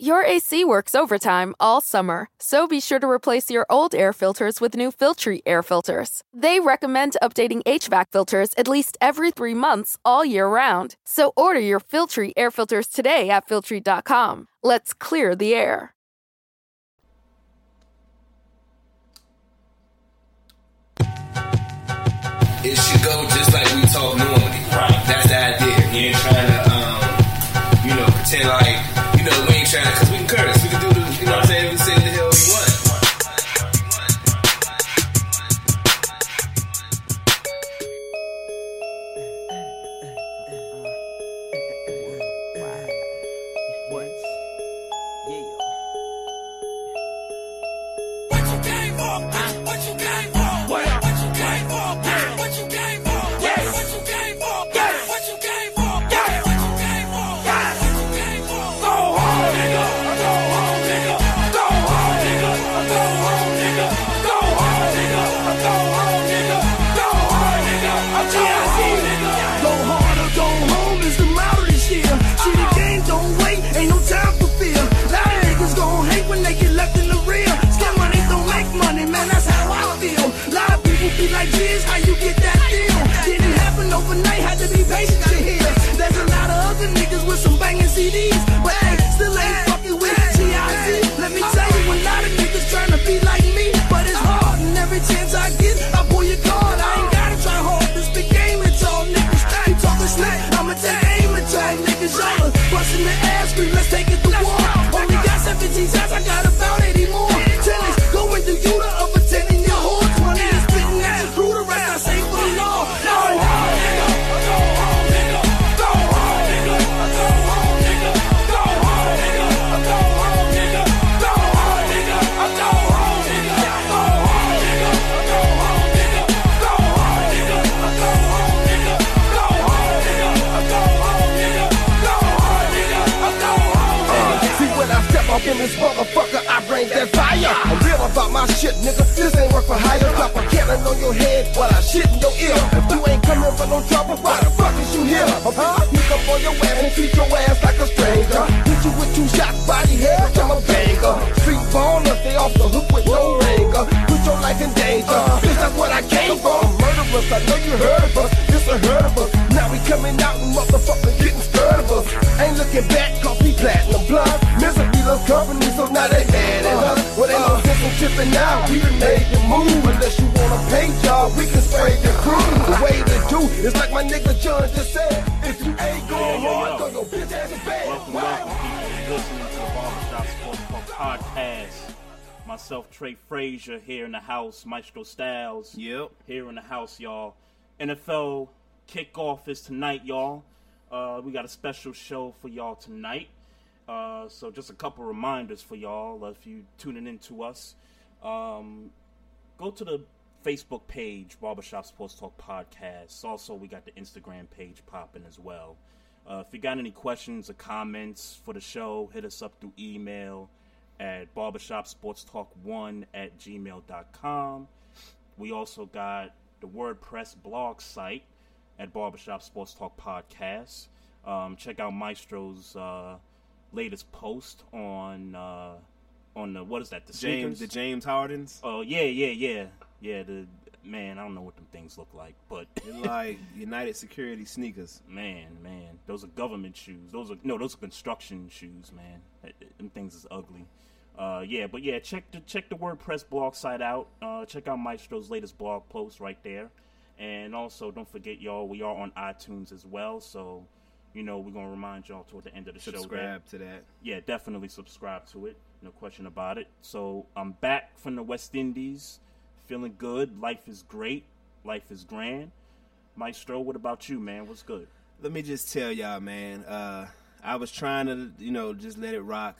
Your AC works overtime all summer, so be sure to replace your old air filters with new Filtry air filters. They recommend updating HVAC filters at least every three months all year round. So order your Filtry air filters today at Filtry.com. Let's clear the air. It should go just like we talk normally. Right. That's the CDs, but they still ain't fucking with G.I.Z. Let me tell you, a lot of niggas trying to be like me, but it's hard, and every chance I get, I pull your card. I ain't gotta try hard, this the game, it's all niggas. You talking smack, I'ma take aim and try niggas. Y'all busting the ass, scream, let's take shit, nigga. This ain't work for hire. Drop a cannon on your head while I shit in your ear. If you ain't coming for no trouble, why the fuck is you here? Huh? Sneak up on your ass and treat your ass like a stranger. Hit you with two shots, body head, I'm a banger. Street baller, stay off the hook with no ringer. Put your life in danger. Bitch, that's what I came for. Murderers, I know you heard of us. This a heard of us. Now we coming out and motherfuckers getting scared of us. Ain't looking back, we platinum blood. Misery loves company, so now they mad at us. Well, ain't no sense in tripping out. We done made the move. Unless you want a paint job, we can spray the crew. The way to do is like my nigga John just said. If you ain't going hard, throw your bitch ass in bed. Welcome, welcome, people. You're listening to the Barbershop Sports Talk podcast. Myself, Trey Frazier, here in the house. Maestro Styles. Yep. Here in the house, y'all. NFL kickoff is tonight, y'all. Uh, we got a special show for y'all tonight. Uh, so just a couple reminders for y'all uh, if you tuning in to us. Um, go to the Facebook page, Barbershop Sports Talk Podcast. Also, we got the Instagram page popping as well. Uh, if you got any questions or comments for the show, hit us up through email at barbershopsportstalk1 at gmail.com. We also got the WordPress blog site at Barbershop Sports Talk Podcast. Um, check out Maestro's uh, latest post on uh, on the what is that the James, sneakers? the James Hardens. Oh yeah, yeah, yeah, yeah. The man, I don't know what them things look like, but They're like United Security sneakers. man, man, those are government shoes. Those are no, those are construction shoes, man. Them things is ugly. Uh, yeah, but yeah, check the check the WordPress blog site out. Uh, check out Maestro's latest blog post right there, and also don't forget, y'all, we are on iTunes as well. So, you know, we're gonna remind y'all toward the end of the show. Subscribe to that. yeah, definitely subscribe to it. No question about it. So I'm back from the West Indies, feeling good. Life is great. Life is grand. Maestro, what about you, man? What's good? Let me just tell y'all, man. Uh, I was trying to, you know, just let it rock,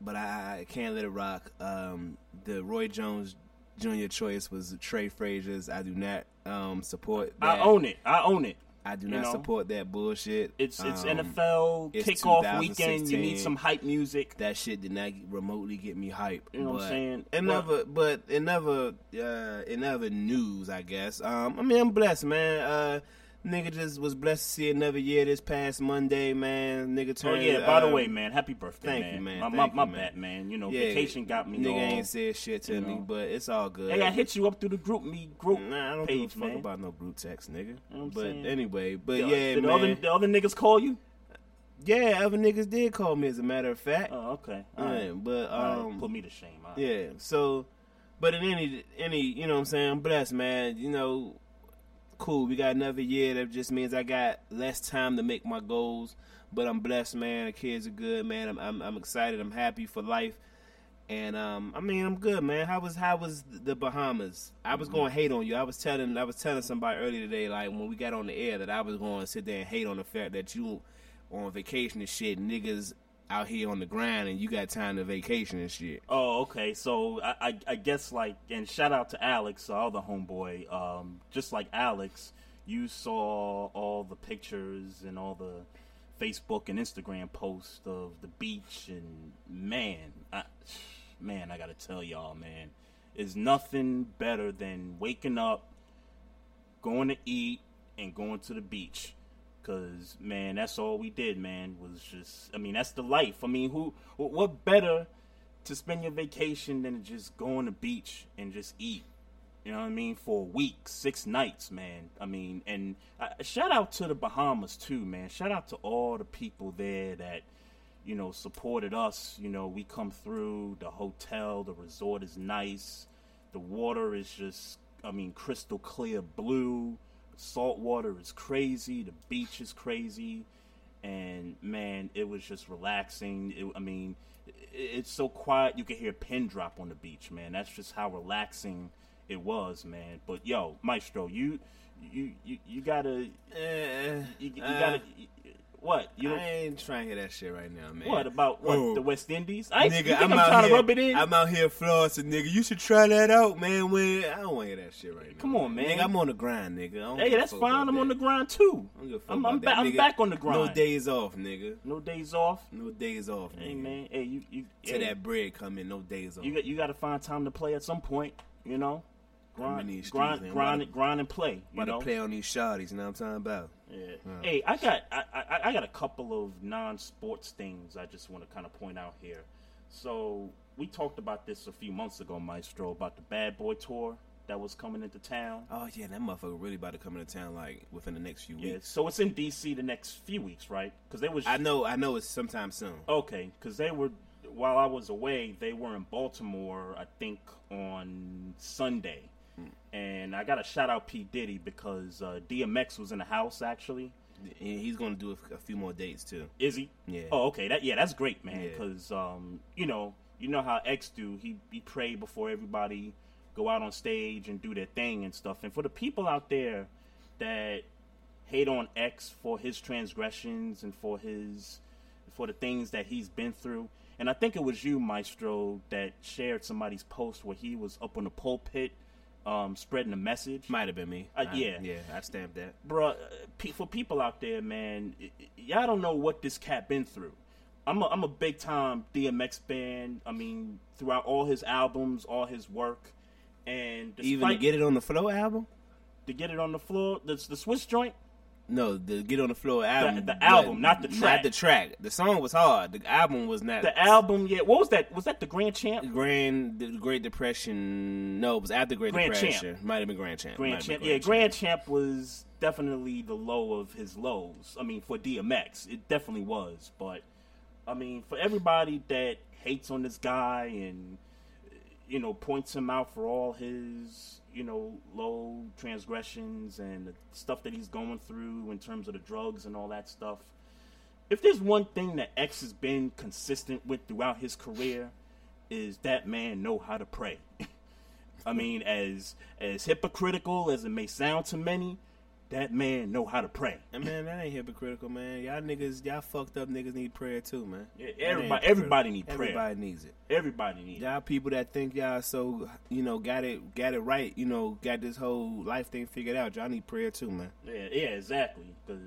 but I, I can't let it rock. Um, the Roy Jones Jr. choice was Trey Frazier's. I do not um, support. That. I own it. I own it. I do you not know. support that bullshit. It's it's Um, NFL it's kickoff weekend. You need some hype music. That shit did not remotely get me hype. You know what I'm saying? It Well- never, but it never, uh, it never news. I guess. Um, I mean, I'm blessed, man. Uh, Nigga just was blessed to see another year this past Monday, man. Nigga turned. Oh turned. yeah, by the um, way, man, happy birthday, thank man. you, man. My, Thank my, you, my man. bad, man. You know, yeah, vacation got me Nigga all. ain't said shit to me, know. but it's all good. Hey, I hit you up through the group me group Nah, I don't page, give a fuck man. about no group text, nigga. know what I'm but saying? anyway, but The- yeah, did the man. other, the other niggas call you? yeah, other niggas did call me, as a matter of fact. Oh, okay. yeah, All right. but right, um, Put me to shame. Right. Yeah. So, but in any any you know what I'm saying, I'm blessed, man. You know, cool. We got another year. That just means I got less time to make my goals. But I'm blessed, man. The kids are good, man. I'm I'm, I'm excited. I'm happy for life. And um, I mean, I'm good, man. How was how was the Bahamas? I was going to hate on you. I was telling I was telling somebody earlier today, like when we got on the air, that I was going to sit there and hate on the fact that you on vacation and shit, niggas out here on the grind, and you got time to vacation and shit. Oh, okay. So I, I, I guess like, and shout out to Alex, our other homeboy. Um, just like Alex, you saw all the pictures and all the Facebook and Instagram posts of the beach, and man, I, man, I gotta tell y'all, man, is nothing better than waking up, going to eat, and going to the beach. Cause man, that's all we did, man. Was just, I mean, that's the life. I mean, who, what better to spend your vacation than just go on the beach and just eat? You know what I mean? For a week, six nights, man. I mean, and shout out to the Bahamas too, man. Shout out to all the people there that, you know, supported us. You know, we come through the hotel, the resort is nice, the water is just, I mean, crystal clear blue. Salt water is crazy. The beach is crazy, and man, it was just relaxing. It, I mean, it, it's so quiet you can hear a pin drop on the beach, man. That's just how relaxing it was, man. But yo, Maestro, you you you, you gotta Eh, you, you uh, gotta what you I ain't trying to hear that shit right now, man. what about what Oh. the West Indies? I Nigga, I'm, I'm, out trying here, to rub it in. I'm out here flossing, nigga. You should try that out, man. When I don't want to hear that shit right now. Come on, man. Nigga, I'm on the grind, nigga. Hey, that's fine. I'm on the grind too. I don't give a fuck I'm, I'm, that, back, I'm back on the grind. No days off, nigga. No days off. No days off, nigga. Hey man, hey you you To hey, that bread coming. no days off. you got you got to find time to play at some point. You know, grind, grind, grind, grind, and play. You know, play on these shotties. you know what I'm talking about? Yeah. Hey, I got I, I, I got a couple of non-sports things I just want to kind of point out here. So we talked about this a few months ago, Maestro, about the Bad Boy tour that was coming into town. Oh yeah, that motherfucker really about to come into town like within the next few Yeah. weeks. So it's in DC the next few weeks, right? Because they was I know, I know it's sometime soon. okay. Because they were while I was away, they were in Baltimore. I think on Sunday. And I got to shout out P Diddy because uh, DMX was in the house actually. He's gonna do a, few more dates too. Is he? Yeah. Oh, okay. That yeah, that's great, man. Yeah. Because um, you know, you know how X do. He he pray before everybody go out on stage and do their thing and stuff. And for the people out there that hate on X for his transgressions and for his for the things that he's been through. And I think it was you, Maestro, that shared somebody's post where he was up on the pulpit, um, spreading a message. Might have been me. Uh, I- yeah. yeah, I stamped that. Bruh, uh, for people out there, man, y- y'all don't know what this cat been through. I'm a, I'm a big time DMX fan. I mean, throughout all his albums, all his work, and despite, Even to get it on the flow album. to get it on the floor, the, the Swizz joint. No, the Get on the Floor album. the but album, not the track. Not the track. The song was hard. The album was not. The album, yeah. What was that? Was that the Grand Champ? Grand, the Great Depression. No, it was after the Great Grand Champ. Might have been Grand Champ. Grand Might Champ, yeah. Grand Champ was definitely the low of his lows. I mean, for DMX, it definitely was. But I mean, for everybody that hates on this guy and you know points him out for all his you know low transgressions and the stuff that he's going through in terms of the drugs and all that stuff. If there's one thing that X has been consistent with throughout his career, is that man know how to pray. I mean, as as hypocritical as it may sound to many, that man know how to pray. And man, that ain't hypocritical, man. Y'all niggas, y'all fucked up niggas need prayer too, man. Yeah, everybody- everybody need prayer. Everybody needs it. Everybody needs. Y'all people that think y'all so you know got it got it right, you know, got this whole life thing figured out. Y'all need prayer too, man. Yeah, yeah, exactly. Because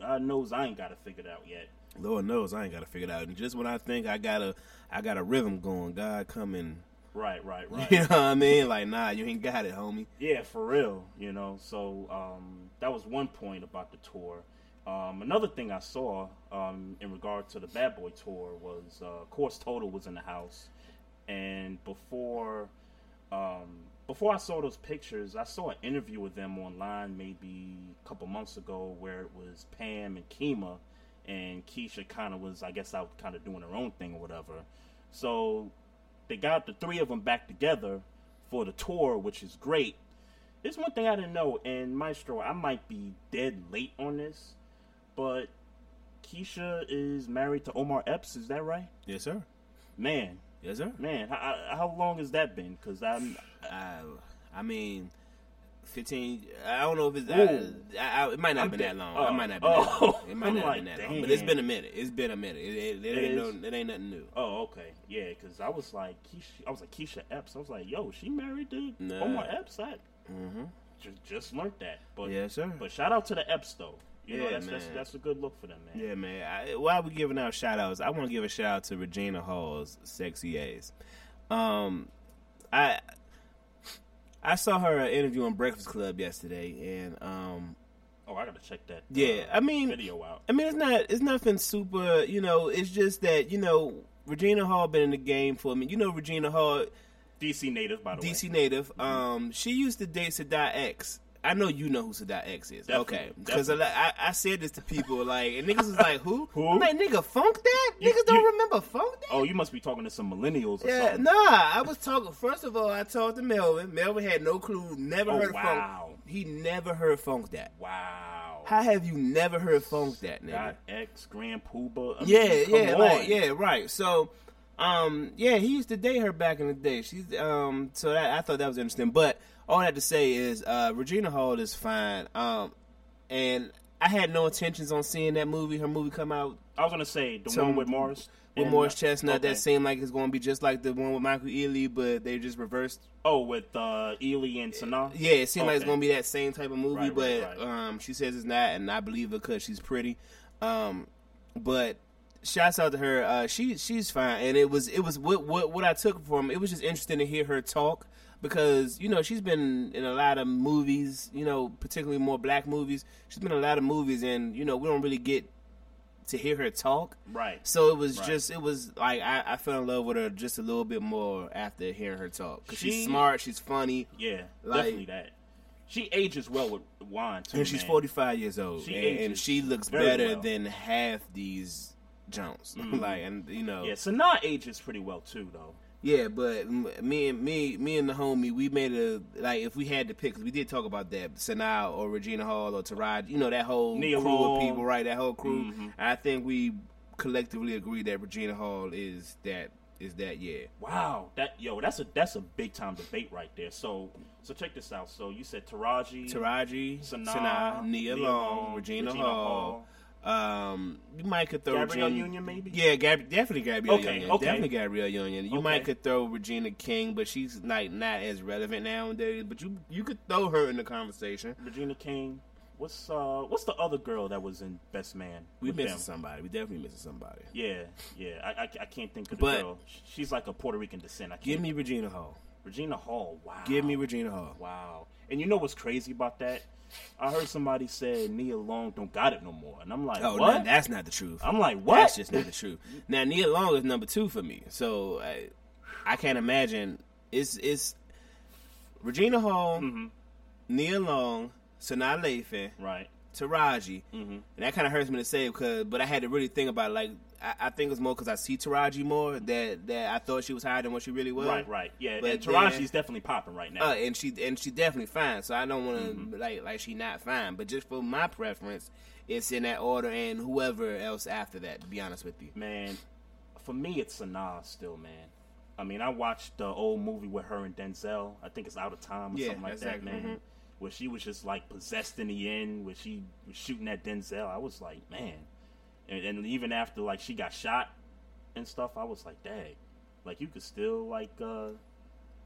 God knows I ain't got it figured out yet. Lord knows I ain't got to figure it out. And just when I think I got a I got a rhythm going, God come and Right, right, right. You know what I mean? Like, nah, you ain't got it, homie. Yeah, for real. You know, so um, that was one point about the tour. Um, another thing I saw um, in regard to the Bad Boy tour was uh, Course Total was in the house, and before um, before I saw those pictures, I saw an interview with them online maybe a couple months ago where it was Pam and Kima, and Keisha kind of was I guess out kind of doing her own thing or whatever. So they got the three of them back together for the tour, which is great. There's one thing I didn't know, and Maestro, I might be dead late on this, but Keisha is married to Omar Epps. Is that right? Yes, sir. Man, Yes, sir. man, how, how long has that been? Because I'm I, I mean, fifteen. I don't know if it's. I, I, it might not have been that long. Oh. It might not have been Oh. that long. It might I'm not like, have been that long. But it's damn. been a minute. It's been a minute. It, it, it, It ain't no, it ain't nothing new. Oh, okay, yeah. Because I was like, Keisha, I was like Keisha Epps. I was like, yo, she married to Nah. Omar Epps. I just just learned that. But Yes, sir. But shout out to the Epps though. You know, Yeah, that's, that's man. that's a good look for them, man. Yeah, man. I, while we giving out shout outs, I want to give a shout out to Regina Hall's sexy ass. Um, I I saw her interview on Breakfast Club yesterday, and um, Oh, I gotta check that. Yeah, uh, I mean- video out. I mean, it's not it's nothing super. You know, it's just that you know Regina Hall been in the game for me. You know, Regina Hall, DC native, by the DC way. DC native. Um, she used to date Sadat X. I know you know who Sadat X is. Definitely, okay, because I. I, said this to people like, and niggas was like, "Who? Who? I'm like, nigga, Funk that? You- niggas don't remember Funk that? Oh, you must be talking to some millennials or Yeah, something. nah. I was talking. First of all, I talked to Melvin. Melvin had no clue. Never Oh, heard of wow. Funk. He never heard Funk that. Wow. How have you never heard Funk that, nigga? Dot X Grand Puba. I mean, Yeah, yeah, like, yeah, right. So, um, yeah, he used to date her back in the day. She's, um, so that, I thought that was interesting. But all I had to say is, uh, Regina Hall is fine. Um, and I had no intentions on seeing that movie. Her movie come out I was gonna say the Some- one with Morris. with and- Morris Chestnut okay. that seemed like it's going to be just like the one with Michael Ealy, but they just reversed. Oh, with uh, Ealy and Sanaa. Yeah, it seemed like it's going to be that same type of movie, Right, but right, right. um, she says it's not, and I believe her because she's pretty. Um, but shouts out to her. Uh, she she's fine, and it was it was what what what I took from it was just interesting to hear her talk because you know she's been in a lot of movies, you know, particularly more black movies. She's been in a lot of movies, and you know we don't really get to hear her talk. Right. So it was Right. just it was like I, I fell in love with her just a little bit more after hearing her talk. 'Cause She- she's smart, she's funny, Yeah, Like- definitely that. She ages well with wine too. and she's man. 45 years old, She and, and she looks better well. than half these Jones. Mm-hmm. like, and you know, Yeah, Sanaa ages pretty well too, though. Yeah, but me and me, me and the homie, we made a like if we had to pick, 'cause we did talk about that, Sanaa or Regina Hall or Taraj, you know that whole crew Long. of people, right? That whole crew. Mm-hmm. I think we collectively agree that Regina Hall is that is that yeah. Wow, that yo, that's a that's a big time debate right there. So so check this out. So you said Taraji, Taraji, Sanaa, Sanaa, Nia, Nia Long, Long, Regina, Regina Hall. Um, you might could throw Gabrielle Regina- Union, maybe? Yeah, Gab- definitely Gabrielle Okay, Union. okay. Definitely Gabrielle Union. You Okay. might could throw Regina King, but she's like not as relevant nowadays. But you you could throw her in the conversation. Regina King. What's uh what's the other girl that was in Best Man? We missing them? somebody. We definitely missing somebody. Yeah, yeah. I, I, I can't think of the But- girl. She's like a Puerto Rican descent. I can't. Give me Regina Hall. Regina Hall. Wow. Give me Regina Hall. Wow. And you know what's crazy about that? I heard somebody say Nia Long don't got it no more, and I'm like, Oh, what? no, that's not the truth. I'm like, what? That's just not the truth. Now Nia Long is number two for me, so I, I can't imagine. It's it's Regina Hall, Mm-hmm. Nia Long, Sanaa Lathan, right. Taraji, Mm-hmm. and that kind of hurts me to say because, but I had to really think about it. like I, I think it's more because I see Taraji more that that I thought she was higher than what she really was. Right, right. Yeah, But and Taraji's definitely popping right now. Uh, and she and she definitely fine. So I don't want to Mm-hmm. like like she not fine. But just for my preference, it's in that order and whoever else after that. To be honest with you, man, for me, it's Sanaa still, man. I mean, I watched the old movie with her and Denzel. I think it's Out of Time or Yeah, something like that, exactly. man. Mhm. Where she was just like possessed in the end, where she was shooting at Denzel. I was like, man. And, and even after like she got shot and stuff, I was like, dang, like you could still like, uh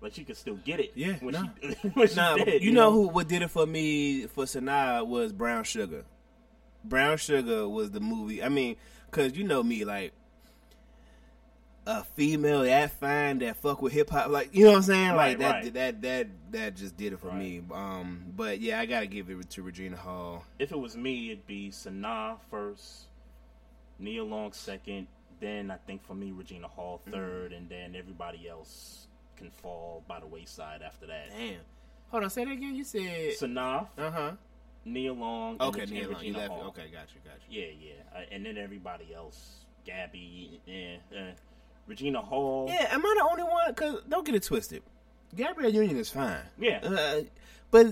like she could still get it. Yeah, when nah. she when she Nah, did. you know who what did it for me for Sanaa was Brown Sugar. Brown Sugar was the movie. I mean, cause you know me, like a female that fine that fuck with hip hop, like you know what I'm saying? Right, like that, right. that that that just did it for Right. me. Um, but yeah, I gotta give it to Regina Hall. If it was me, it'd be Sanaa first, Nia Long second, then I think for me Regina Hall Mm. third, and then everybody else can fall by the wayside after that. Damn. Hold on, say that again. You said Sanaa, uh huh. Nia Long, Okay, and Neil, you Regina. Hall. Okay, got you, got you. Yeah, yeah, uh, and then everybody else, Gabby, Yeah. eh. Regina Hall. Yeah, am I the only one? Cause don't get it twisted. Gabrielle Union is fine. Yeah. Uh, but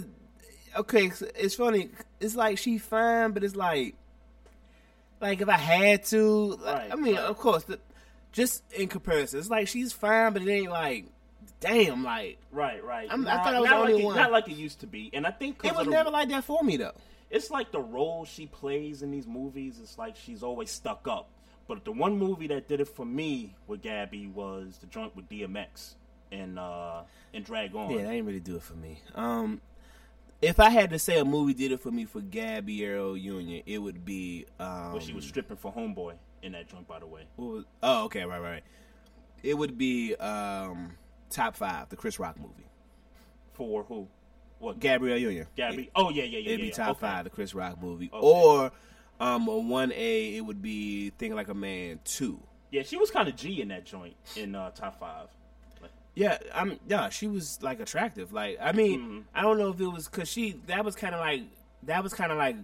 okay, it's- it's funny. It's like she fine, but it's like, like if I had to, like, Right, I mean, right. of course, the, just in comparison, it's like she's fine, but it ain't like, damn, like Right, right. I'm- I thought I was the only like it, one. Not like it used to be, and I think. it was of the- never like that for me though. it's like the role she plays in these movies. It's like she's always stuck up. But the one movie that did it for me with Gabby was the joint with DMX and uh and Drag On. Yeah, that ain't really do it for me. Um, if I had to say a movie did it for me for Gabby Gabrielle Union, it would be um, where she was stripping for Homeboy in that joint, by the way. Was, oh, okay, right, right. It would be um, top five, the Chris Rock movie. For who? What? Gabrielle Union. Gabby. Oh yeah, yeah, yeah. It'd yeah, be yeah. top Okay. five, the Chris Rock movie. Okay. Or um, a one A, it would be Think Like a Man two. Yeah, she was kind of G in that joint in uh, top five. Like, Yeah, I'm. Yeah, she was like attractive. Like, I mean, Mm-hmm. I don't know if it was because she. That was kind of like that was kind of like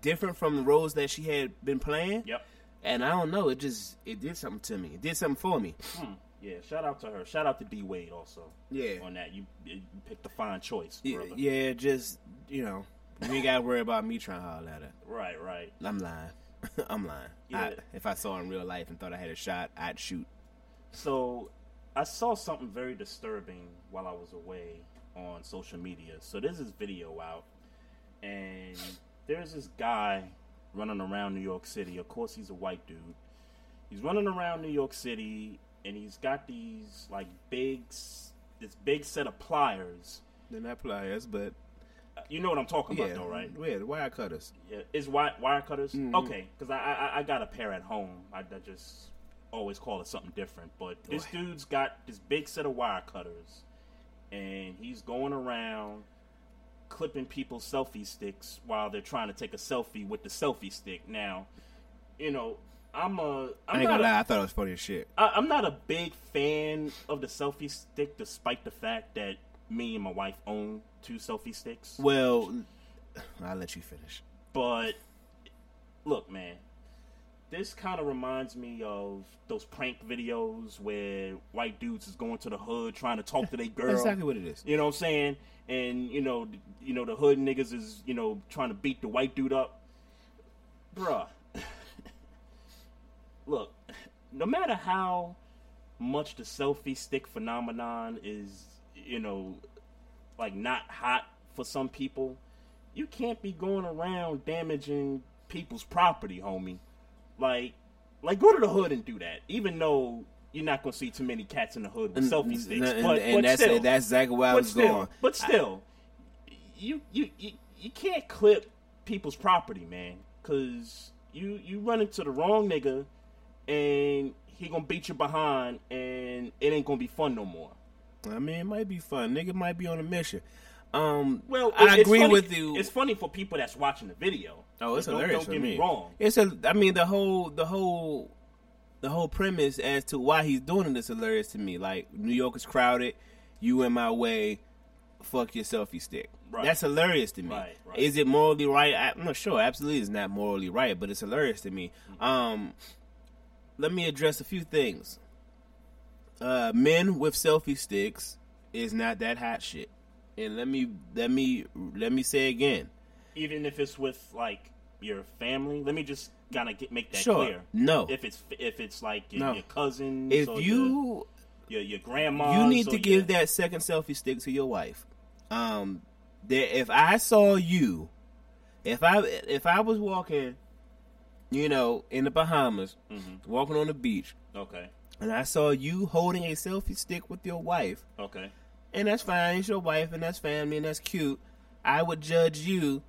different from the roles that she had been playing. Yep. And I don't know. It just it did something to me. It did something for me. Hmm. Yeah. Shout out to her. Shout out to D Wade also. Yeah. On that, you, you picked a fine choice, Yeah, brother. yeah, just you know, you ain't got to worry about me trying to holler at her. Right. Right. I'm lying. I'm lying. Yeah. I, if I saw her in real life and thought I had a shot, I'd shoot. So I saw something very disturbing while I was away on social media. So there's this video out, and there's this guy running around New York City. Of course, he's a white dude. He's running around New York City, and he's got these like big, this big set of pliers. They're not pliers, but You know what I'm talking yeah, about, though, right? Yeah, the wire cutters. Yeah, is wire, wire cutters? Mm-hmm. Okay, because I, I I got a pair at home. I, I just always call it something different. But this Boy. dude's got this big set of wire cutters, and he's going around clipping people's selfie sticks while they're trying to take a selfie with the selfie stick. Now, you know, I'm a. I'm ain't not gonna a, lie, I thought it was funny as shit. I, I'm not a big fan of the selfie stick, despite the fact that me and my wife own two selfie sticks. Well, I'll let you finish. But look, man, this kind of reminds me of those prank videos where white dudes is going to the hood trying to talk to their girl. That's exactly what it is. You know what I'm saying? And you know, you know the hood niggas is you know trying to beat the white dude up, bruh. Look, no matter how much the selfie stick phenomenon is, you know, like not hot for some people, you can't be going around damaging people's property, homie. Like, like go to the hood and do that. Even though you're not gonna see too many cats in the hood with selfie sticks, and, but, and but that's still, that's exactly where I was still, going. but still, you, you you you can't clip people's property, man, because you you run into the wrong nigga, and he gonna beat you behind, and it ain't gonna be fun no more. I mean, it might be fun. Nigga might be on a mission. Um, Well, I agree funny- with you. It's funny for people that's watching the video. Oh, it's don't, hilarious Don't get me. me wrong. It's a. I mean, the whole, the whole, the whole premise as to why he's doing it is hilarious to me. Like New York is crowded. You in my way. Fuck your selfie stick. Right. That's hilarious to me. Right, right. Is it morally right? I'm not sure. Absolutely, it's not morally right, but it's hilarious to me. Um, let me address a few things. Uh, men with selfie sticks is not that hot shit. And let me let me let me say again. Even if it's with like your family, let me just kind of make that Sure. clear. No. if it's if it's like your, No. your cousins, If or you your, your your grandma, you need to give that second selfie stick to your wife. Um, that if I saw you, if I if I was walking, you know, in the Bahamas, Mm-hmm. walking on the beach, Okay, and I saw you holding a selfie stick with your wife, okay, and that's fine, it's your wife, and that's family, and that's cute. I would judge you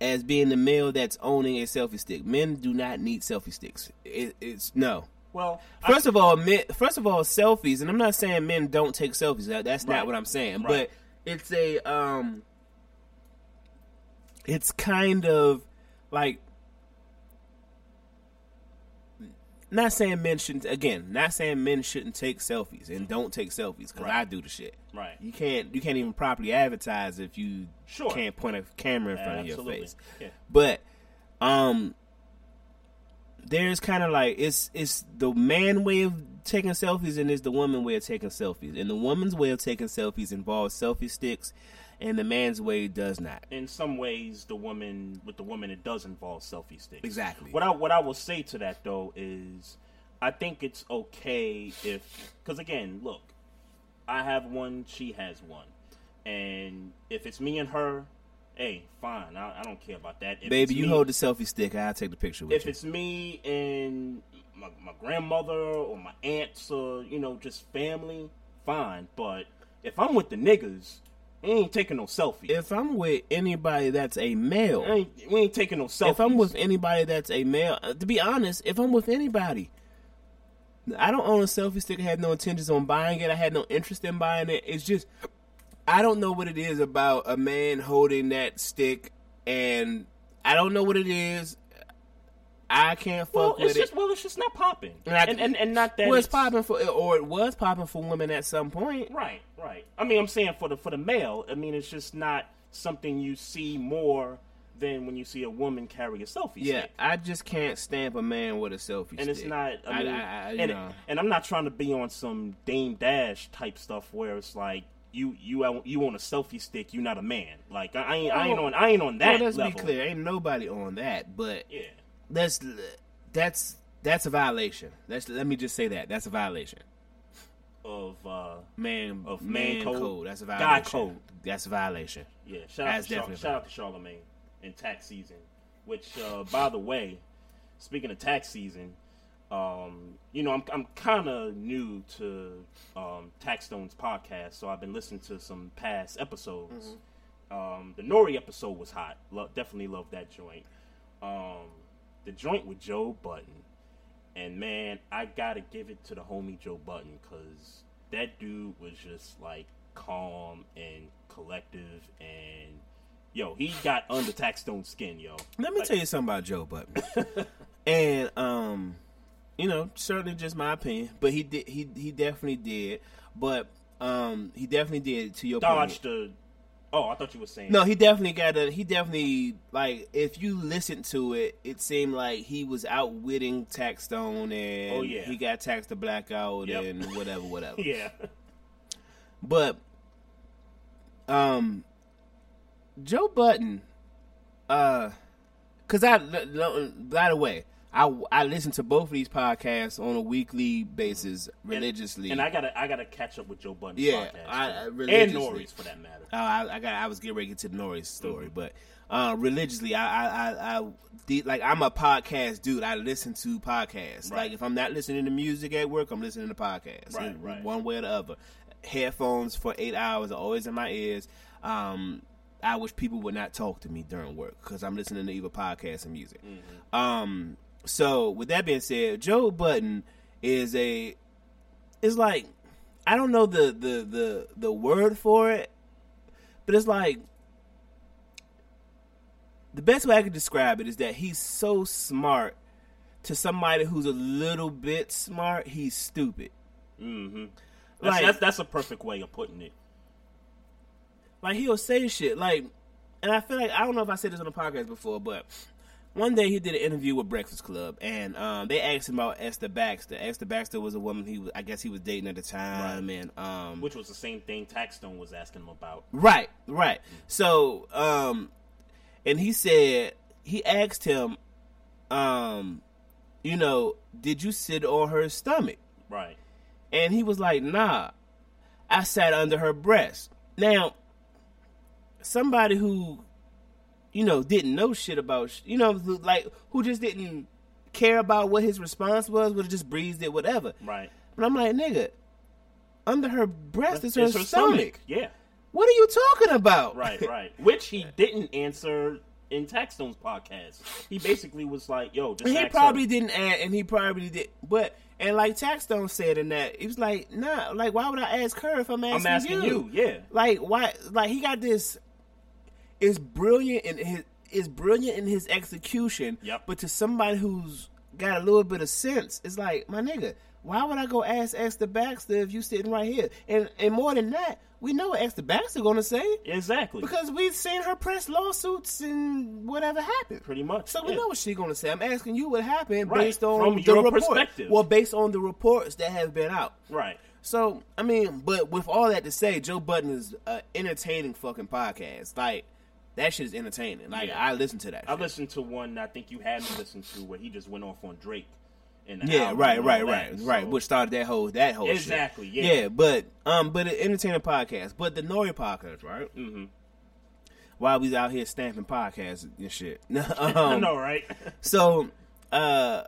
as being the male that's owning a selfie stick. Men do not need selfie sticks. It, it's no, Well, I- First of all, men, first of all, selfies, and I'm not saying men don't take selfies. That, that's Right. not what I'm saying. Right. But it's a um, it's kind of like not saying men shouldn't. Again, not saying men shouldn't take selfies and don't take selfies because Right. I do the shit. Right. You can't you can't even properly advertise if you Sure. can't point a camera in front Absolutely. of your face. Yeah. But um there's kind of like it's it's the man way of taking selfies and it's the woman way of taking selfies. And the woman's way of taking selfies involves selfie sticks and the man's way does not. in some ways, the woman with the woman, it does involve selfie sticks. Exactly. What I what I will say to that though is, I think it's okay if, because again, look, I have one, she has one, and if it's me and her, hey, fine, I, I don't care about that. If Baby, you me- hold the selfie stick, I'll take the picture with if you. If it's me and my, my grandmother or my aunts or you know just family, fine. But if I'm with the niggas, we ain't taking no selfie. If I'm with anybody that's a male, we ain't, we ain't taking no selfies. if I'm with anybody that's a male, uh, to be honest, if I'm with anybody, I don't own a selfie stick. I have no intentions on buying it. I had no interest in buying it. It's just I don't know what it is about a man holding that stick, and I don't know what it is. I can't fuck well, with it's it. just well, it's just not popping, And I- and, and and not that well, it's it's- popping for, or it was popping for women at some point. Right, right. I mean, I'm saying for the for the male. I mean, it's just not something you see more than when you see a woman carry a selfie stick. Yeah, stick. I just can't stamp a man with a selfie stick. and it's not. I mean, I, you and, and I'm not trying to be on some Dame Dash type stuff where it's like you you you on a selfie stick, you're not a man. Like I, I ain't I ain't oh. on I ain't on that well, let's level. be clear. Ain't nobody on that, but Yeah, that's that's that's a violation. That's let me just say that that's a violation. of uh, Man Of man, man code. code. That's a violation. code. That's a violation. yeah. Shout out That's to Char- definitely shout out to Charlemagne in tax season. Which, uh, by the way, speaking of tax season, um, you know I'm I'm kind of new to um, Taxstone's podcast, so I've been listening to some past episodes. Um, the Nori episode was hot. Lo- definitely loved that joint. Um, the joint with Joe Budden, and man, I gotta give it to the homie Joe Budden because that dude was just like calm and collective, and yo, he got under Taxstone's skin, yo. Let me Like, tell you something about Joe Budden. and um, you know, certainly just my opinion, but he did he he definitely did. But um, he definitely did to your point. dodged the. Oh, I thought you were saying No, he definitely got a. He definitely like. If you listen to it, it seemed like he was outwitting Taxstone, and Oh, yeah. he got taxed to blackout Yep. and whatever, whatever. Yeah, But, um, Joe Budden, uh, cause I, by the way, I I listen to both of these podcasts on a weekly basis religiously. and I gotta I gotta catch up with Joe Budden's Yeah, podcast I- I and Nori's for that matter. Uh, I, I got. I was getting ready to the Norris story, Mm-hmm. but uh, religiously, I, I, I, did, like I'm a podcast dude. I listen to podcasts. Right. Like if I'm not listening to music at work, I'm listening to podcasts. Right, right. One way or the other. Headphones for eight hours are always in my ears. Um, I wish people would not talk to me during work because I'm listening to either podcasts or music. Mm-hmm. Um, so with that being said, Joe Budden is a is like I don't know the the the the word for it, but it's like the best way I could describe it is that he's so smart to somebody who's a little bit smart, he's stupid. Mm-hmm. That's, Like- that's that's a perfect way of putting it. Like he'll say shit like, and I feel like I don't know if I said this on the podcast before, but one day he did an interview with Breakfast Club, and um, they asked him about Esther Baxter. Esther Baxter was a woman he was, I guess he was dating at the time, and um, Which was the same thing Taxstone was asking him about. Right, right. So, um, and he said he asked him, um, you know, did you sit on her stomach? Right. And he was like, nah, I sat under her breast. Now, somebody who, you know, didn't know shit about, sh- you know, like who just didn't care about what his response was, would have just breezed it, whatever. Right. But I'm like, nigga, under her breast is her, It's stomach. Yeah. What are you talking about? Right, right. Which he didn't answer in Taxstone's podcast. He basically was like, "Yo, just And he probably her. didn't add, and he probably did. But And like Taxstone said in that, he was like, nah, like why would I ask her if I'm asking, I'm asking you, yeah. Like why? Like he got this. Is brilliant in his is brilliant in his execution. Yep. But to somebody who's got a little bit of sense, it's like my nigga. Why would I go ask Esther Baxter if you sitting right here? And and more than that, we know what Esther Baxter gonna say Exactly. because we've seen her press lawsuits and whatever happened. Pretty much, So we yeah. know what she's gonna say. I'm asking you what happened Right, based on from the your report. perspective. Well, based on the reports that have been out. right. So I mean, but with all that to say, Joe Budden is an entertaining fucking podcast. Like that shit is entertaining. Like Yeah. I listen to that. I listened to one I think you had me listen to where he just went off on Drake. And Yeah, right, right, right, that, right. so- Which started that whole that whole shit. Exactly, yeah. yeah. But um, but an entertaining podcast. But the Nori podcast, right? Mm-hmm. While we out here stamping podcasts and shit. I um, know, right? So, uh,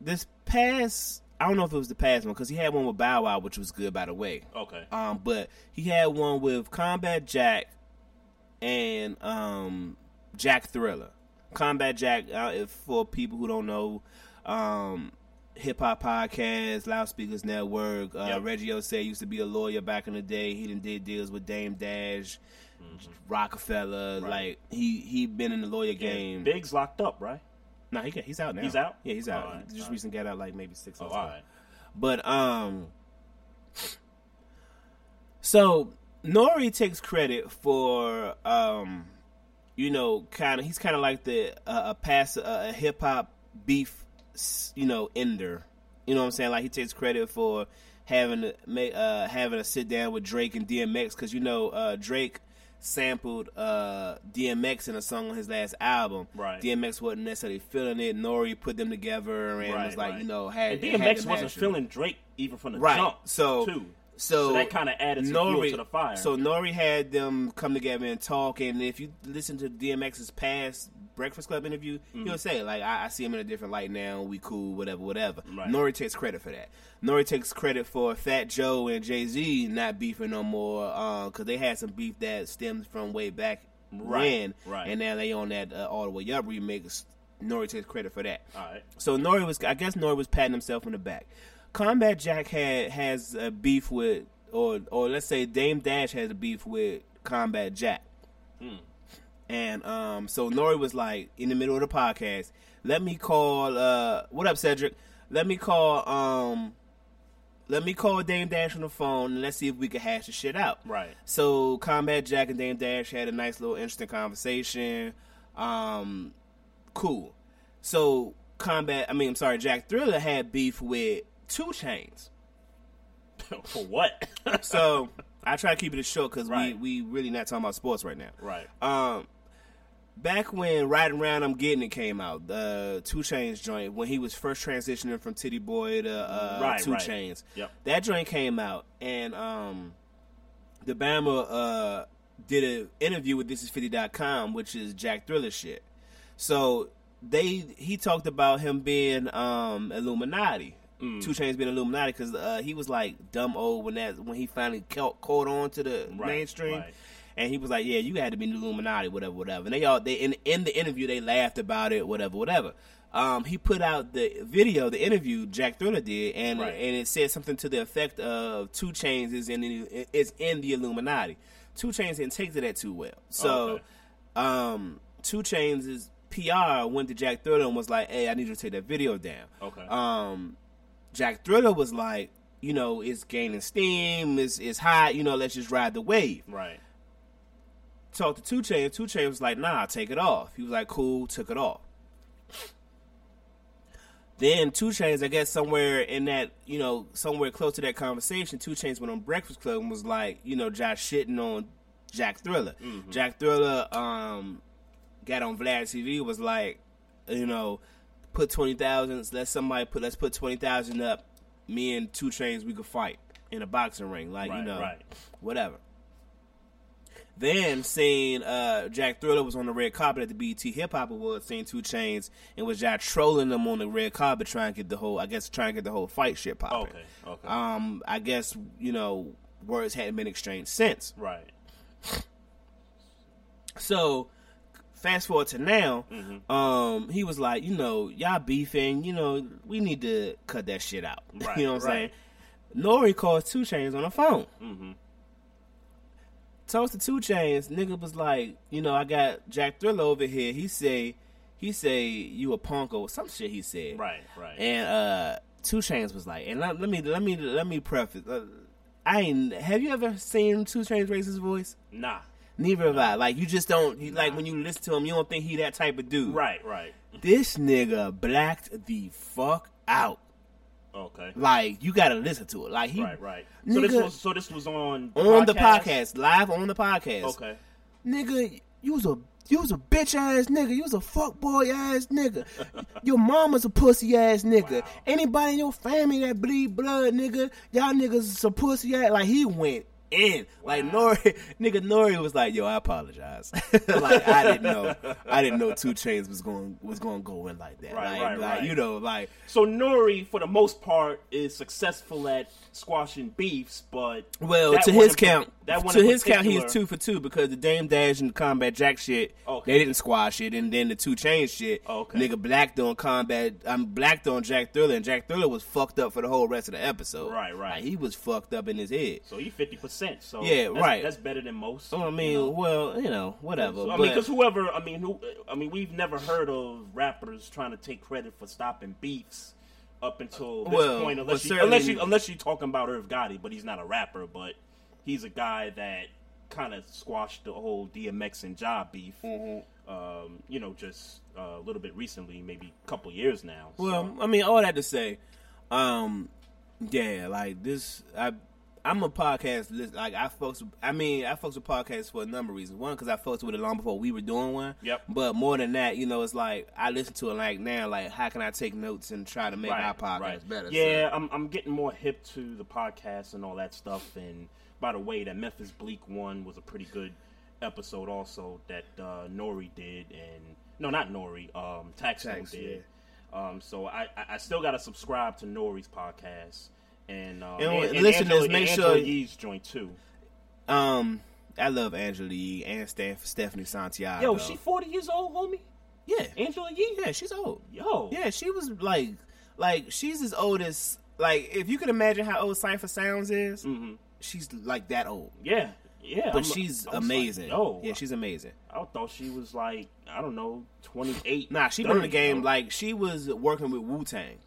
this past, I don't know if it was the past one because he had one with Bow Wow, which was good, by the way. okay. Um, but he had one with Combat Jack and um Jack Thriller. Combat Jack, uh, if for people who don't know, um, hip hop podcast, Loudspeakers Network. Uh, Yep. Reggie Ossé used to be a lawyer back in the day. He done did deals with Dame Dash, Rockefeller. Mm-hmm. Right. Like he he been in the lawyer Yeah, game. Big's locked up, right? No, he he's out now. He's out? Yeah, he's out. Alright, he just recently got out like maybe six. months all right. But um, so Nori takes credit for um, you know, kind of he's kind of like the uh, a pass uh, a hip hop beef, you know, ender. You know what I'm saying? Like he takes credit for having to ma- uh having a sit down with Drake and DMX because you know uh Drake sampled uh DMX in a song on his last album. Right. DMX wasn't necessarily feeling it. Nori put them together and right, was like, right. you know, had and DMX them wasn't feeling Drake even from the Right. jump. So- too. So, that kind of added some fuel to the fire. So Nori had them come together and talk, and if you listen to DMX's past Breakfast Club interview, Mm-hmm. he'll say like, I, "I see him in a different light now. We cool, whatever, whatever." Right. Nori takes credit for that. Nori takes credit for Fat Joe and Jay Z not beefing no more because they had some beef that stems from way back Right, when, right. and now they on that uh, All the Way Up remix. Nori takes credit for that. all right. So Nori was, I guess Nori was patting himself on the back. Combat Jack had has a beef with, or or let's say Dame Dash has a beef with Combat Jack, and um, so Nori was like in the middle of the podcast, let me call, uh, what up Cedric? Let me call, um, let me call Dame Dash on the phone and let's see if we can hash the shit out. Right. So Combat Jack and Dame Dash had a nice little interesting conversation. Um, cool. So Combat, I mean, I'm sorry, Jack Thriller had beef with 2 Chainz. For what? So I try to keep it as short because Right. we we really not talking about sports right now. right. Um, back when Riding Around I'm Getting It came out, the 2 Chainz joint, when he was first transitioning from Tity Boi to uh, Right, Two right. Chains, Yep. that joint came out, and um, the Bama uh, did an interview with ThisIs50.com, which is Jack Thriller shit. So they he talked about him being um, Illuminati. Mm. 2 Chainz being Illuminati because uh, he was like dumb old when that when he finally caught, caught on to the Right, mainstream, right. and he was like, "Yeah, you had to be the Illuminati, whatever, whatever." And they all they in in the interview they laughed about it, whatever, whatever. Um, he put out the video, the interview Jack Thriller did, and Right. and it said something to the effect of 2 Chainz is in the, is in the Illuminati. 2 Chainz didn't take to that too well, so Okay. um, 2 Chainz is PR went to Jack Thriller and was like, "Hey, I need you to take that video down." Okay. Um, Jack Thriller was like, "You know, it's gaining steam, it's it's hot. You know, let's just ride the wave." right. Talked to 2 Chainz. 2 Chainz was like, "Nah, take it off." He was like, "Cool," took it off. Then 2 Chainz, I guess somewhere in that, you know, somewhere close to that conversation, 2 Chainz went on Breakfast Club and was like, you know, Josh shitting on Jack Thriller. Jack Thriller um, got on Vlad TV was like, you know, put twenty thousand. Let somebody put let's put twenty thousand up. Me and 2 Chainz we could fight in a boxing ring, like you know, right. whatever. Then seeing uh, Jack Thriller was on the red carpet at the BET Hip Hop Awards, seeing 2 Chainz, and was Jack trolling them on the red carpet, trying to get the whole, I guess, trying to get the whole fight shit popping. Okay, okay. Um, I guess you know words hadn't been exchanged since. Right. So, fast forward to now, Mm-hmm. um, he was like, you know, y'all beefing, you know, we need to cut that shit out. Right, you know what I'm saying? Nori calls 2 Chainz on the phone. Mhm. Talks to 2 Chainz. Nigga was like, you know, I got Jack Thriller over here. He say, he say you a punk or some shit. He said, Right, right. And uh, 2 Chainz was like, and let, let me let me let me preface. Uh, I ain't. Have you ever seen 2 Chainz raise his voice? nah. Neither have I. Like you just don't. You, Like when you listen to him, you don't think he that type of dude. Right, right. This nigga blacked the fuck out. Okay. Like you gotta listen to it. Like he Right, right. So this was so this was on on the podcast, live on the podcast. Okay. nigga, you was a you was a bitch ass nigga. You was a fuck boy ass nigga. your mama's a pussy ass nigga. Anybody in your family that bleed blood, nigga, y'all niggas some pussy ass. Like he went in. Like Nori, nigga Nori was like, "Yo, I apologize. like I didn't know, I didn't know 2 Chainz was going was going to go in like that. Right, like, right, like right. you know, like So Nori, for the most part, is successful at squashing beefs, but Well, to his count, that one to his count, he is two for two because the Dame Dash and the Combat Jack shit, Okay. they didn't squash it, and then the two chain shit, Okay. nigga blacked on Combat, I'm blacked on Jack Thriller, and Jack Thriller was fucked up for the whole rest of the episode. Right, right. Like, he was fucked up in his head. So he fifty percent. So Yeah, that's, right. That's better than most. So I mean, you know? well, you know, whatever. So, I but, mean, because whoever, I mean, who, I mean, we've never heard of rappers trying to take credit for stopping beefs up until this Well, point, unless you, certainly- unless you, unless you're talking about Irv Gotti, but he's not a rapper, but he's a guy that kind of squashed the whole DMX and Ja beef. Mm-hmm. Um, you know, just uh, a little bit recently, maybe a couple years now. Well, I mean, all that to say, um, yeah, like this, I, I'm a podcast. list- Like I folks, I mean, I folks with podcasts for a number of reasons. One, because I folks with it long before we were doing one. Yep. But more than that, you know, it's like I listen to it like now. Like, how can I take notes and try to make our podcast better? Yeah, So- I'm I'm getting more hip to the podcast and all that stuff. And by the way, that Memphis Bleek one was a pretty good episode also that uh, Nori did, and no, not Nori, um, Tax, did. Um, so I, I I still got to subscribe to Nori's podcast. And, um, And and, and listeners, Angela, make sure- Yee's joint too. Um, I love Angela Yee and Steph, Stephanie Santiago. Yo, she 40 years old, homie. yeah, Angela Yee. yeah, she's old. Yo. Yeah, she was like, like she's as old as like if you could imagine how old Cipha Sounds is, Mm-hmm. she's like that old. Yeah. Yeah. But I'm- she's like, amazing. Yo, yeah, she's amazing. I thought she was like I don't know, 28. Nah, she been in the game like she was working with Wu Tang.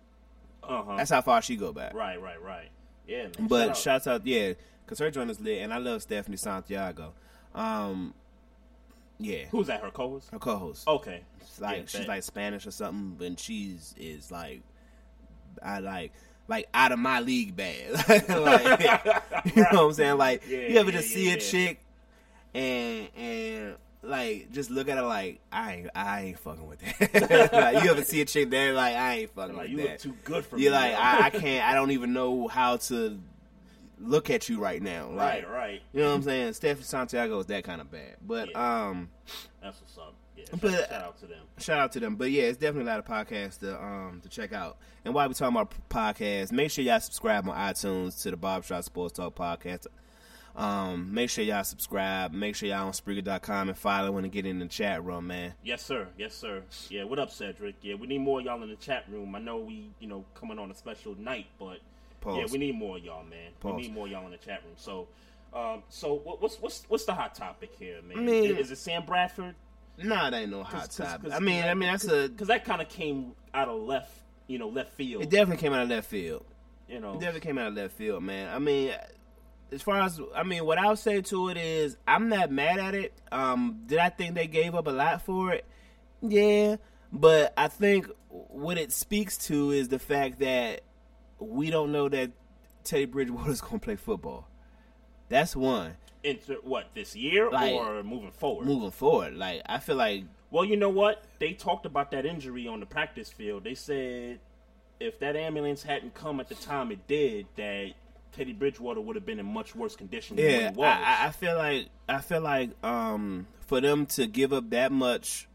Uh-huh. That's how far she go back. Right, right, right. Yeah, man. But shout out. shouts out, yeah, because her joint is lit, and I love Stephanie Santiago. Um, yeah, who's that? Her co-host? her co-host. Okay. It's like Yeah, she's bet. like Spanish or something, and she's is like, I like. Like out of my league bad, like, you know what I'm saying? Like Yeah, you ever yeah, just see a chick and and like just look at her like I ain't I ain't fucking with that. like you ever see a chick there like I ain't fucking Like with you that. You look too good for You're me. like. I, I can't I don't even know how to look at you right now. Like, right, right. You know what I'm saying? Stephanie Santiago is that kind of bad, but Yeah. um. That's what's up. Yeah. Shout, But- shout out to them. Shout out to them. But yeah, it's definitely a lot of podcasts to um to check out. And while we talking about podcasts, make sure y'all subscribe on iTunes to the Barbershop Sports Talk podcast. Um, make sure y'all subscribe. Make sure y'all on Spreaker.com and follow and get in the chat room, man. Yes, sir. Yes, sir. Yeah. What up, Cedric? Yeah, we need more of y'all in the chat room. I know we, you know, coming on a special night, but Pause. yeah, we need more of y'all, man. Pause. We need more of y'all in the chat room. So, um, so what, what's what's what's the hot topic here, man? I mean- is, is it Sam Bradford? Nah, that ain't no hot 'cause- topic. 'cause- I mean, I mean that's a. because that kind of came out of left, you know, left field. It definitely came out of left field. you know, It definitely came out of left field, man. I mean, as far as I mean, what I'll say to it is, I'm not mad at it. Um, did I think they gave up a lot for it? Yeah, but I think what it speaks to is the fact that we don't know that Teddy Bridgewater's going to play football. That's one. into what this year Like, or moving forward. Moving forward, like I feel like Well, you know what? They talked about that injury on the practice field. They said if that ambulance hadn't come at the time it did, that Teddy Bridgewater would have been in much worse condition than Yeah, what he was. I, I- feel like I feel like um for them to give up that much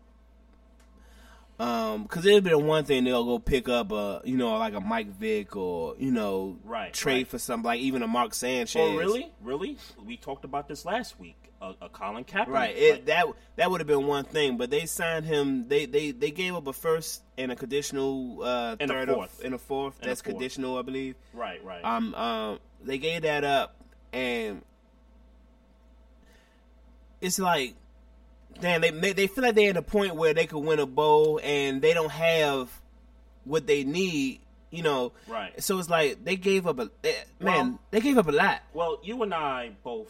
Um, because it'd been one thing they'll go pick up a, you know, like a Mike Vick or you know, Right, trade right. for something like even a Mark Sanchez. Oh, really? Really? We talked about this last week. A, a Colin Kaepernick. Right. It, Like, that that would have been one thing, but they signed him. They they they gave up a first and a conditional uh, And a third of- fourth. and a fourth. And a That's fourth. conditional, I believe. right, right. Um, um, they gave that up, and it's like, damn, they they, they feel like they're at a point where they could win a bowl, and they don't have what they need. You know, Right. So it's like they gave up a man. Well- they gave up a lot. well, you and I both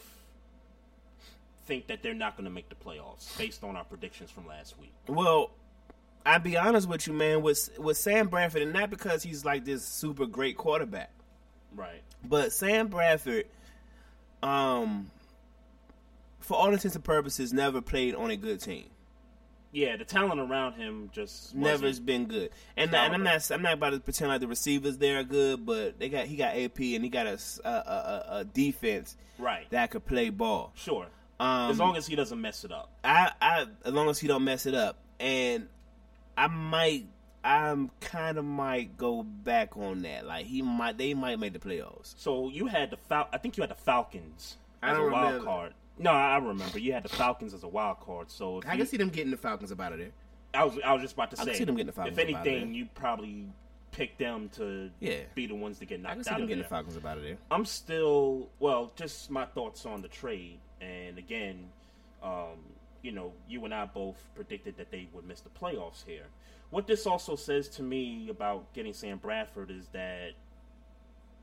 think that they're not going to make the playoffs based on our predictions from last week. Well, I'll be honest with you, man. With with Sam Bradford, and not because he's like this super great quarterback, Right. but Sam Bradford, um, for all intents and purposes, never played on a good team. Yeah, the talent around him just Never has been good. And, and I'm not I'm not about to pretend like the receivers there are good, but they got he got AP and he got a a defense right. that could play ball. sure. Um, as long as he doesn't mess it up. I, I as long as he don't mess it up, and I might, I'm kind of might go back on that. Like he might, they might make the playoffs. So you had the Fal- I think you had the Falcons as a don't wild remember. card. No, I remember. You had the Falcons as a wild card. So if I you- can see them getting the Falcons up out of there. I was I was just about to I say can see them getting the Falcons if up out of anything, there. you probably pick them to Yeah. be the ones to get knocked I knocked can see out them of getting there. the Falcons up out of there. I'm still well, just my thoughts on the trade, and again, um, you know, you and I both predicted that they would miss the playoffs here. What this also says to me about getting Sam Bradford is that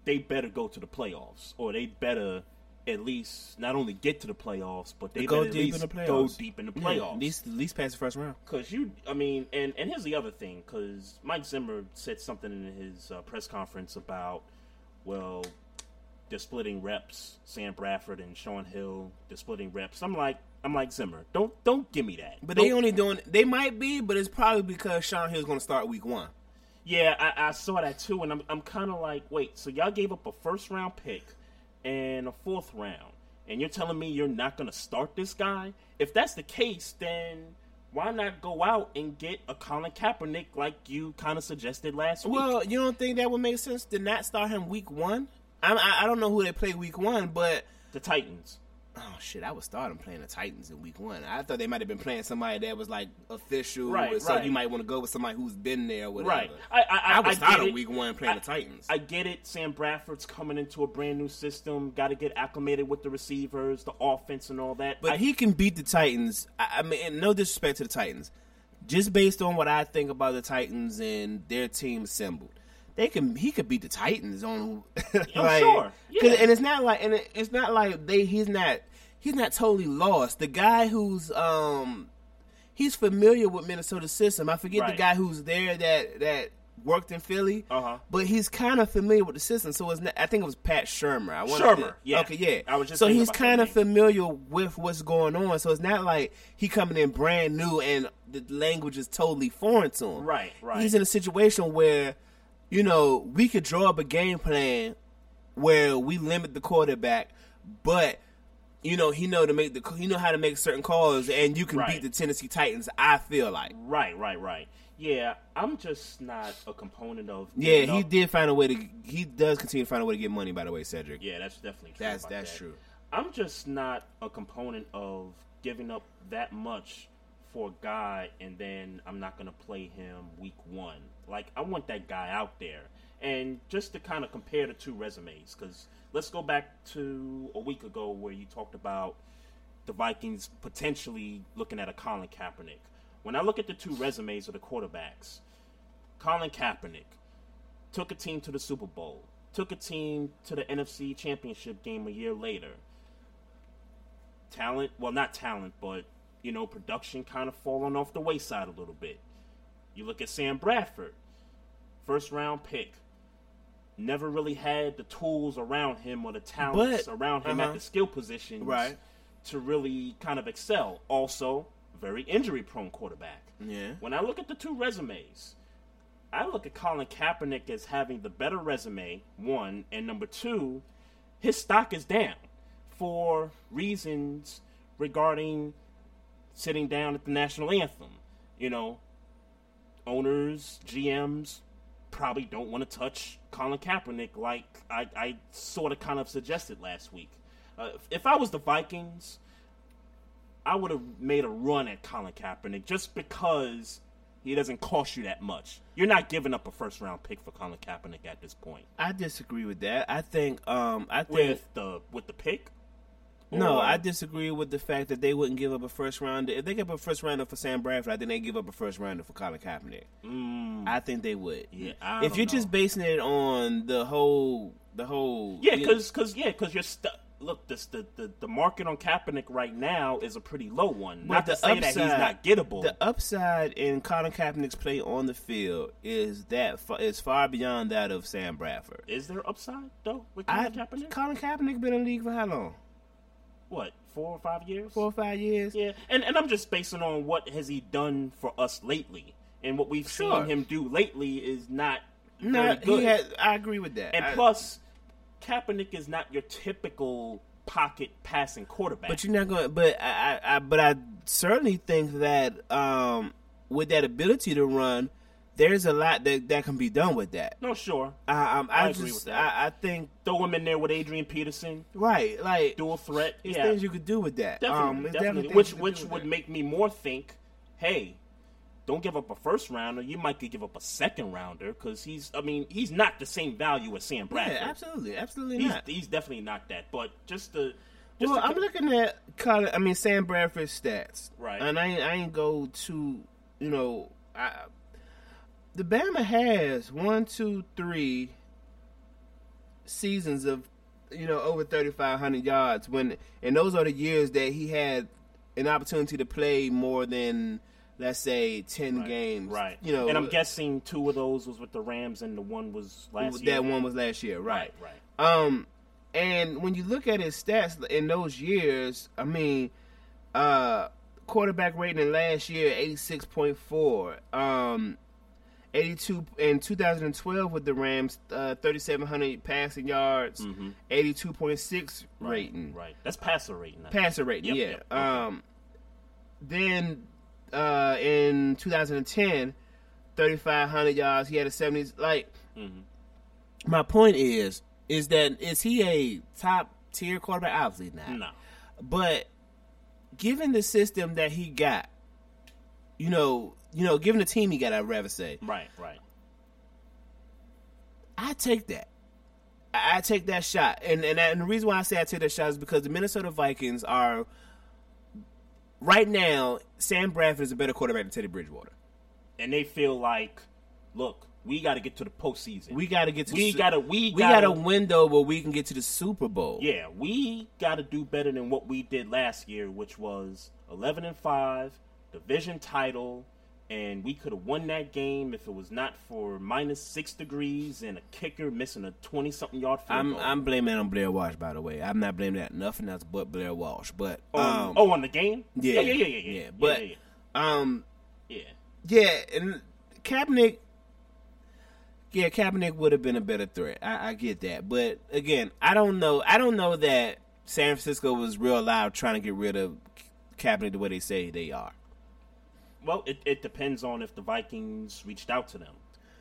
they better go to the playoffs, or they better at least not only get to the playoffs, but they go deep least in the go deep in the Yeah, playoffs. at least, at least past the first round. Because you, I mean, and and here's the other thing. Because Mike Zimmer said something in his uh, press conference about, well, they're splitting reps. Sam Bradford and Shaun Hill, they're splitting reps. I'm like, I'm like Zimmer. Don't don't give me that. But Don't- they only doing. They might be, but it's probably because Shaun Hill's going to start week one. Yeah, I, I saw that too, and I'm I'm kind of like, wait, so y'all gave up a first round pick and a fourth round, and you're telling me you're not gonna start this guy? If that's the case, then why not go out and get a Colin Kaepernick like you kind of suggested last week? Well, you don't think that would make sense to not start him week one? I, I, I don't know who they play week one, but the Titans. Oh shit, I was starting playing the Titans in week one. I thought they might have been playing somebody that was like official, Right, so right. you might want to go with somebody who's been there, or whatever. Right. I- I- I- would I start get him week one playing I- the Titans. I get it. Sam Bradford's coming into a brand new system. Got to get acclimated with the receivers, the offense, and all that. But he can beat the Titans. I, I mean, no disrespect to the Titans, just based on what I think about the Titans and their team assembled, they can. He could beat the Titans on. like, sure. Yeah. And it's not like, and it, it's not like they. He's not. He's not totally lost. The guy who's um, he's familiar with Minnesota system. I forget Right. the guy who's there that that worked in Philly. Uh-huh. But he's kind of familiar with the system. So it's not, I think it was Pat Shurmur. I Shurmur, yeah. Okay, yeah. I was just so he's kind of familiar with what's going on. So it's not like he coming in brand new and the language is totally foreign to him. Right, right. He's in a situation where, you know, we could draw up a game plan where we limit the quarterback, but you know he know to make the he know how to make certain calls, and you can Right. beat the Tennessee Titans. I feel like. Right, right, right. Yeah, I'm just not a component of. Yeah, he up- did find a way to. He does continue to find a way to get money. By the way, Cedric. Yeah, that's definitely true. That's- that's that. true. I'm just not a component of giving up that much for a guy and then I'm not going to play him week one. Like, I want that guy out there. And just to kind of compare the two resumes, because let's go back to a week ago where you talked about the Vikings potentially looking at a Colin Kaepernick. When I look at the two resumes of the quarterbacks, Colin Kaepernick took a team to the Super Bowl, took a team to the NFC Championship game a year later. Talent, well, not talent, but you know, production kind of falling off the wayside a little bit. You look at Sam Bradford, first round pick, never really had the tools around him or the talents But- around him uh-huh. at the skill positions Right. to really kind of excel. Also, very injury prone quarterback. Yeah. When I look at the two resumes, I look at Colin Kaepernick as having the better resume, one, and number two, his stock is down for reasons regarding sitting down at the national anthem. You know, owners, GMs probably don't want to touch Colin Kaepernick like I, I sort of kind of suggested last week. Uh, if I was the Vikings, I would have made a run at Colin Kaepernick just because he doesn't cost you that much. You're not giving up a first round pick for Colin Kaepernick at this point. I disagree with that. I think um I think With the with the pick? No, I disagree with the fact that they wouldn't give up a first rounder. If they give up a first rounder for Sam Bradford, I think they give up a first rounder for Colin Kaepernick. Mm. I think they would. Yeah, I if you're just basing it on the whole, the whole, Yeah, because cause, yeah, because you're stuck. Look, this the, the the market on Kaepernick right now is a pretty low one. Not to say that he's not gettable. The upside in Colin Kaepernick's play on the field is that fa- is far beyond that of Sam Bradford. is there upside though with I, Colin Kaepernick? Colin Kaepernick been in the league for how long? What four or five years? Four or five years. Yeah, and and I'm just basing on what has he done for us lately, and what we've Sure. seen him do lately is not good. he had. I agree with that. and I- plus, Kaepernick is not your typical pocket passing quarterback. But you're not going. But I, I, I, but I certainly think that um, with that ability to run, there's a lot that that can be done with that. no, sure, I, um, I, I agree just, with that. I, I think throw him in there with Adrian Peterson, right, like dual threat. there's yeah, things you could do with that. Definitely, um, there's definitely. Which which would that. make me more think, hey, don't give up a first rounder. You might could give up a second rounder because he's. I mean, he's not the same value as Sam Bradford. yeah, absolutely, absolutely He's not. he's definitely not that. But just the. Just Well, the- I'm looking at. I mean Sam Bradford's stats, Right. And I ain't, I ain't go to you know. I, the Bama has one, two, three seasons of you know over 3,500 yards. When and those are the years that he had an opportunity to play more than let's say 10 right, games. right? You know, and I'm guessing two of those was with the Rams, and the one was last that year. one was last year, right, right? right. Um, and when you look at his stats in those years, I mean, uh, quarterback rating in last year eighty six point four. Um, eighty two in two thousand and twelve with the Rams, uh, thirty seven hundred passing yards, point six rating, Right, that's passer rating. I think. passer rating. Yep, yeah. yep. Um, then uh, in 2010, 3,500 yards. He had a 70s. Like, Mm-hmm. my point is, is that is he a top tier quarterback? Obviously not. No, But given the system that he got, you know, you know, given the team he got, I'd rather say, right, right. I take that. I I take that shot, and and, and the reason why I say I take that shot is because the Minnesota Vikings are right now. Sam Bradford is a better quarterback than Teddy Bridgewater. And they feel like, look, we got to get to the postseason. We got to get to. We Su- gotta- we we got a window where we can get to the Super Bowl. Yeah, we got to do better than what we did last year, which was 11 and 5, division title, and we could have won that game if it was not for minus 6 degrees and a kicker missing a 20 something yard field I'm goal. I'm blaming that on Blair Walsh, by the way. I'm not blaming that nothing else but Blair Walsh. But on, um, oh, on the game? yeah, yeah, yeah, yeah, yeah. yeah, But yeah, um, yeah. yeah, and Kaepernick. Yeah, Kaepernick would have been a better threat. I, I get that, but again, I don't know. I don't know that San Francisco was real loud trying to get rid of Kaepernick the way they say they are. Well, it, it depends on if the Vikings reached out to them.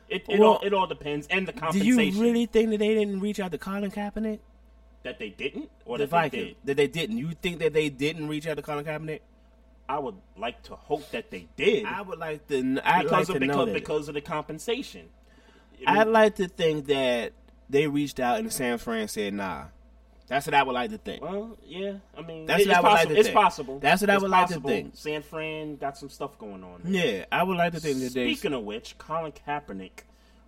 It, it, Well, all, it all depends, and the compensation. Do you really think that they didn't reach out to Colin Kaepernick? that they didn't, or the that they Vikings did? that they didn't. You think that they didn't reach out to Colin Kaepernick? I would like to hope that they did. I would like to. I'd because like of to know because, that. because of the compensation. I mean, I'd like to think that they reached out and San Fran said, "Nah." That's what I would like to think. well, yeah, I mean, That's it- what I would like possible. to it's think. possible. That's what I It's would like to think. San Fran got some stuff going on. Yeah, I would like to think that they. Speaking of which, Colin Kaepernick,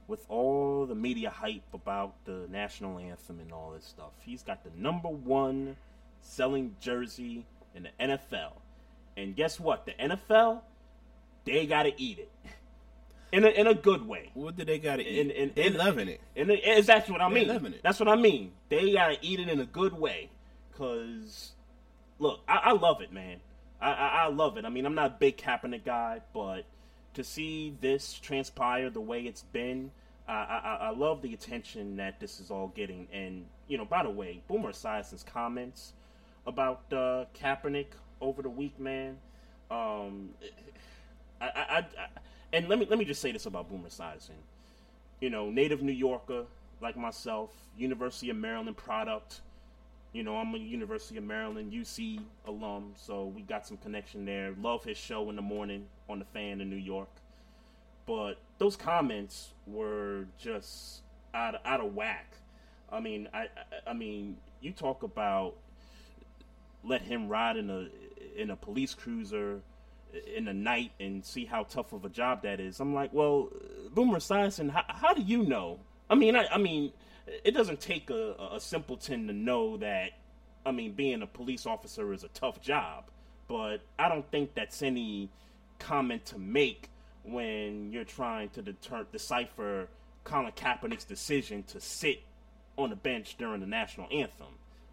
with all the media hype about the national anthem and all this stuff, he's got the number one selling jersey in the NFL. And guess what? The NFL, they got to eat it. In a, in a good way. What do they got to eat? In, in, they in- loving it. And that's what I They're mean. loving it. That's what I mean. They gotta eat it in a good way, cause look, I, I love it, man. I, I, I love it. I mean, I'm not a big Kaepernick guy, but to see this transpire the way it's been, I, I, I love the attention that this is all getting. And you know, by the way, Boomer Esiason's comments about uh, Kaepernick over the week, man. Um, I, I, I, and let me let me just say this about Boomer Esiason. You know, native New Yorker like myself, University of Maryland product. You know, I'm a University of Maryland UC alum, so we got some connection there. Love his show in the morning on the fan in New York. But those comments were just out of, out of whack. I mean, I, I I mean, you talk about let him ride in a in a police cruiser in the night and see how tough of a job that is. I'm like, well, Boomer Esiason, how, how do you know? I mean, I, I mean, it doesn't take a, a simpleton to know that. I mean, being a police officer is a tough job, but I don't think that's any comment to make when you're trying to deter, decipher Colin Kaepernick's decision to sit on the bench during the national anthem.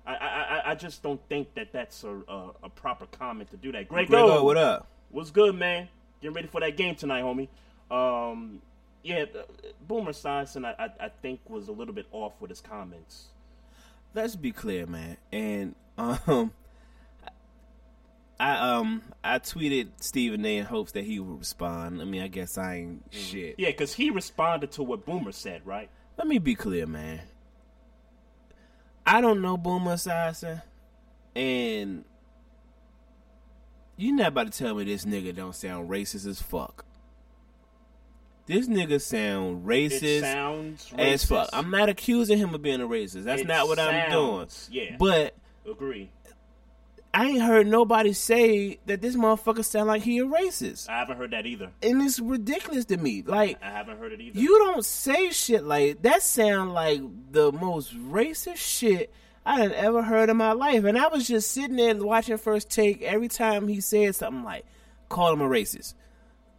I, I, I- just don't think that that's a, a, a proper comment to do that. Grego, Grego, what up? What's good, man? Getting ready for that game tonight, homie. Um, yeah, Boomer Esiason, I, I, I think, was a little bit off with his comments. let's be clear, man. And um, I um I tweeted Stephen A. in hopes that he would respond. I mean, I guess I ain't shit. Yeah, because he responded to what Boomer said, right? Let me be clear, man. I don't know Boomer Esiason, and you not about to tell me this nigga don't sound racist as fuck. This nigga sound racist sounds as racist. fuck. I'm not accusing him of being a racist. That's It not what I'm doing. yeah. But Agree. I ain't heard nobody say that this motherfucker sound like he a racist. I haven't heard that either. And it's ridiculous to me. Like I haven't heard it either. you don't say shit like that sound like the most racist shit I had ever heard in my life. And I was just sitting there watching first take every time he said something like, call him a racist.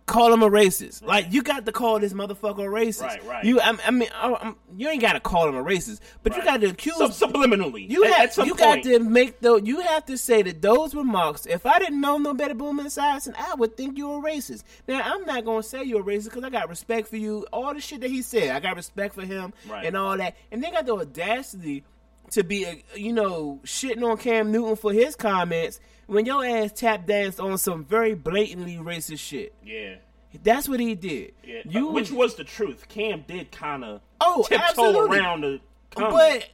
Call him a racist. Like you got to call this motherfucker a racist. Right, right. You, I, I mean, I, I'm- you ain't got to call him a racist, but you got to accuse Sub- subliminally. you at, have at some you point. got to make though you have to say that those remarks. If I didn't know no better, Boomer Esiason, I would think you were racist. Now I'm not gonna say you're a racist because I got respect for you. All the shit that he said, I got respect for him Right. and all that. And they got the audacity to be, uh, you know, shitting on Cam Newton for his comments when your ass tap danced on some very blatantly racist shit. Yeah. That's what he did. Yeah. You Uh, which was the truth. Cam did kind of Oh, tiptoe absolutely. around the comment. But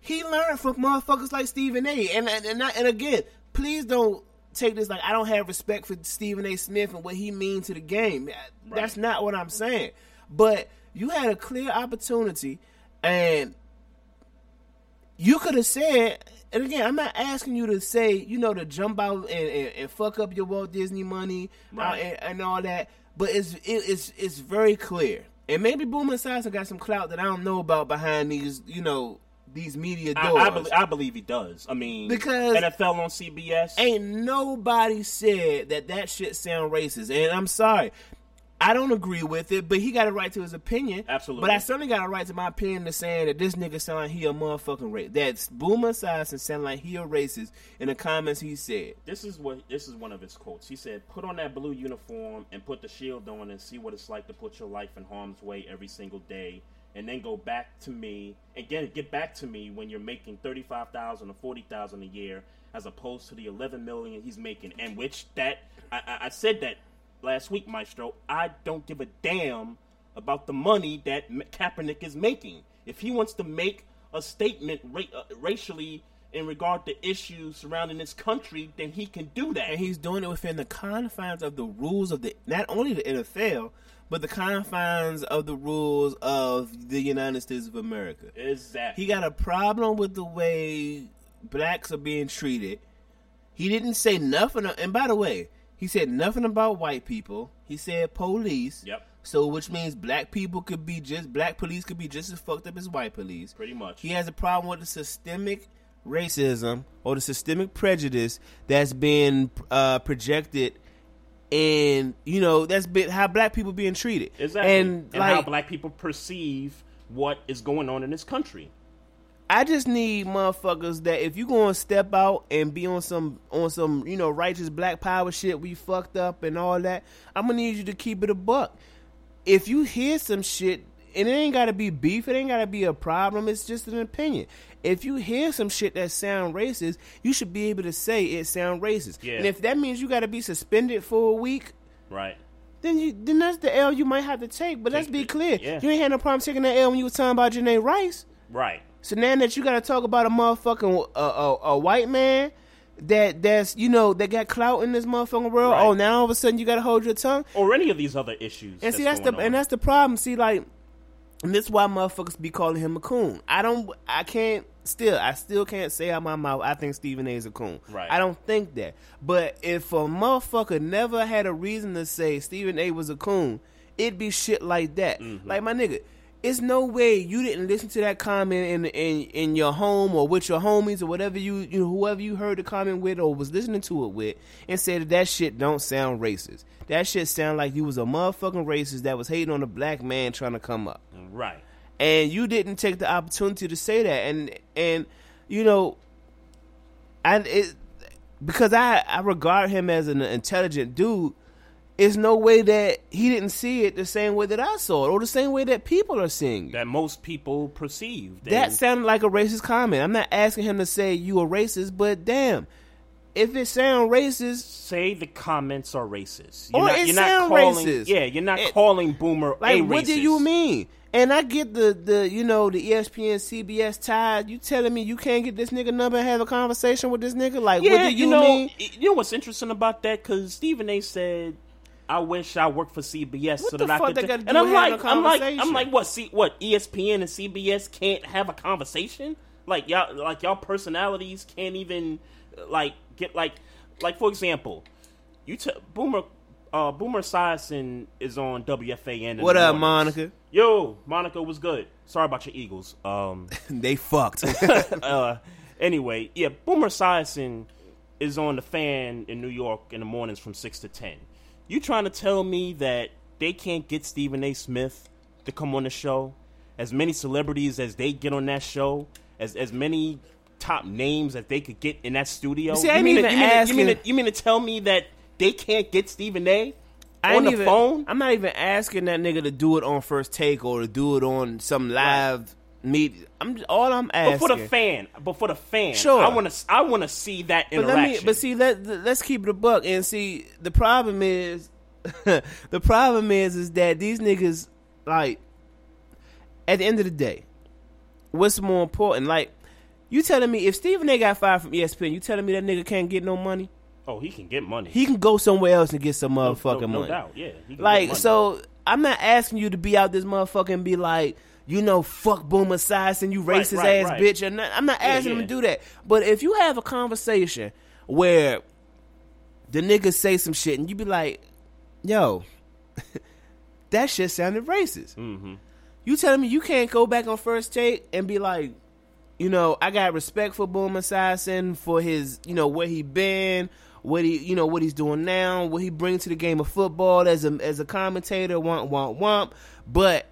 he learned from motherfuckers like Stephen A. And and and, I- and again, please don't take this like I don't have respect for Stephen A. Smith and what he means to the game. That's not what I'm saying. But you had a clear opportunity, and you could have said. And again, I'm not asking you to say, you know, to jump out and, and, and fuck up your Walt Disney money uh, and, and all that. But it's it, it's it's very clear. And maybe Boomer Esiason got some clout that I don't know about behind these, you know, these media doors. I, believe, I believe he does. I mean, Because- NFL on CBS. Ain't nobody said that that shit sound racist. And I'm sorry. I don't agree with it, but he got a right to his opinion. Absolutely. But I certainly got a right to my opinion to saying that this nigga sound like he a motherfucking racist. That's Boomer Esiason sound like he a racist in the comments he said. This is what this is one of his quotes. He said, "Put on that blue uniform and put the shield on and see what it's like to put your life in harm's way every single day, and then go back to me again. Get back to me when you're making thirty five thousand or forty thousand a year, as opposed to the eleven million he's making. And which that I, I said that last week, Maestro. I don't give a damn about the money that Kaepernick is making. If he wants to make a statement ra- uh, racially." In regard to issues surrounding this country, then he can do that. and he's doing it within the confines of the rules of the not only the NFL, but the confines of the rules of the United States of America. Exactly. He got a problem with the way blacks are being treated. He didn't say nothing. And by the way, he said nothing about white people. He said police. Yep. So, which means black people could be just black police could be just as fucked up as white police. Pretty much. He has a problem with the systemic racism or the systemic prejudice that's been uh, projected and you know that's been how black people being treated. Exactly. And, And, like how black people perceive what is going on in this country. I just need motherfuckers that if you gonna step out and be on some on some you know righteous black power shit, we fucked up and all that. I'm gonna need you to keep it a buck. If you hear some shit, and it ain't gotta be beef, it ain't gotta be a problem. It's just an opinion. If you hear some shit that sound racist, you should be able to say it sound racist. Yeah. And if that means you gotta be suspended for a week, Right. then you then that's the L you might have to take. But let's be it, clear, yeah. you ain't had no problem taking that L when you was talking about Janay Rice. Right. So now that you got to talk about a motherfucking uh, a, a white man that that's you know that got clout in this motherfucking world. Right. Oh, now all of a sudden you got to hold your tongue. Or any of these other issues. And see, that's the on. and that's the problem. See, like, and this why motherfuckers be calling him a coon. I don't, I can't. Still, I still can't say out my mouth. I think Stephen A. is a coon. Right. I don't think that. But if a motherfucker never had a reason to say Stephen A. was a coon, it'd be shit like that. Mm-hmm. Like my nigga. It's no way you didn't listen to that comment in in in your home or with your homies or whatever you you know, whoever you heard the comment with or was listening to it with and said that that shit don't sound racist. That shit sound like you was a motherfucking racist that was hating on a black man trying to come up Right. and you didn't take the opportunity to say that and and you know I it because I I regard him as an intelligent dude it's no way that he didn't see it the same way that I saw it or the same way that people are seeing it. That most people perceive. That sounded like a racist comment. I'm not asking him to say you a racist, but damn, if it sound racist, say the comments are racist. Or not, it you're not sound calling, racist. Yeah, you're not It- calling Boomer like what do you mean? And I get the the you know the ESPN CBS tie. You telling me you can't get this nigga number and have a conversation with this nigga? Like Yeah, what do you, know, mean? you know what's interesting about that? Because Stephen A. said, "I wish I worked for CBS What so the that I fuck could." they do-" gotta do and I'm like, a I'm like, I'm like, what? See, what? ESPN and CBS can't have a conversation? Like y'all, like y'all personalities can't even like get like, like for example, you t- Boomer. Uh, Boomer Esiason is on WFAN. in What up, mornings. Monica? Yo, Monica was good. Sorry about your Eagles. Um, they fucked. uh, anyway, yeah, Boomer Esiason is on the fan in New York in the mornings from six to ten. You trying to tell me that they can't get Stephen A. Smith to come on the show? As many celebrities as they get on that show, as as many top names as they could get in that studio. See, I you mean even to, you, mean to, you, mean to, you mean to tell me that they can't get Stephen A. I on the even, phone? I'm not even asking that nigga to do it on first take or to do it on some live meet. I'm all I'm asking. But for the fan, but for the fan, Sure. I want to, I want to see that But interaction. let me, but see, let let's keep it a buck and see. The problem is, the problem is, is that these niggas like at the end of the day, what's more important? Like, you telling me if Stephen A. got fired from ESPN, you telling me that nigga can't get no money? oh, he can get money. He can go somewhere else and get some no, motherfucking no, no money. doubt, yeah. he can get Like, so I'm not asking you to be out this motherfucker and be like, you know, fuck Boomer Esiason, you racist right, ass right. bitch. And I'm not asking him yeah. to do that. But if you have a conversation where the niggas say some shit and you be like, yo, that shit sounded racist. Mm-hmm. You telling me you can't go back on first take and be like, you know, I got respect for Boomer Esiason for his, you know, where he been, what he, you know, what he's doing now, what he brings to the game of football as a as a commentator, womp womp womp. But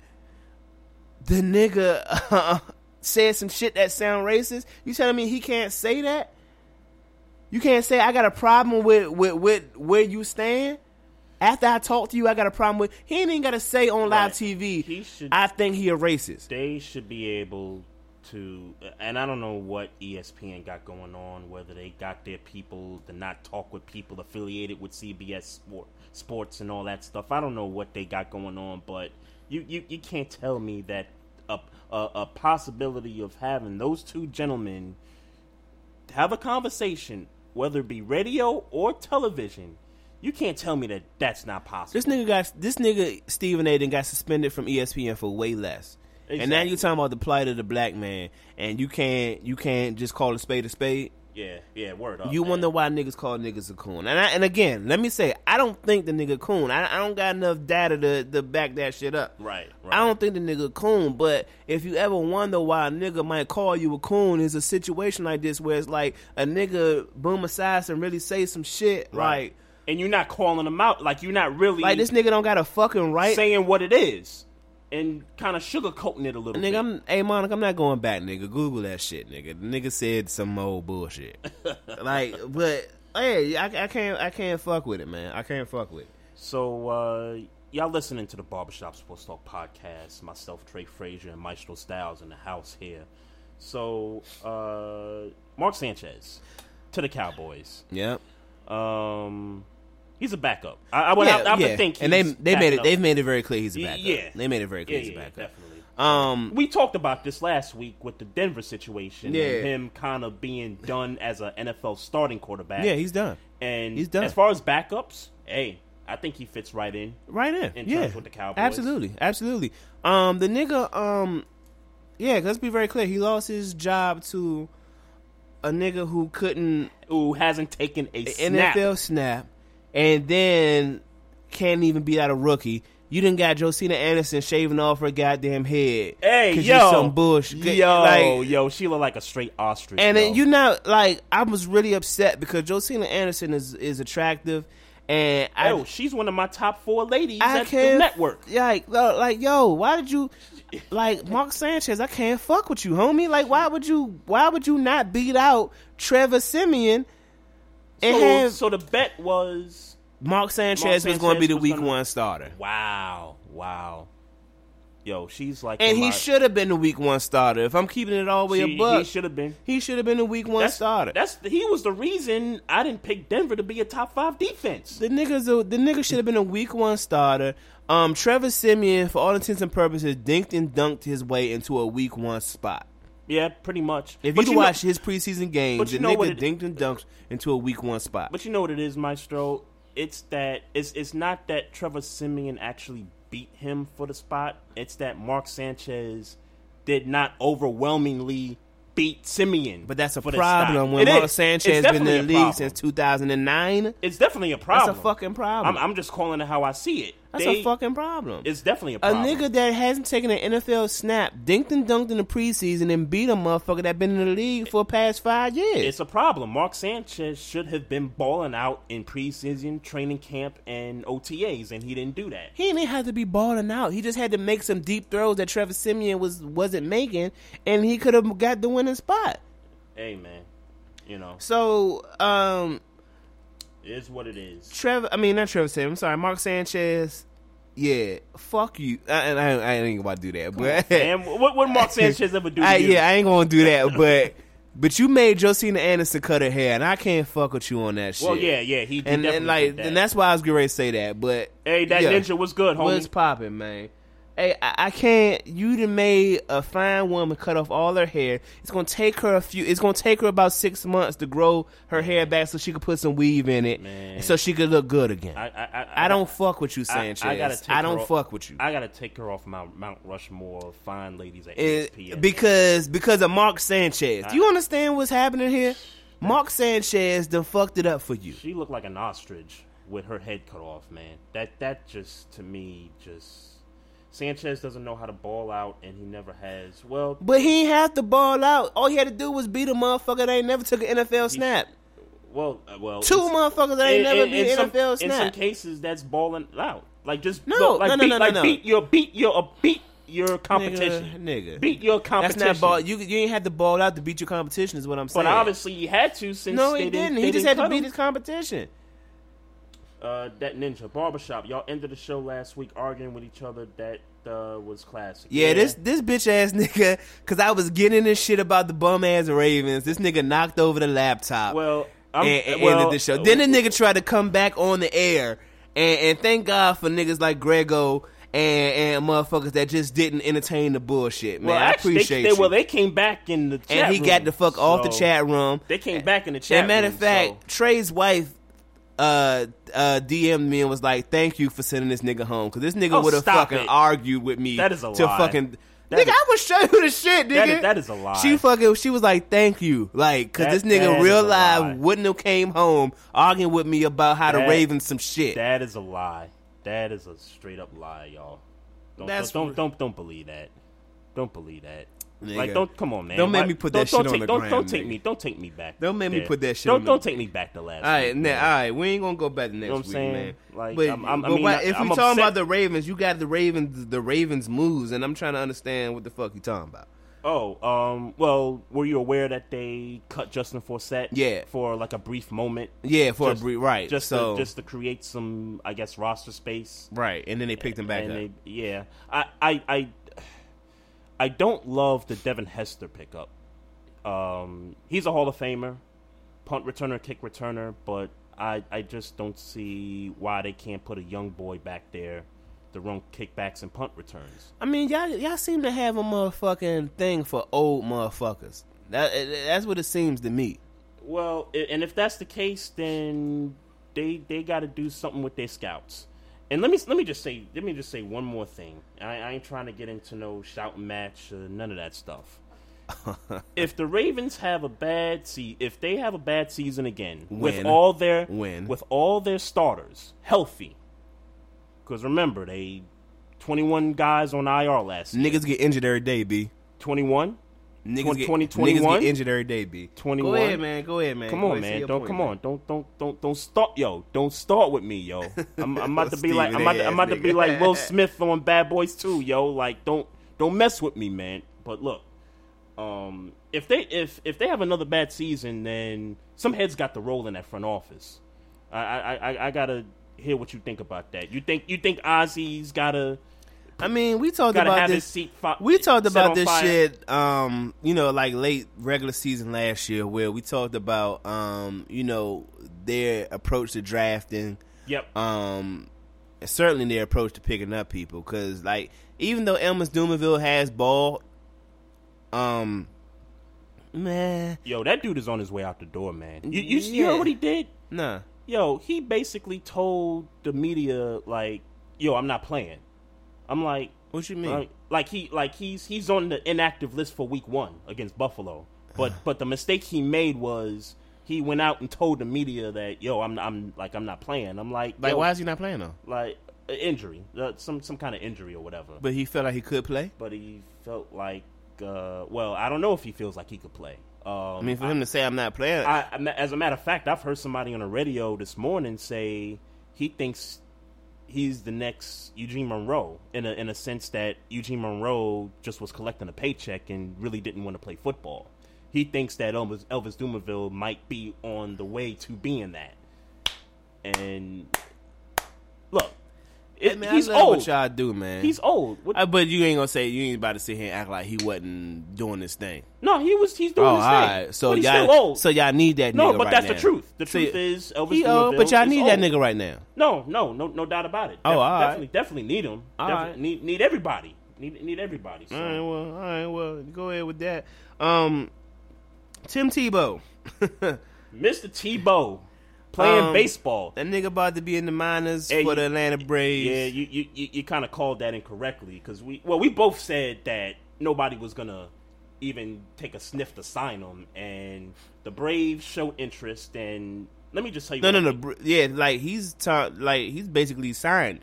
the nigga uh, said some shit that sound racist. You telling me he can't say that? You can't say I got a problem with with, with where you stand. After I talk to you, I got a problem with. He ain't even got to say on live Right. TV. He should- I think he a racist. they should be able to, and I don't know what ESPN got going on, whether they got their people to not talk with people affiliated with CBS sport, sports and all that stuff. I don't know what they got going on, but you, you, you can't tell me that a, a, a possibility of having those two gentlemen have a conversation, whether it be radio or television, you can't tell me that that's not possible. This nigga got this nigga Stephen A. Then got suspended from ESPN for way less. And now you're talking about the plight of the black man, and you can't you can't just call a spade a spade. Yeah, yeah, word up. you man. wonder why niggas call niggas a coon. And I, and again, let me say, I don't think the nigga coon. I, I don't got enough data to, to back that shit up. Right, right. I don't think the nigga coon. But if you ever wonder why a nigga might call you a coon, is a situation like this where it's like a nigga Boomer Esiason really say some shit Right. like and you're not calling them out. Like you're not really like this nigga don't got a fucking right. saying what it is and kind of sugarcoating it a little Nigga, bit. I'm hey Monica, I'm not going back, nigga. Google that shit, nigga. The nigga said some old bullshit. like, but hey, I, I can't, I can't fuck with it, man. I can't fuck with it. So uh, y'all listening to the Barbershop Sports Talk podcast. Myself, Trey Frazier, and Maestro Styles in the house here. So uh, Mark Sanchez to the Cowboys. Yep. Um, He's a backup. I, I would, yeah, I, I would yeah. think, and they they made it. Up. They've made it very clear he's a backup. yeah. they made it very clear yeah, he's a backup. definitely. Um, We talked about this last week with the Denver situation Yeah. and him kind of being done as an NFL starting quarterback. yeah, he's done. and he's done. As far as backups, hey, I think he fits right in. Right in, in yeah, with the Cowboys. absolutely, absolutely. Um, the nigga, um, yeah, let's be very clear. He lost his job to a nigga who couldn't Who hasn't taken a snap? NFL snap, and then can't even beat out a rookie. You didn't got Josina Anderson shaving off her goddamn head. Hey, yo, some bullshit. Yo, Like, yo, she look like a straight ostrich. and yo. then you know, like I was really upset because Josina Anderson is is attractive, and I Yo, she's one of my top four ladies I at the network. Like, like, yo, why did you, like, Mark Sanchez? I can't fuck with you, homie. Like, why would you? Why would you not beat out Trevor Siemian and So, have so the bet was Mark Sanchez, Mark was going to be the week gonna- one starter? wow, wow. Yo, she's like, And he should have been the week one starter. If I'm keeping it all the way she- a buck, He should have been. he should have been the week one That's, starter. that's he was the reason I didn't pick Denver to be a top five defense. the niggas, a- the nigga should have been a week one starter. Um, Trevor Siemian, for all intents and purposes, dinked and dunked his way into a week one spot. Yeah, pretty much. If But you, know- watch his preseason games, the you know nigga it- dinked and dunked into a week one spot. But you know what it is, Maestro? It's that it's it's not that Trevor Siemian actually beat him for the spot. It's that Mark Sanchez did not overwhelmingly beat Siemian. But that's a for problem when Mark. Sanchez It's been in the league problem. since 2009. It's definitely a That's problem. a fucking problem. I'm, I'm just calling it how I see it. That's They- a fucking problem. It's definitely a problem. a nigga that hasn't taken an NFL snap, dinked and dunked in the preseason, and beat a motherfucker that been in the league for the past five years. It's a problem. Mark Sanchez should have been balling out in preseason, training camp, and OTAs, and he didn't do that. he didn't have to be balling out. He just had to make some deep throws that Trevor Siemian was wasn't making, and he could have got the winning spot. Hey, man, you know, So, um, it is what it is. Trevor, I mean not Trevor Siemian. I'm sorry, Mark Sanchez. Yeah, fuck you. I, I, I ain't about to do that, but And what would Mark Sanchez ever do? To I, you? yeah, I ain't gonna do that. But but you made Josina Anderson cut her hair, and I can't fuck with you on that shit. Well, yeah, yeah, he, he and, definitely and like did that. and that's why I was getting ready to say that. But hey, that yeah. ninja was good, homie. What's popping, man? Hey, I, I can't. You done made a fine woman cut off all her hair. It's gonna take her a few. It's gonna take her about six months to grow her hair back so she could put some weave in it, Man. so she could look good again. I, I, I, I don't fuck with you, Sanchez. I gotta take don't her off- fuck with you. I gotta take her off Mount Mount Rushmore of fine ladies at It- ESPN. because because of Mark Sanchez. Do you understand what's happening here? Mark Sanchez done fucked it up for you. she looked like an ostrich with her head cut off, man. That that just to me just Sanchez doesn't know how to ball out, and he never has. Well, But he have to ball out. All he had to do was beat a motherfucker that ain't never took an NFL snap. well, uh, well, Two motherfuckers that ain't in, never in- beat an NFL In some cases, that's balling out. Like just No, go- like no, no, beat, no, no, like no. beat your beat your uh, beat your competition. Nigga, nigga. Beat your That's competition. not ball. You you ain't had to ball out to beat your competition. Is what I'm saying. But obviously, he had to since no, he didn't. didn't. He just didn't had to beat him. his competition. Uh, that ninja barbershop. Y'all ended the show last week arguing with each other. That uh, was classic. Yeah, this this bitch ass nigga. Cause I was getting this shit about the bum ass Ravens. This nigga knocked over the laptop. Well, I'm, and, and well, ended the show. Then the nigga tried to come back on the air, and, and thank God for niggas like Grego and, and motherfuckers that just didn't entertain the bullshit. Man, well, I appreciate they, you. well, they came back in the chat and he room, got the fuck off the chat room. They came back in the chat. And matter of fact, so- Trey's wife uh uh DM'd me and was like, "Thank you for sending this nigga home because this nigga Oh, would have fucking it. argued with me. That is a to lie. fucking." That nigga, is- I will show you the shit, nigga. That is- that is a lie. She fucking. She was like, "Thank you," like, cause That- this nigga real live wouldn't have came home arguing with me about how the That- Ravens some shit. that is a lie. That is a straight up lie, y'all. Don't don't, don't don't don't believe that. Don't believe that. Nigga. Like don't come on, man. Don't make me put that shit don't on take, the don't, gram, Don't take nigga. me. Don't take me back. Don't make me put that shit Don't on don't take me back to last. all right, week, all right, we ain't gonna go back to next know what I'm week, saying? man. Like, but I'm- I'm- I mean, why- if we talking about the Ravens, you got the Ravens, the Ravens moves, and I'm trying to understand what the fuck you talking about. Oh, um, well, were you aware that they cut Justin Forsett? Yeah. For like a brief moment. Yeah, for Just- a brief, right? Just so to, just to create some, I guess, roster space. right, and then they picked him back and up. they, yeah, I, I, I, I don't love the Devin Hester pickup. Um, he's a Hall of Famer, punt returner, kick returner, but I I just don't see why they can't put a young boy back there to run kickbacks and punt returns. I mean, y'all y'all seem to have a motherfucking thing for old motherfuckers. That that's what it seems to me. Well, and if that's the case, then they they got to do something with their scouts. And let me let me just say let me just say one more thing. I, I ain't trying to get into no shouting match, uh, none of that stuff. if the Ravens have a bad se- if they have a bad season again with all their Win. with all their starters healthy, because remember they twenty one guys on IR last year. Niggas get injured every day, b. Twenty one. Niggas get 20, niggas get injured every day, b. 21? Go ahead, man. Go ahead, man. Come on, ahead, man. Don't point, come man. on. Don't don't don't don't start, yo. Don't start with me, yo. I'm, I'm about to be like I'm about to, I'm about to be like Will Smith on Bad Boys 2, yo. Like don't don't mess with me, man. But look, um, if they if if they have another bad season, then some heads got to roll in that front office. I I I, I gotta hear what you think about that. You think you think Ozzie's gotta I mean, we talked gotta about this. his seat fi- we talked about this fire? shit, um, you know, like late regular season last year, where we talked about, um, you know, their approach to drafting, Yep. um, certainly their approach to picking up people. Because, like, even though Elvis Dumervil has ball, um, man, Yo, that dude is on his way out the door, man. You you, you heard what he did? nah. yo, he basically told the media like, yo, I'm not playing. I'm like, What you mean? like, like he like he's he's on the inactive list for week one against Buffalo. But but the mistake he made was he went out and told the media that yo, I'm I'm like I'm not playing. I'm like like, why is he not playing though? like uh, injury, uh, some some kind of injury or whatever. But, he felt like he could play. But he felt like, uh, well, I don't know if he feels like he could play. Um, I mean, for him to say I'm not playing, I, I- as a matter of fact, I've heard somebody on the radio this morning say he thinks he's the next Eugene Monroe in a in a sense that Eugene Monroe just was collecting a paycheck and really didn't want to play football. He thinks that Elvis Elvis Dumervil might be on the way to being that. And look, it, man, he's I old. what y'all do, man. He's old. What- Uh, but you ain't gonna say you ain't about to sit here and act like he wasn't doing this thing. no, he was. He's doing Oh, his all thing. right. So y'all, still old. so y'all need that. Nigga. No, but right that's now. the truth. The truth is Elvis he old, but y'all need that nigga right now. No, no, no, no doubt about it. Oh, Def- all right. definitely, definitely need him. All Definitely right. need need everybody. Need need everybody. So. All right, well, all right, well, go ahead with that. Um, Tim Tebow, Mr. Tebow playing Um, baseball. That nigga about to be in the minors Hey, for the Atlanta Braves. Yeah, you you you, you kind of called that incorrectly because we well we both said that nobody was gonna even take a sniff to sign him, and the Braves showed interest. And let me just tell you, no, what no, I no. br- Yeah, like he's ta- like he's basically signed.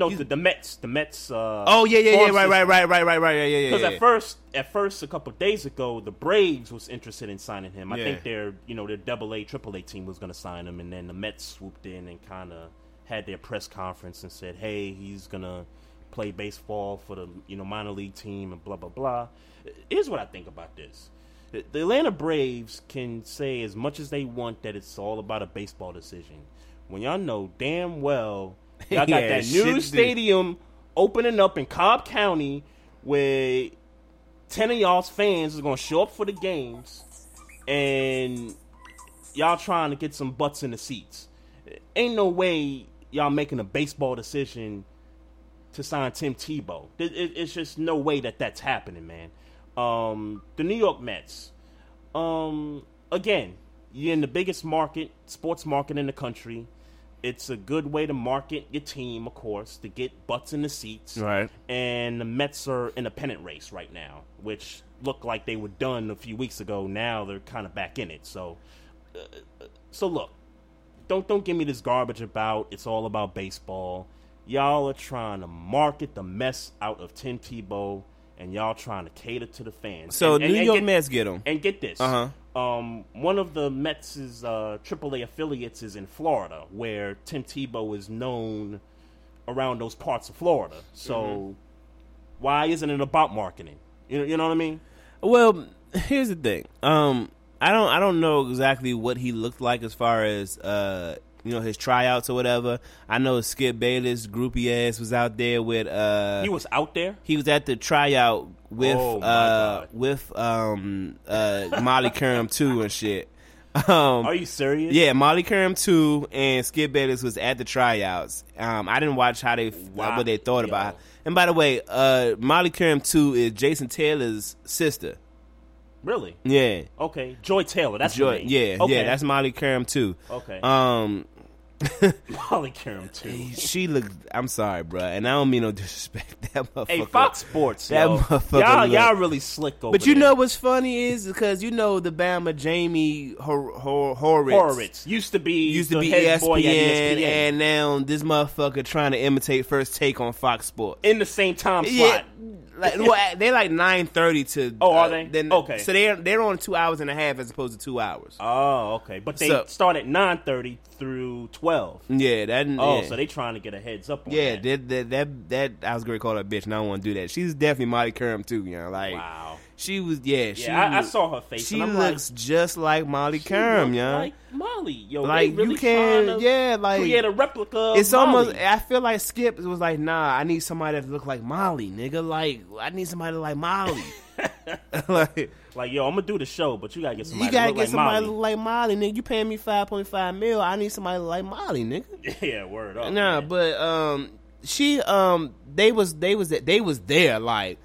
No, the, the Mets, the Mets. Uh, Oh yeah, yeah, yeah, right, right, right, right, right, right, yeah, yeah, yeah. Because yeah. at first, at first, a couple days ago, the Braves was interested in signing him. I Yeah. think their, you know, their Double A, Triple A team was going to sign him, and then the Mets swooped in and kind of had their press conference and said, "Hey, he's gonna play baseball for the, you know, minor league team and blah blah blah." Here's what I think about this: the Atlanta Braves can say as much as they want that it's all about a baseball decision. When y'all know damn well y'all got Yeah, that new to do. stadium opening up in Cobb County where ten of y'all's fans is gonna show up for the games, and y'all trying to get some butts in the seats. Ain't no way y'all making a baseball decision to sign Tim Tebow. It- it- it's just no way that that's happening, man. Um, the New York Mets. Um, again, you're in the biggest market, sports market in the country. It's a good way to market your team, of course, to get butts in the seats. Right. And the Mets are in a pennant race right now, which looked like they were done a few weeks ago. Now they're kind of back in it. So, uh, so look, don't don't give me this garbage about it's all about baseball. Y'all are trying to market the mess out of Tim Tebow, and y'all trying to cater to the fans. so And- and- New and York get- Mets get him. and get this. Uh-huh. Um, one of the Mets' uh, AAA affiliates is in Florida, where Tim Tebow is known around those parts of Florida. So, Mm-hmm. why isn't it about marketing? You know, you know what I mean? Well, here's the thing. Um, I don't, I don't know exactly what he looked like as far as uh, you know, his tryouts or whatever. I know Skip Bayless, groupie ass, was out there with uh, He was out there. he was at the tryout with Oh, uh with um uh Molly Qerim too and shit. Um, Are you serious? yeah, Molly Qerim too, and Skip Bayless was at the tryouts. Um, I didn't watch how they Wow. what they thought Yo. about. It. And by the way, uh, Molly Qerim too is Jason Taylor's sister. Really? Yeah, Okay. Joy Taylor. That's Joy, yeah, Okay. yeah. That's Molly Qerim too. Okay. Um, Molly Qerim too. she looked. I'm sorry, bruh, and I don't mean no disrespect. That motherfucker. Hey, Fox Sports, That yo. motherfucker y'all, y'all really slick over But you there. know what's funny is because you know the Bama Jamie Hor- Hor- Horowitz. Horowitz used to be used to the be ESPN, ESPN and now this motherfucker trying to imitate First Take on Fox Sports. in the same time slot. Yeah, like well, they're like nine thirty to. Oh, are uh, they? Then, Okay. so they're they're on two hours and a half as opposed to two hours. Oh, okay. But they So- start at nine thirty through twelve. yeah, that. Oh, yeah. so they trying to get a heads up on Yeah, that. that, that that that I was gonna call her a bitch, and I don't want to do that. She's definitely Molly Qerim too, you know. Like, Wow. She was. Yeah, she. Yeah, I, I saw her face. She and I'm like, looks just like Molly look yeah. Like Molly, yo, Like, really you can, yeah, like create a replica. Of It's Molly. almost. I feel like Skip was like, "Nah, I need somebody that look like Molly, nigga. Like, I need somebody like Molly. like, like, yo, I'm gonna do the show, but you gotta get somebody. you gotta get like somebody Molly. look like Molly, nigga. You paying me five point five mil. I need somebody like Molly, nigga. yeah, word up. Nah, man. but um, she um, they was they was they was there like,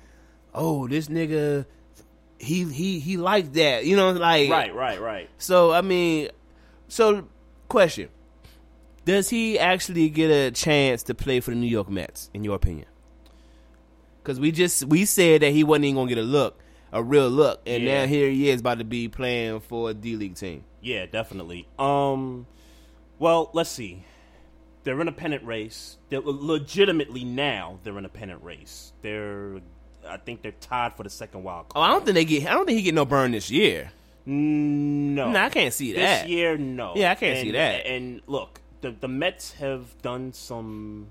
oh, this nigga, he he he liked that, you know, like right, right, right. So I mean, so question: Does he actually get a chance to play for the New York Mets? In your opinion? Because we just we said that he wasn't even gonna get a look, a real look, and Yeah. now here he is about to be playing for a D League team. Yeah, definitely. Um, well, let's see. They're in a pennant race. They're legitimately now they're in a pennant race. They're, I think they're tied for the second wild card. Oh. I don't think they get. I don't think he get no burn this year. No, Nah, I can't see that this year. No, Yeah, I can't And- see that. And look, the the Mets have done some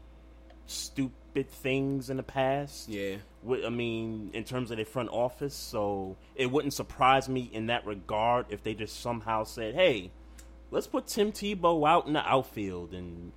stupid things in the past. Yeah. I mean, in terms of their front office, so it wouldn't surprise me in that regard if they just somehow said, "Hey, let's put Tim Tebow out in the outfield and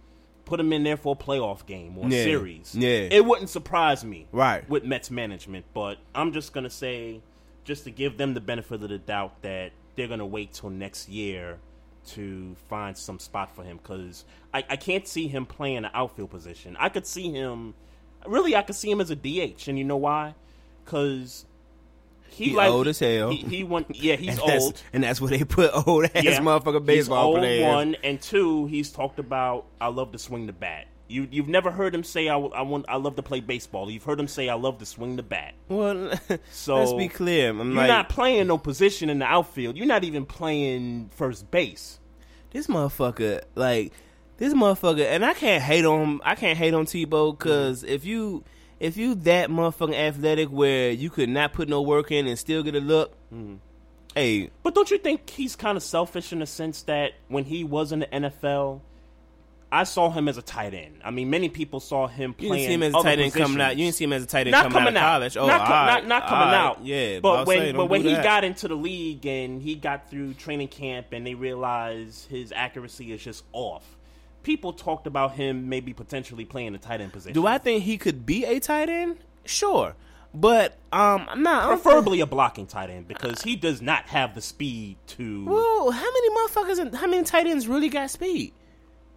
put him in there for a playoff game or a Yeah. series." Yeah. it wouldn't surprise me, Right. with Mets management. But I'm just gonna say, just to give them the benefit of the doubt, that they're gonna wait till next year to find some spot for him because I, I can't see him playing an outfield position. I could see him, really, I could see him as a DH, and you know why? Because he, He like old as hell. He, he won. Yeah, he's and old. and that's where they put old ass Yeah, motherfucker baseball he's old, players. One and two, he's talked about. I love to swing the bat. You you've never heard him say I, I want I love to play baseball. You've heard him say I love to swing the bat. Well, So let's be clear. I'm You're like, not playing no position in the outfield. You're not even playing first base. this motherfucker, like this motherfucker, and I can't hate on him. I can't hate on Tebow because if you if you that motherfucking athletic where you could not put no work in and still get a look, hey, But don't you think he's kind of selfish in the sense that when he was in the NFL, I saw him as a tight end. I mean, many people saw him you didn't see him as a tight end coming out. You didn't see him as a tight end not coming, coming out college. Oh, not, co- all right, not, not coming right, out. Yeah, but was when saying, but when he that. got into the league and he got through training camp and they realized his accuracy is just off, people talked about him maybe potentially playing the tight end position. do I think he could be a tight end? Sure, but um, I'm not I preferably a blocking tight end because he does not have the speed to. Whoa, how many motherfuckers? And, how many tight ends really got speed?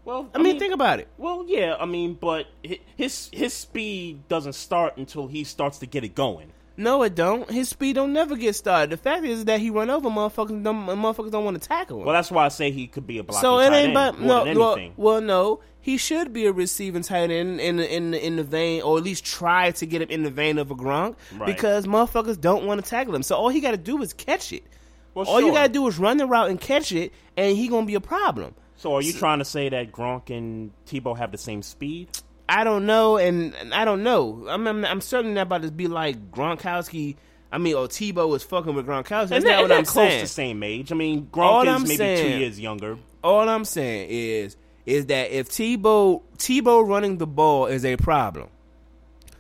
Well, I mean, think about it. Well, yeah, I mean, but his his speed doesn't start until he starts to get it going. No, it don't. His speed don't never get started. The fact is that he run over motherfuckers. Them motherfuckers don't want to tackle him. Well, that's why I say he could be a blocking so it ain't more no. Well, well, no. He should be a receiving tight end in the, in the, in the vein, or at least try to get him in the vein of a Gronk, Right. because motherfuckers don't want to tackle him. So all he got to do is catch it. Well, all you got to do is run the route and catch it, and he gonna be a problem. So are you trying to say that Gronk and Tebow have the same speed? I don't know, and, and I don't know. I'm, I'm I'm certainly not about to be like Gronkowski. I mean, or Tebow is fucking with Gronkowski. That's not they're, what I'm close saying. to same age. I mean, All Gronk I'm is maybe saying- two years younger. All I'm saying is is that if Tebow Tebow running the ball is a problem,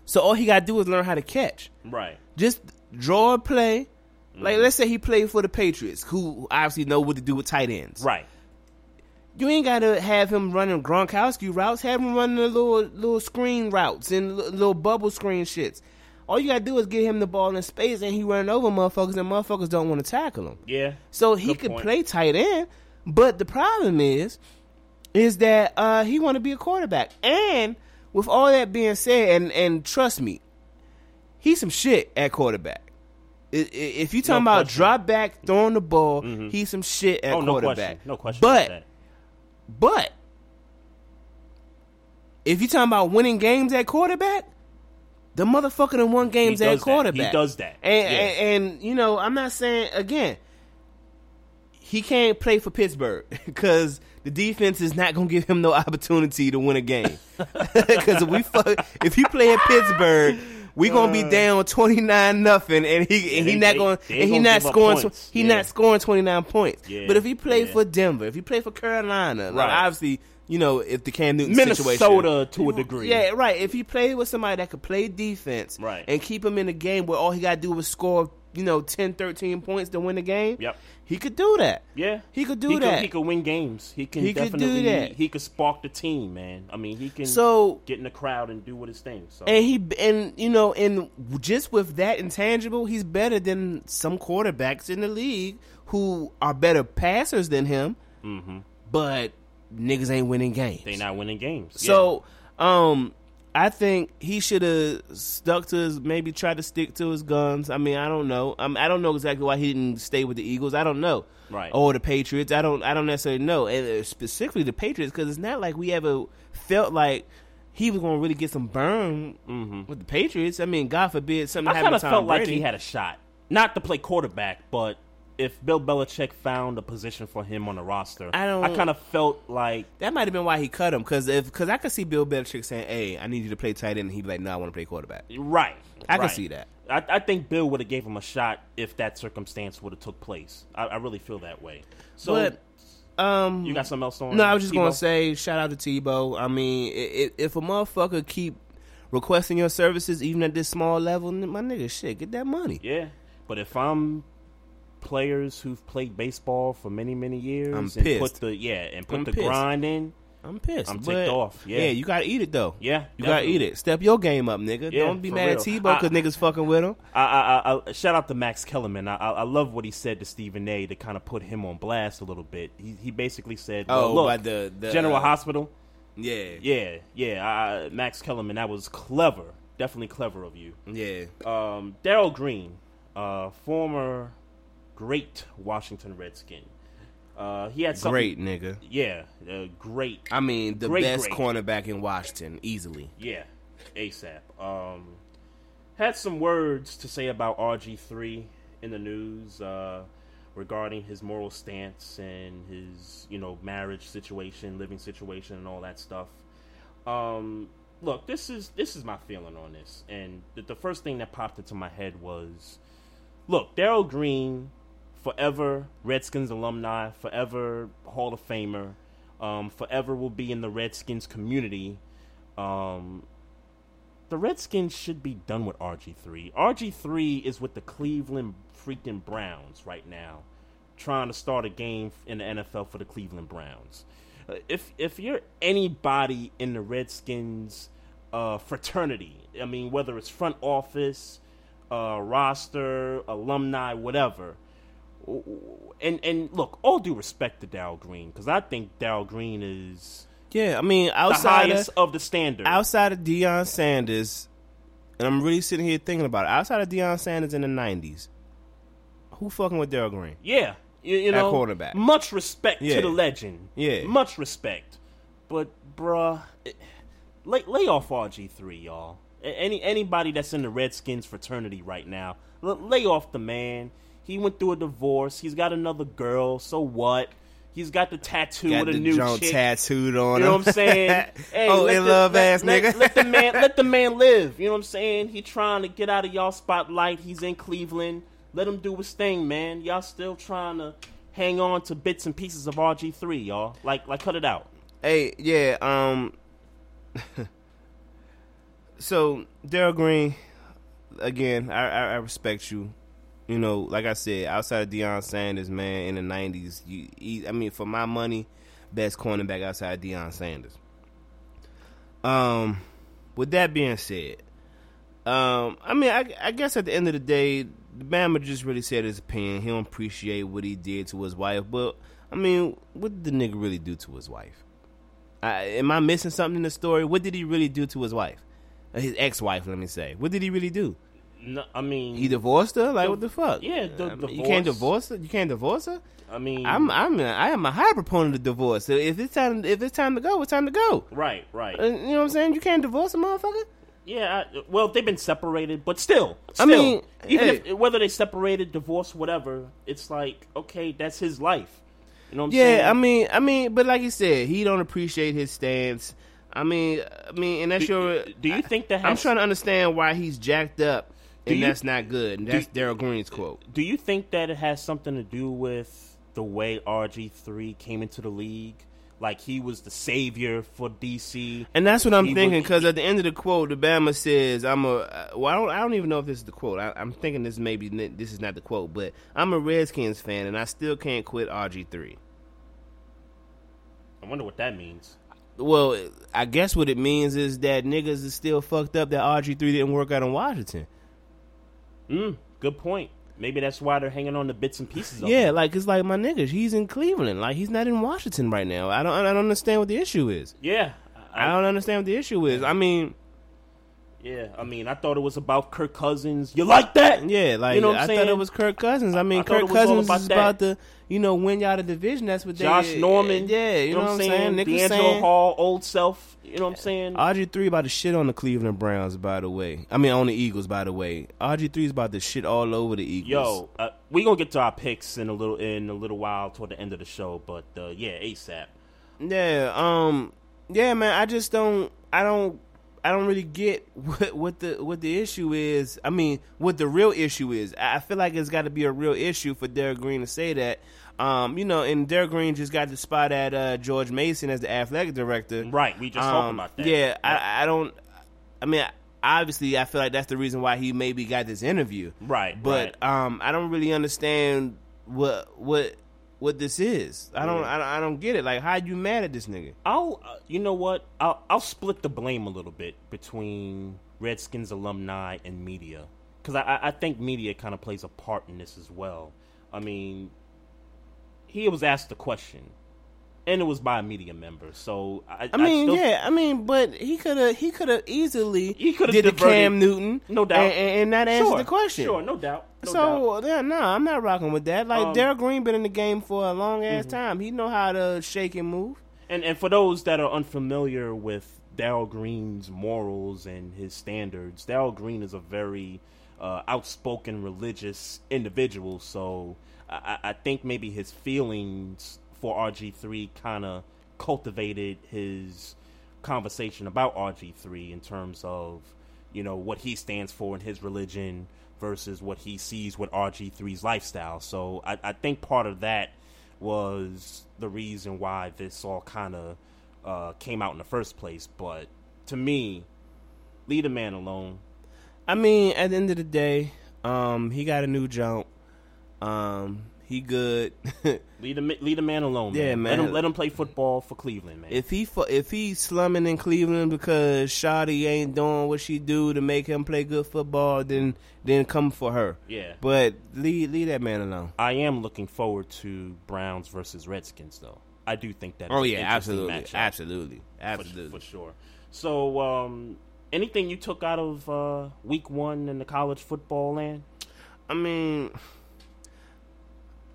so all he got to do is learn how to catch. Right. Just draw a play. Like Mm-hmm. let's say he played for the Patriots, who obviously know what to do with tight ends. Right. You ain't gotta have him running Gronkowski routes. Have him running the little little screen routes and li- little bubble screen shits. All you gotta do is get him the ball in space, and he running over motherfuckers, and motherfuckers don't want to tackle him. Yeah. So he could point. play tight end, But the problem is, is that uh, he want to be a quarterback. And with all that being said, and and trust me, he's some shit at quarterback. If you talking No about drop back, throwing the ball, Mhm. he's some shit at oh, no quarterback. question. No question. But. But if you're talking about winning games at quarterback, the motherfucker done won games at does that. He quarterback. does that. And, Yeah. and and you know, I'm not saying again. He can't play for Pittsburgh because the defense is not gonna give him no opportunity to win a game. Because if we fuck, if he play in Pittsburgh, we gonna be down twenty nine nothing, and he and he Uh. not going and he not scoring. points. He Yeah. not scoring twenty nine points. Yeah. But if he play Yeah. for Denver, if he play for Carolina, like, Right. obviously, you know, if the Cam Newton situation. Minnesota situation, to a degree. yeah, right. If he played with somebody that could play defense, Right. and keep him in the game where all he got to do was score, you know, 10, 13 points to win the game, Yep. he could do that. Yeah, He could do he that. Could, he could win games. He can He could do definitely. that. He could spark the team, man. I mean, he can. So get in the crowd and do what his thing. So and he and you know and just with that intangible, he's better than some quarterbacks in the league who are better passers than him, but niggas ain't winning games. they not winning games. So, um, I think he should have stuck to his, maybe tried to stick to his guns. I mean, I don't know. Um, I don't know exactly why he didn't stay with the Eagles. I don't know. Right. Or the Patriots. I don't. I don't necessarily know, and uh, specifically the Patriots, because it's not like we ever felt like he was going to really get some burn with the Patriots. I mean, God forbid something Mm-hmm. I kind of felt Brady. like he had a shot, not to play quarterback, but if Bill Belichick found a position for him on the roster, I don't- I kind of felt like that might have been why he cut him, because if because I could see Bill Belichick saying, "Hey, I need you to play tight end," and he'd be like, "No, I want to play quarterback." right. I can right. see that. I, I think Bill would have gave him a shot if that circumstance would have took place. I, I really feel that way. So But um, you got something else on? No, I was just Tebow? gonna say shout out to Tebow. I mean, if, if a motherfucker keep requesting your services even at this small level, my nigga, shit, get that money. Yeah, but if I'm players who've played baseball for many many years I'm and pissed. put the yeah and put I'm the pissed. grind in, I'm pissed. I'm ticked off, yeah. you gotta eat it though. Yeah, you gotta eat it. Step your game up, nigga. Yeah, Don't be mad at real. Tebow because niggas fucking with him. I, I, I, I shout out to Max Kellerman. I, I, I love what he said to Stephen A. to kind of put him on blast a little bit. He, he basically said, well, Oh, look, by the- the, General uh, Hospital." Yeah, Yeah, yeah. Max Kellerman, that was clever. Definitely clever of you. yeah. Um, Darrell Green, uh, former great Washington Redskin. Uh, he had something. Great nigga. Yeah, uh, great. I mean, the Great, best great. cornerback in Washington, easily. Yeah, ASAP. Um, had some words to say about RG3 in the news uh, regarding his moral stance and his, you know, marriage situation, living situation, and all that stuff. Um, look, this is this is my feeling on this, and the, the first thing that popped into my head was, look, Darrell Green, forever Redskins alumni, forever Hall of Famer, um, forever will be in the Redskins community. Um, the Redskins should be done with RG3. RG3 is with the Cleveland freaking Browns right now, trying to start a game in the NFL for the Cleveland Browns. Uh, If if you're anybody in the Redskins uh, fraternity, I mean, whether it's front office, uh, roster, alumni, whatever, and and look, all due respect to Dow Green, because I think Dow Green is Yeah, I mean, outside of, highest of the standard. outside of Deion Sanders, and I'm really sitting here thinking about it. Outside of Deion Sanders in the '90s, who fucking with Darrell Green? Yeah, you, you know, quarterback. Much respect Yeah. to the legend. Yeah. much respect. But bruh, it- lay lay off RG three, y'all. Any anybody that's in the Redskins fraternity right now, lay off the man. He went through a divorce. He's got another girl. So what? He's got the tattoo Got with a new chick. tattooed on You know him. what I'm saying? Hey, oh, in the- love let- ass let- nigga. Let the man, let the man live. You know what I'm saying? He trying to get out of y'all spotlight. He's in Cleveland. Let him do his thing, man. Y'all still trying to hang on to bits and pieces of RG3, y'all. Like, like, cut it out. Hey, yeah, um So Darrell Green, again, I, I I respect you. You know, like I said, outside of Deion Sanders, man, in the nineties, you he, I mean, for my money, best cornerback outside of Deion Sanders. Um with that being said, um, I mean, I, I guess at the end of the day, the Bama just really said his opinion. He don't appreciate what he did to his wife, but I mean, what did the nigga really do to his wife? I, am I missing something in the story? What did he really do to his wife? Uh, His ex-wife, let me say. What did he really do? No, I mean, He divorced her? Like what the fuck? Yeah, the I mean, you can't divorce. divorce her. You can't divorce her. I mean, I'm I'm a, I am a high proponent of divorce. So if it's time if it's time to go, it's time to go. right, right. Uh, you know what I'm saying? You can't divorce a motherfucker. Yeah, I, well, they've been separated, but still, I mean, even hey. if whether they separated, divorced, whatever, it's like okay, that's his life. You know what I'm saying? Yeah, I mean, I mean, but like you said, he don't appreciate his stance. I mean, I mean, and that's Do- your. do you think that I'm trying to understand why he's jacked up, and you- that's not good. And that's Darrell Green's quote. Do you think that it has something to do with the way RG3 came into the league? Like he was the savior for DC. And that's what I'm He thinking because at the end of the quote, the Bama says, "I'm a." uh, Well, I don't. I don't even know if this is the quote. I, I'm thinking this maybe this is not the quote, but I'm a Redskins fan, and I still can't quit RG3. I wonder what that means. Well, I guess what it means is that niggas is still fucked up that RG3 didn't work out in Washington. Mm, good point. Maybe that's why they're hanging on the bits and pieces. Of Yeah, like it's like my niggas. He's in Cleveland. Like he's not in Washington right now. I don't. I don't understand what the issue is. yeah. I don't understand what the issue is. I mean, Yeah, I mean, I thought it was about Kirk Cousins. You like that? yeah, like You know what I I'm thought saying? it was Kirk Cousins. I mean, I Kirk Cousins about is that. about to, you know, win y'all the division. That's what they. Josh Norman. Yeah, you, know, what I'm saying. Nick was DeAngelo saying. Hall, old self. You know what I'm saying? RG three about to shit on the Cleveland Browns. By the way, I mean on the Eagles. By the way, RG three is about to shit all over the Eagles. Yo, uh, we gonna get to our picks in a little in a little while toward the end of the show, but uh, yeah, ASAP. Yeah, um, yeah, man. I just don't. I don't. I don't really get what what the what the issue is. I mean, what the real issue is. I feel like it's got to be a real issue for Derek Green to say that. Um, you know, and Derek Green just got the spot at uh, George Mason as the athletic director. Right, we just Um, about that. Yeah, I, I don't. I mean, obviously, I feel like that's the reason why he maybe got this interview. Right, But um, I don't really understand what what what this is. I don't. Yeah. I don't. I don't get it. Like, how you mad at this nigga? I'll, uh, you know what? I'll, I'll split the blame a little bit between Redskins alumni and media, because I, I- I think media kind of plays a part in this as well. I mean, he was asked the question, and it was by a media member. So I, I mean, still- yeah, I mean, but he could have he could have easily He coulda did the diverted- Cam Newton, No doubt. and, and, and not answer sure, the question. Sure, no doubt. No doubt. so yeah, no, I'm not rocking with that. Like Um, Derek Green been in the game for a long ass time. He know how to shake and move. And and for those that are unfamiliar with Darrell Green's morals and his standards, Darrell Green is a very uh, outspoken religious individual. So I, I I think maybe his feelings for RG three kind of cultivated his conversation about RG three in terms of you know what he stands for in his religion versus what he sees with RG 3s lifestyle. So I, I think part of that was the reason why this all kind of uh, came out in the first place. But to me, leave the man alone. I mean, at the end of the day, um, he got a new jump. Um, he good. Leave the leave the man alone. Yeah, man. Let man. him let him play football for Cleveland, man. if he if he slumming in Cleveland because Shawty ain't doing what she do to make him play good football, then then come for her. Yeah. But leave leave that man alone. I am looking forward to Browns versus Redskins, though. I do think that. Oh yeah, absolutely, matchup. absolutely, for, absolutely. for sure. So, um, anything you took out of uh, Week One in the college football land? I mean,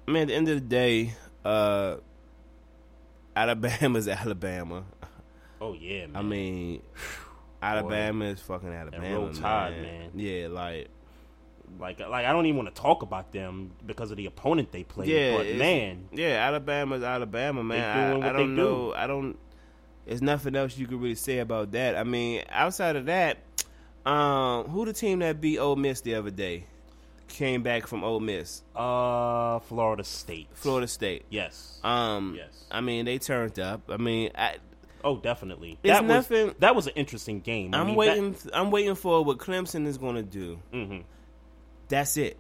I mean, at the end of the day, uh, Alabama's Alabama. Oh yeah, man. I mean, Alabama is fucking Alabama. Roll Tide, man. Yeah, like like, like I don't even want to talk about them because of the opponent they played. yeah, but man, yeah, Alabama's Alabama, man. I, I don't do. know. I don't. There's nothing else you could really say about that. I mean, outside of that, um, who the team that beat Ole Miss the other day came back from Ole Miss, uh, Florida State, Florida State. Yes. Um, Yes. I mean, they turned up. I mean, I, oh, definitely. It's that was that was an interesting game. I I'm mean, waiting. I'm waiting for what Clemson is going to do. hmm That's it.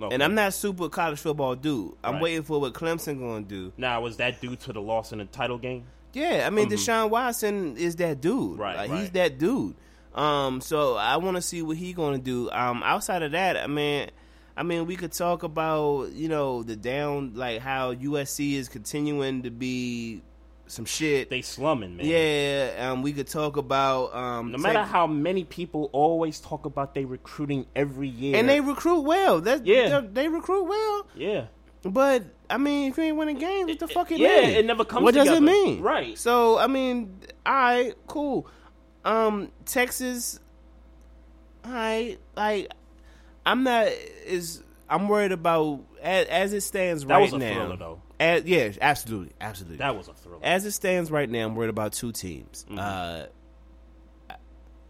Okay. And I'm not super college football dude. I'm Right. waiting for what Clemson going to do. now was that due to the loss in the title game? Yeah, I mean, Deshaun Watson is that dude. Right, like, he's that dude. Um, so I want to see what he going to do. Um, outside of that, I mean, I mean, we could talk about you know the down like how USC is continuing to be some shit. They slumming, man. yeah, um, we could talk about um, No matter Tech- how many people always talk about they recruiting every year, and they recruit well. That Yeah. they, recruit well. yeah, But I mean, if you ain't winning games, what the fuck it yeah, mean? it never comes What does it mean? Right. So I mean, all right, cool. Um, Texas, I like I'm not is I'm worried about as, as it stands That right was a now. thriller, though. As, yeah, absolutely, absolutely. that was a thriller. As it stands right now, I'm worried about two teams. Mm-hmm. Uh,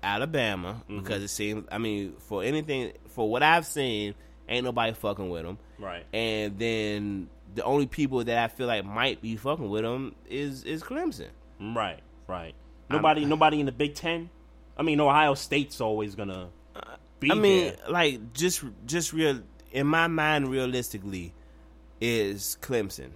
Alabama, Mm-hmm. because it seems, I mean, for anything, for what I've seen, ain't nobody fucking with them. Right. And then the only people that I feel like might be fucking with them is is Clemson. Right, right. Nobody, nobody in the Big Ten. I mean, Ohio State's always gonna be I mean, there. like just just real in my mind, realistically, is Clemson.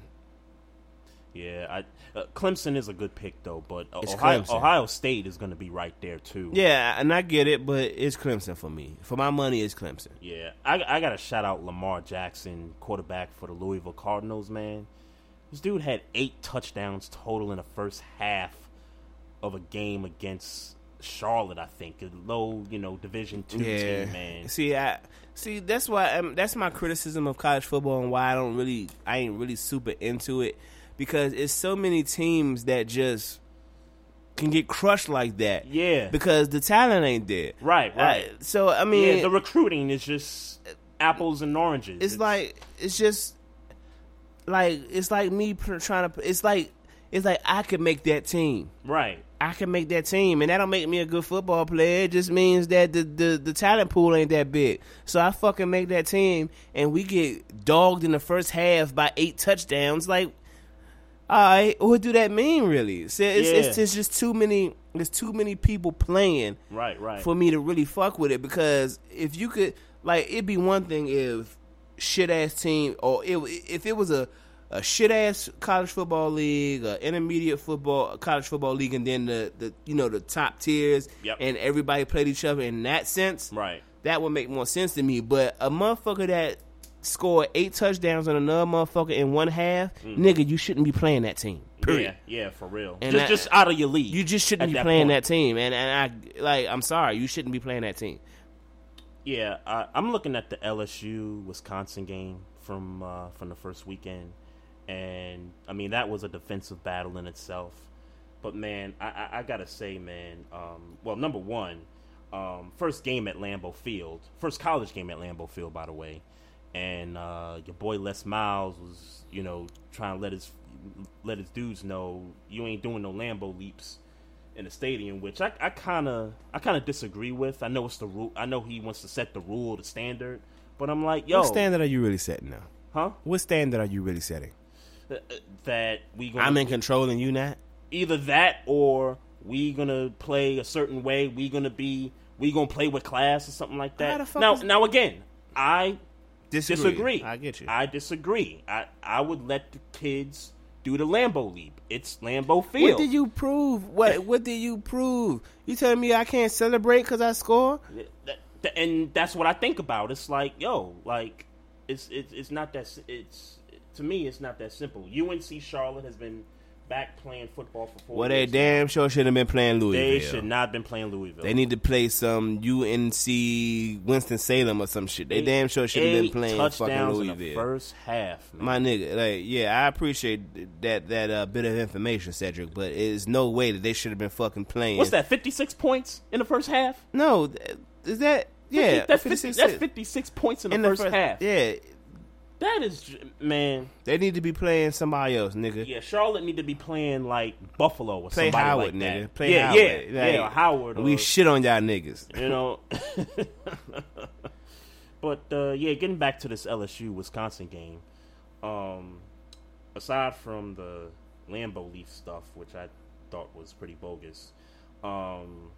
Yeah, I, uh, Clemson is a good pick though, but uh, Ohio, Clemson. Ohio State is gonna be right there too. Yeah, and I get it, but it's Clemson for me. For my money, it's Clemson. Yeah, I, I got to shout out Lamar Jackson, quarterback for the Louisville Cardinals. Man, this dude had eight touchdowns total in the first half of a game against Charlotte. I think a low, you know, Division two team. Man, See, I see that's why um, that's my criticism of college football and why I don't really I ain't really super into it because it's so many teams that just can get crushed like that. Yeah. because the talent ain't there. Right, right. Uh, so I mean, yeah, the recruiting is just apples and oranges. it's like it's just like it's like me trying to. It's like it's like I could make that team. right. I can make that team, and that don't make me a good football player. It just means that the, the, the talent pool ain't that big. So I fucking make that team, and we get dogged in the first half by eight touchdowns. Like, all right, what do that mean, really? So it's, it's, it's just too many. There's too many people playing Right, right. for me to really fuck with it. Because if you could, like, it'd be one thing if shit ass team, or it, if it was a a shit ass college football league, a intermediate football college football league, and then the, the you know the top tiers, Yep. and everybody played each other in that sense. Right. That would make more sense to me. But a motherfucker that scored eight touchdowns on another motherfucker in one half, nigga, you shouldn't be playing that team. Period. Yeah, yeah, for real. And just, that- just out of your league. You just shouldn't be that playing point. that team, and and I like. I'm sorry, you shouldn't be playing that team. Yeah, I, I'm looking at the LSU Wisconsin game from uh, from the first weekend, and I mean that was a defensive battle in itself. But man, I, I, I gotta say, man, um, well, number one, um, first game at Lambeau Field, first college game at Lambeau Field, by the way, and uh, your boy Les Miles was, you know, trying to let his let his dudes know you ain't doing no Lambeau leaps in the stadium, which I kind of I kind of disagree with. I know it's the rule. I know he wants to set the rule, the standard, but I'm like, yo, What standard are you really setting now? huh? What standard are you really setting? That we gonna I'm in control and you not. either that or we gonna play a certain way. We gonna be we gonna play with class or something like that. Now, now again, I Disagree. disagree. I get you. I disagree. I I would let the kids do the Lambeau leap. It's Lambeau Field. What did you prove? What What did you prove? You telling me I can't celebrate because I score? And that's what I think about. It's like, yo, like it's it's it's not that it's to me it's not that simple. UNC Charlotte has been back playing football for four Well, they damn sure should have been playing Louisville. They should not have been playing Louisville. They need to play some UNC Winston Salem or some shit. They Eight- damn sure should have been playing fucking the Louisville. first half. Man. My nigga, like, yeah, I appreciate that that uh, bit of information, Cedric, but it's no way that they should have been fucking playing. What's that? Fifty six points in the first half. No, is that yeah? that's 50, 56 that's fifty six points in the, in first, half. Yeah, That is man. they need to be playing somebody else, nigga. Yeah, Charlotte need to be playing like Buffalo or Play somebody Howard, like nigga. that. Play yeah, Howard. yeah, Like, yeah, Howard. We or- shit on y'all niggas. you know. but uh, yeah, getting back to this LSU Wisconsin game. Um, aside from the Lambeau Leaf stuff, which I thought was pretty bogus, um,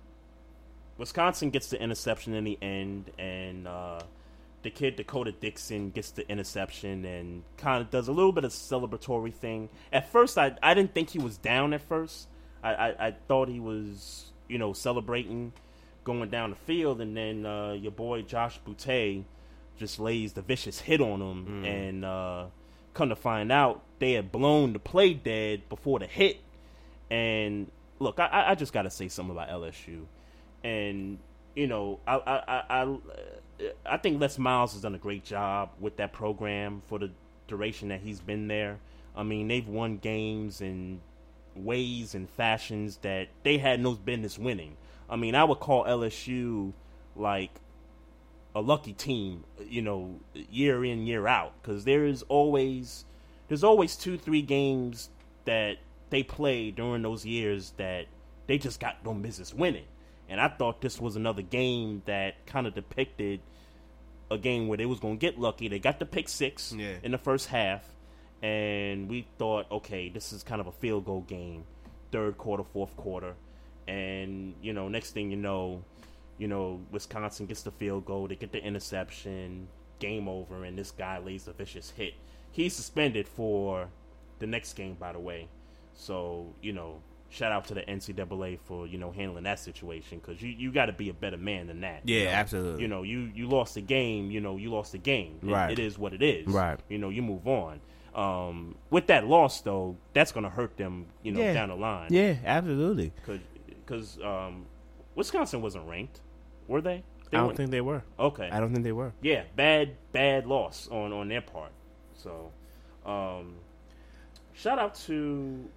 Wisconsin gets the interception in the end, and uh, the kid D'Cota Dixon gets the interception and kind of does a little bit of celebratory thing. At first, I I didn't think he was down. At first, I I, I thought he was you know celebrating going down the field, and then uh, your boy Josh Boutte just lays the vicious hit on him, and uh, come to find out, they had blown the play dead before the hit. And look, I- I, I just got to say something about LSU, and you know, I I I, I, I think Les Miles has done a great job with that program for the duration that he's been there. I mean, they've won games in ways and fashions that they had no business winning. I mean, I would call LSU like a lucky team, you know, year in year out because there is always there's always two three games that they play during those years that they just got no business winning. And I thought this was another game that kind of depicted a game where they was gonna get lucky. They got the pick six Yeah. in the first half, and we thought, okay, this is kind of a field goal game, third quarter, fourth quarter, and you know, next thing you know, you know, Wisconsin gets the field goal, they get the interception, game over, and this guy lays a vicious hit. He's suspended for the next game, by the way. So you know, shout out to the NCAA for you know handling that situation because you you got to be a better man than that. you Yeah, know? absolutely. You know, you you lost the game. You know, you lost the game. It- Right. it is what it is. Right. You know, you move on. Um, with that loss though, that's gonna hurt them. You know, Yeah. down the line. Yeah, absolutely. Because um, Wisconsin wasn't ranked, were they? They I don't weren't- think they were. Okay. I don't think they were. Yeah, bad bad loss on on their part. So, um, shout out to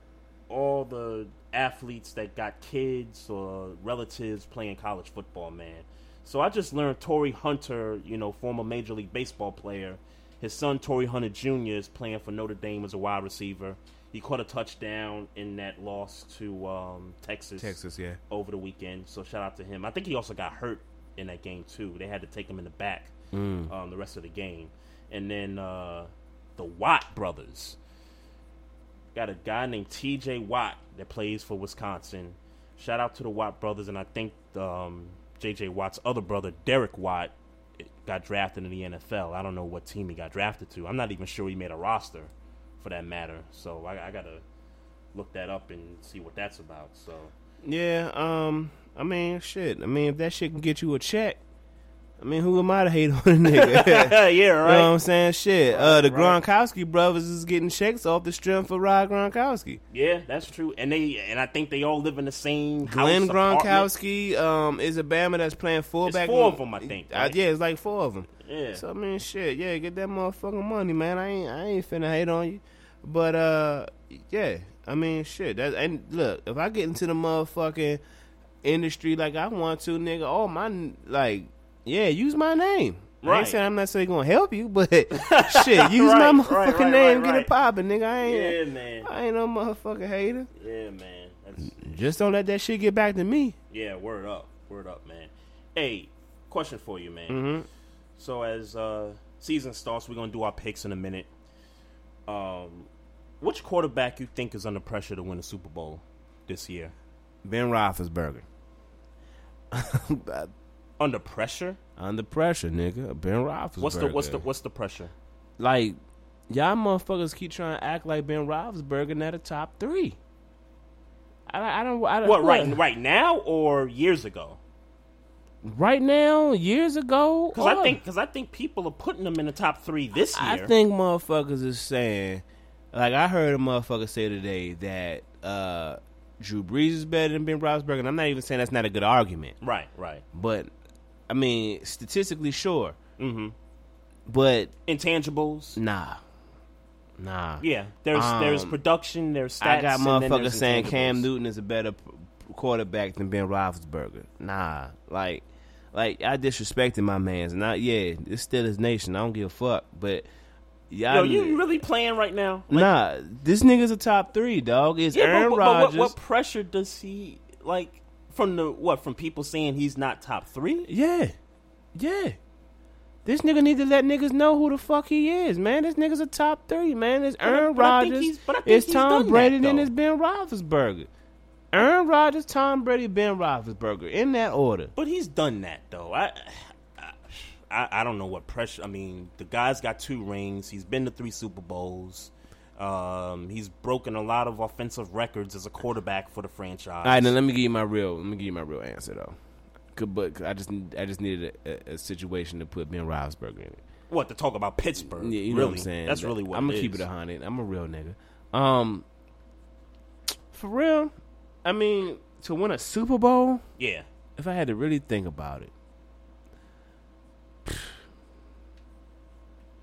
all the athletes that got kids or relatives playing college football, man. So I just learned Torii Hunter, you know, former Major League Baseball player. His son Torii Hunter Jr. is playing for Notre Dame as a wide receiver. He caught a touchdown in that loss to um, Texas Texas, yeah. over the weekend. So shout out to him. I think he also got hurt in that game too. They had to take him in the back um, the rest of the game. And then uh, the Watt brothers got a guy named T.J. Watt that plays for Wisconsin. Shout out to the Watt brothers, and I think um, J.J. Watt's other brother Derek Watt got drafted in the NFL. I don't know what team he got drafted to. I'm not even sure he made a roster, for that matter. So I, I gotta look that up and see what that's about. So. Yeah, um, I mean, shit. I mean, if that shit can get you a check, I mean, who am I to hate on a nigga? yeah, You know what right. I'm saying? Shit. uh, the right. Gronkowski brothers is getting checks off the strength for Rob Gronkowski. Yeah, that's true. And they and I think they all live in the same. Glenn apartment. Gronkowski um, is a Bama that's playing fullback. four of them, I think, right? yeah, it's like four of them. Yeah. So I mean, shit. Yeah, get that motherfucking money, man. I ain't, I ain't finna hate on you, but uh, yeah. I mean, shit. That and look, if I get into the motherfucking industry like I want to, nigga, all my like, yeah, use my name. I ain't saying I'm necessarily gonna help you, but shit, use Right, my motherfucking right, name, right, get it popping, nigga. I ain't, Yeah, man. I ain't no motherfucking hater. Yeah, man. That's, Just don't let that shit get back to me. yeah, word up, word up, man. Hey, question for you, man. Mm-hmm. So as uh season starts, we're gonna do our picks in a minute. Um, which quarterback you think is under pressure to win a Super Bowl this year? Ben Roethlisberger. Under pressure? Under pressure, nigga. Ben Roethlisberger. What's the what's the what's the pressure? like y'all motherfuckers keep trying to act like Ben Roethlisberger not a top three. I, I don't. I don't What right right now or years ago? right now? Years ago? Because I think because I think people are putting them in the top three this year. I think motherfuckers is saying, like I heard a motherfucker say today that uh, Drew Brees is better than Ben Roethlisberger. And I'm not even saying that's not a good argument, right, right. but I mean statistically, sure, Mm-hmm. but Intangibles. nah, nah. Yeah, there's there's Um, production, there's stats. I got motherfuckers saying Cam. Newton is a better quarterback than Ben Roethlisberger. Nah, like, like I disrespected my man's. Not yeah, it's still his nation. I don't give a fuck. But y'all, Yo, you really playing right now? Like, nah, this nigga's a top three dog. Is yeah, Aaron but what, Rodgers. what pressure does he like from the what from people saying he's not top three? Yeah, yeah. This nigga need to let niggas know who the fuck he is, man. This nigga's a top three, man. It's Aaron but I think Rodgers. he's- but I think It's Tom Brady, then though. it's Ben Roethlisberger. Aaron Rodgers, Tom Brady, Ben Roethlisberger, in that order. But he's done that though. I, I I don't know what pressure. I mean, the guy's got two rings. He's been to three Super Bowls. Um, he's broken a lot of offensive records as a quarterback for the franchise. All right, now let me give you my real. Let me give you my real answer though. 'Cause- But 'cause I just I just needed a, a, a situation to put Ben Roethlisberger in it. what to talk about Pittsburgh. Yeah, you know what I'm saying. That's really what I'm gonna keep it a hundred. I'm a real nigga. Um, for real, I mean, to win a Super Bowl, Yeah. if I had to really think about it,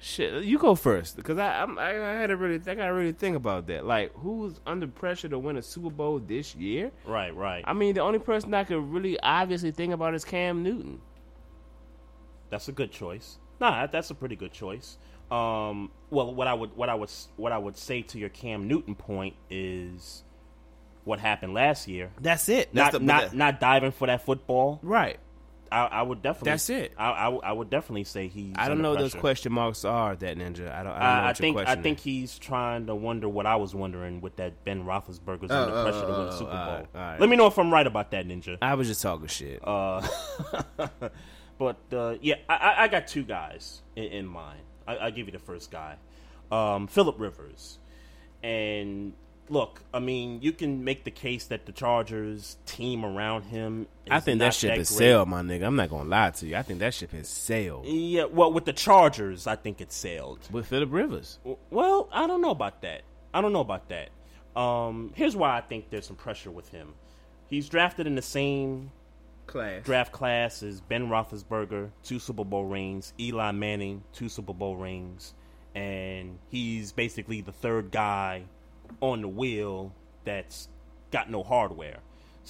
shit, you go first because I I'm, I, I had to really I gotta really think about that. Like, who's under pressure to win a Super Bowl this year? Right, right. I mean, the only person I could really obviously think about is Cam Newton. That's a good choice. Nah, that's a pretty good choice. Um, well, what I would what I would what I would say to your Cam Newton point is what happened last year. That's it. Not the, not not diving for that football. right. I, I would definitely. That's it. I, I, I would definitely say he's. I don't under know what those question marks are. That ninja. I don't. I, don't know Uh, I what your think I think he's trying to wonder what I was wondering with that Ben Roethlisberger's under oh, pressure to oh, win a oh, Super Bowl. alright, alright. Let me know if I'm right about that, Ninja. I was just talking shit. Uh, but uh, yeah, I, I- I got two guys in, in mind. I, I'll give you the first guy, um, Philip Rivers. And look, I mean, you can make the case that the Chargers team around him. Is I think not that ship has great. sailed, my nigga. I'm not gonna lie to you. I think that ship has sailed Yeah, well, with the Chargers, I think it sailed. with Philip Rivers. Well, I don't know about that. I don't know about that. Um, here's why I think there's some pressure with him. He's drafted in the same Class. draft class as Ben Roethlisberger, two Super Bowl rings, Eli Manning, two Super Bowl rings, and he's basically the third guy on the wheel that's got no hardware.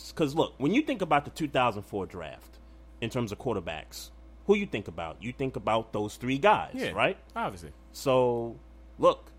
Because look, when you think about the 2004 draft in terms of quarterbacks, who you think about? You think about those three guys, Yeah, right? Obviously. So, look,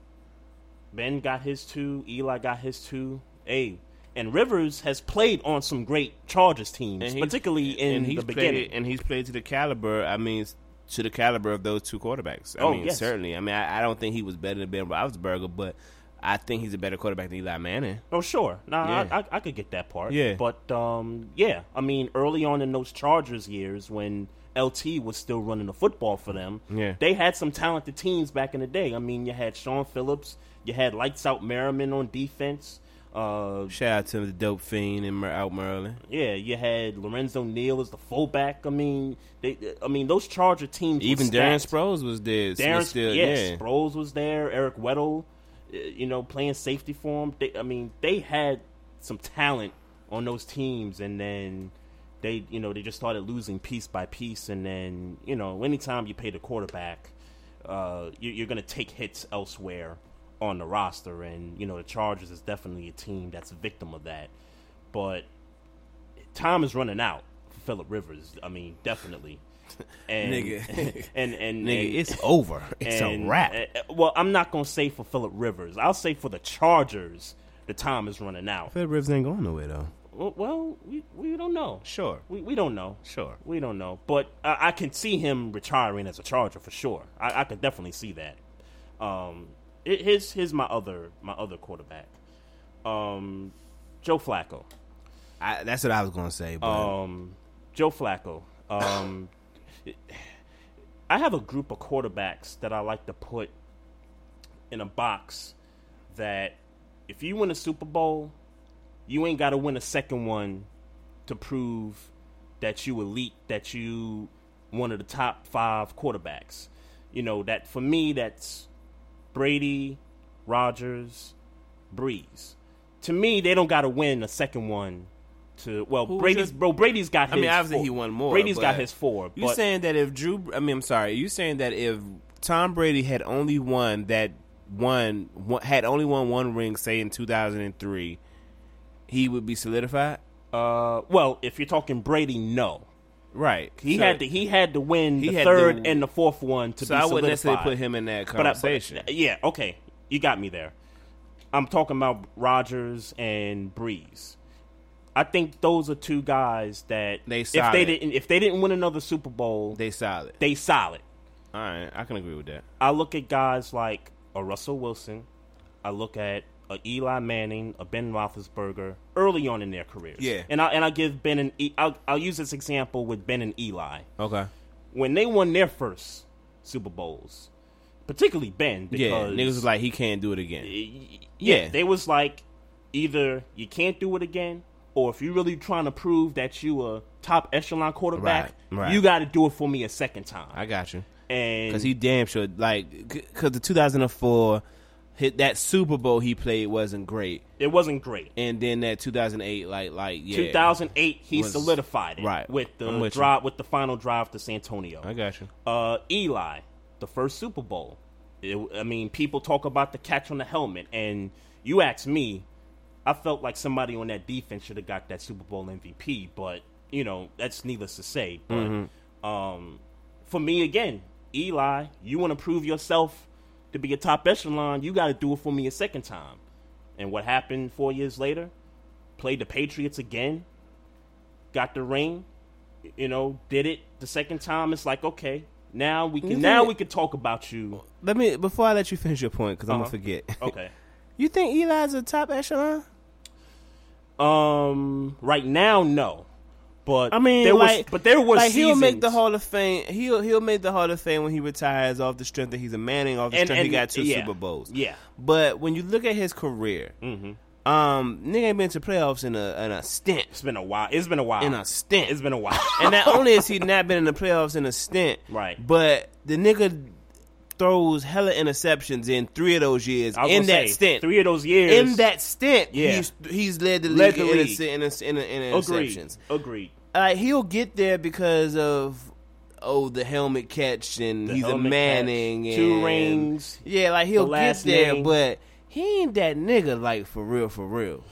Ben got his two, Eli got his two. Hey, and Rivers has played on some great Chargers teams, particularly in the beginning. and he's played to the caliber. I mean, to the caliber of those two quarterbacks. I Oh, mean, yes. certainly. I mean, I, I don't think he was better than Ben Roethlisberger, but I think he's a better quarterback than Eli Manning. Oh, sure. Nah, Yeah. I, I, I could get that part. Yeah. But, um, yeah, I mean, early on in those Chargers years when LT was still running the football for them, Yeah. they had some talented teams back in the day. I mean, you had Shaun Phillips, you had Lights Out Merriman on defense. Uh, Shout out to the dope fiend in Mer- out Maryland. Yeah, you had Lorenzo Neal as the fullback. I mean, they, I mean those Charger teams. Even Darren. Sproles was there. was Darren, still, yes, yeah. Sproles was there. Eric Weddle, you know, playing safety for him. They, I mean, they had some talent on those teams, and then they, you know, they just started losing piece by piece. And then, you know, anytime you pay the quarterback, uh, you, you're going to take hits elsewhere on the roster, and you know, the Chargers is definitely a team that's a victim of that. But time is running out for Philip Rivers. I mean, definitely. And, Nigga. and and Nigga, and- it's over. It's and, a wrap. uh, uh, well, I'm not gonna say for Philip Rivers. I'll say for the Chargers, the time is running out. Philip Rivers ain't going nowhere though. Well, well we we don't know. Sure. We we don't know. Sure. We don't know. But I, I can see him retiring as a Charger for sure. I, I could definitely see that. Um, it, his his my other my other quarterback, um, Joe Flacco. I, that's what I was gonna say. But Um, Joe Flacco. Um, I have a group of quarterbacks that I like to put in a box that if you win a Super Bowl, you ain't got to win a second one to prove that you elite, that you one of the top five quarterbacks. You know that for me, that's Brady, Rodgers, Brees. To me, they don't got to win a second one. To well, Who Brady's your- bro. Brady's got. I mean, obviously four. he won more. Brady's got his four. You saying that if Drew? I mean, I'm sorry. You saying that if Tom Brady had only won that one, one had only won one ring, say in 2003, he would be solidified. uh, well, if you're talking Brady, no. Right. He So- had to. He had to win He the third to- and the fourth one to So be I wouldn't necessarily put him in that But I- but- conversation. yeah, okay, you got me there. I'm talking about Rodgers and Brees. I think those are two guys that They if they didn't if they didn't win another Super Bowl, they, solid. they solid. solid. All right, I can agree with that. I look at guys like a Russell Wilson. I look at a Eli Manning, a Ben Roethlisberger early on in their careers. Yeah. and I and I give Ben and e- I'll, I'll use this example with Ben and Eli Okay. when they won their first Super Bowls, particularly Ben. Because, Yeah, niggas was like he can't do it again. yeah, Yeah. they was like either you can't do it again, or if you're really trying to prove that you a top echelon quarterback, Right, right. you got to do it for me a second time. I got you. And Because he damn sure like because the 2004 hit that Super Bowl he played wasn't great, it wasn't great. and then that 2008 like like yeah, 2008, he Was- solidified it right. with the with you. with the final drive to Santonio. I got you. uh, Eli, the first Super Bowl. It, I mean, people talk about the catch on the helmet, and you ask me, I felt like somebody on that defense should have got that Super Bowl MVP, but you know that's needless to say. But Mm-hmm. um, for me, again, Eli, you want to prove yourself to be a top echelon, you got to do it for me a second time. And what happened four years later? Played the Patriots again, got the ring, you know, did it the second time. It's like okay, now we can now we can talk about you. Let me before I let you finish your point because I'm Uh-huh. gonna forget. Okay. you think Eli's a top echelon? Um, right now, no. But I mean, there like, was, but there was like he'll make the Hall of Fame. He'll he'll make the Hall of Fame when he retires off the strength that he's a Manning, off the And- strength he got two yeah. Super Bowls. Yeah. But when you look at his career, Mm-hmm. um, nigga ain't been to playoffs in a in a stint. It's been a while. It's been a while. In a stint. It's been a while. and not only has he not been in the playoffs in a stint, Right. But the nigga throws hella interceptions in three of those years in that say, stint. three of those years in that stint, Yeah. he's he's led the Led league, the in, league. In, in, in, in Agreed. interceptions. Agreed. Uh, he'll get there because of oh the helmet catch and The he's a Manning catch, and two rings, Yeah, like he'll the get there, name. but he ain't that nigga like for real, for real.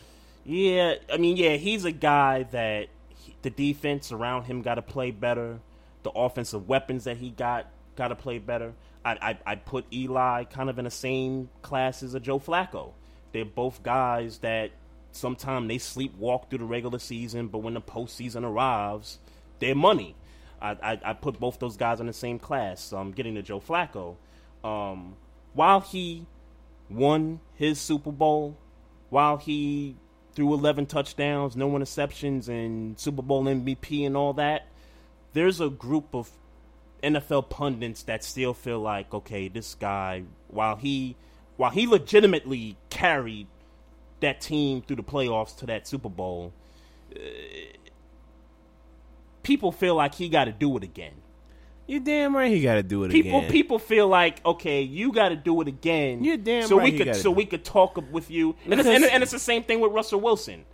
Yeah, I mean, yeah, he's a guy that he, the defense around him got to play better. The offensive weapons that he got got to play better. I, I I put Eli kind of in the same class as a Joe Flacco. They're both guys that sometimes they sleepwalk through the regular season, but when the postseason arrives, they're money. I, I, I put both those guys in the same class. So I'm getting to Joe Flacco. Um, while he won his Super Bowl, while he threw 11 touchdowns, no interceptions, and Super Bowl MVP and all that, there's a group of NFL pundits that still feel like, okay, this guy, while he, while he legitimately carried that team through the playoffs to that Super Bowl, uh, people feel like he got to do it again. You damn right he got to do it People, again. people feel like okay, you got to do it again. You're damn so right we could, so we could talk with you, and it's, and, and it's the same thing with Russell Wilson,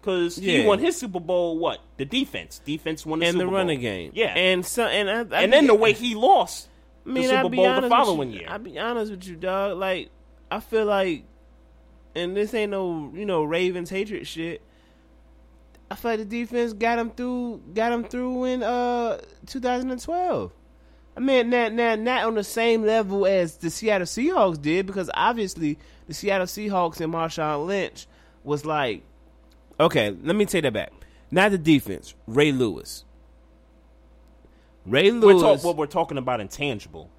because he won his Super Bowl. What the defense? Defense won the Super Bowl. and Super the Bowl. running game, Yeah, and, and so and I, I and then the way he lost I mean, the Super I'll Bowl the following you. year. I'll be honest with you, dog. Like, I feel like, and this ain't no, you know, Ravens hatred shit. I feel like the defense got him through, got him through in uh 2012. I mean, not, not, not on the same level as the Seattle Seahawks did, because obviously the Seattle Seahawks and Marshawn Lynch was like, okay, let me take that back. Not the defense, Ray Lewis. Ray we're Lewis. talk, what we're talking about intangible.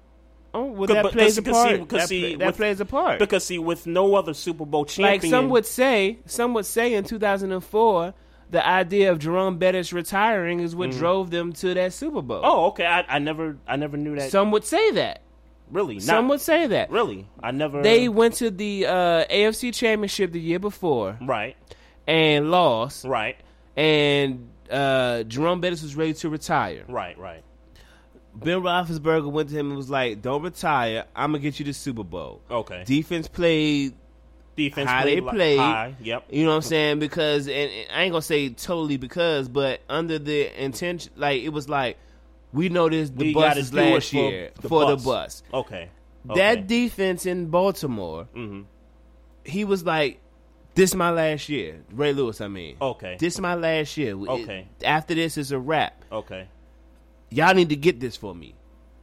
Oh, well, Cause- that but- plays a cause- cause see- part. that see, that with- plays a part. Because see, with no other Super Bowl champion, like some would say, some would say in 2004, the idea of Jerome Bettis retiring is what drove them to that Super Bowl. Mm. Oh, okay. I, I never, I never knew that. some would say that. really, not, Some would say that. really. I never. They went to the uh, AFC Championship the year before right, and lost, right, and uh, Jerome Bettis was ready to retire. right, right. Ben Roethlisberger went to him and was like, "Don't retire. I'm gonna get you the Super Bowl." Okay. Defense played Defense how they played li- played. high. Yep. You know what I'm saying? Because and, and I ain't gonna say totally because, but under the intention, like it was like we know this the We bus is last for year the for bus. the bus. Okay. okay. That defense in Baltimore, Mhm. he was like, "This is my last year." Ray Lewis, I mean, Okay. this is my last year. It- Okay. after this is a wrap. Okay. Y'all need to get this for me.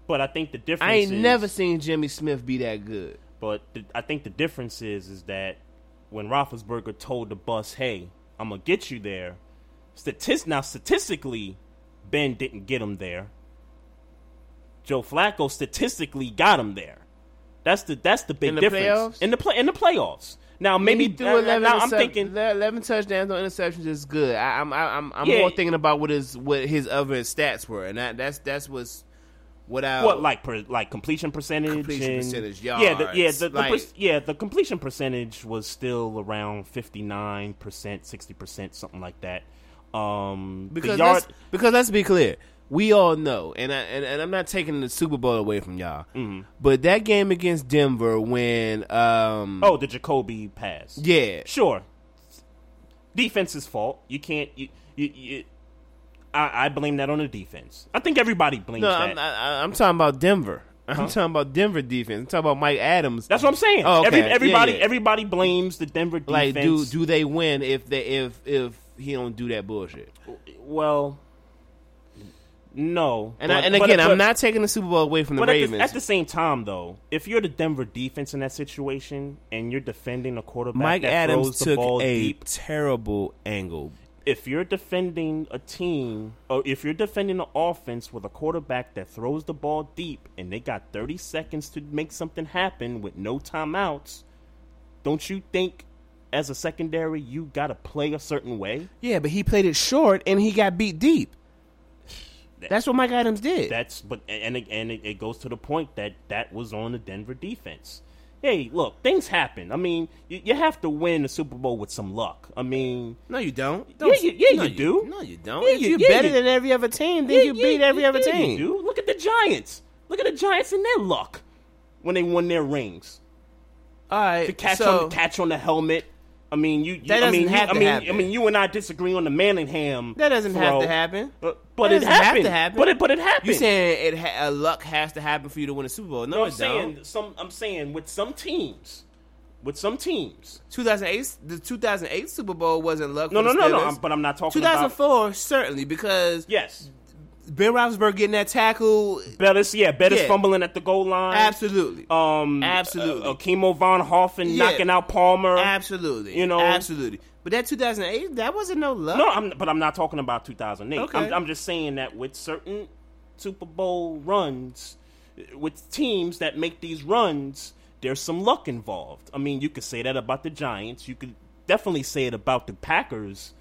But I think the difference I ain't is, never seen Jimmy Smith be that good. But the, I think the difference is is that when Roethlisberger told the bus, "Hey, I'm gonna get you there," statist now statistically, Ben didn't get him there. Joe Flacco statistically got him there. That's the that's the big In the difference playoffs? in the play in the playoffs. Now maybe He threw now, 11 now I'm thinking 11 touchdowns, no interceptions is good. I, I'm I, I'm I'm Yeah. more thinking about what his what his other stats were, and that, that's that's what's what I what like per, like completion percentage Completion and- percentage, yeah the, yeah the, the like- per- yeah the completion percentage was still around 59% 60% something like that um because yard let's, because let's be clear, we all know, and I and, and I'm not taking the Super Bowl away from y'all, Mm-hmm. but that game against Denver when um Oh, the Jacoby pass. yeah Sure. Defense's fault. You can't. You, you, you, I, I blame that on the defense. I think everybody blames no that. I'm, I, I'm talking about Denver. I'm talking about Denver defense. I'm talking about Mike Adams. That's what I'm saying. Oh, okay. Every, Yeah, everybody, yeah. everybody blames the Denver defense. like do do they win if they if if he don't do that bullshit? well, no. And I, and again, but- I'm not taking the Super Bowl away from the But Ravens. at the same time, though, if you're the Denver defense in that situation and you're defending a quarterback Mike that Adams throws the took ball a deep, terrible angle. if you're defending a team or if you're defending an offense with a quarterback that throws the ball deep and they got 30 seconds to make something happen with no timeouts, don't you think as a secondary you got to play a certain way? Yeah, but he played it short and he got beat deep. That's what Mike Adams did. That's but and it- and it, it goes to the point that that was on the Denver defense. Hey, look, things happen. I mean, you, you have to win the Super Bowl with some luck. I mean, no, you don't. Yeah, Don't- you- yeah, no, you do. No, you don't. Yeah, if you- you're yeah, better than every other team, then Yeah, you yeah, beat every yeah, other yeah, team. You do. Look at the Giants. Look at the Giants and their luck when they won their rings. All right, The catch so on the catch on the helmet. I mean, you. you That I mean, doesn't you, have I to mean, happen. I mean, you and I disagree on the Manningham. that doesn't have to happen. But, but it doesn't have happened. to happen. But it but it happened. You saying it ha- uh, luck has to happen for you to win a Super Bowl? No, No, I'm saying don't. some. I'm saying with some teams, with some teams. 2008, the 2008 Super Bowl wasn't luck. No, for no, the no, no. I'm, but I'm not talking about. 2004 certainly because Yes, Ben Roethlisberger getting that tackle. Bettis. Yeah, Bettis Yeah. fumbling at the goal line. Absolutely, Um, Absolutely. Uh, Kimo von Oelhoffen Yeah. knocking out Palmer. absolutely. You know- absolutely. But that 2008, that wasn't no luck. No, I'm, but I'm not talking about 2008. Okay. I'm, I'm just saying that with certain Super Bowl runs, with teams that make these runs, there's some luck involved. I mean, you could say that about the Giants. You could definitely say it about the Packers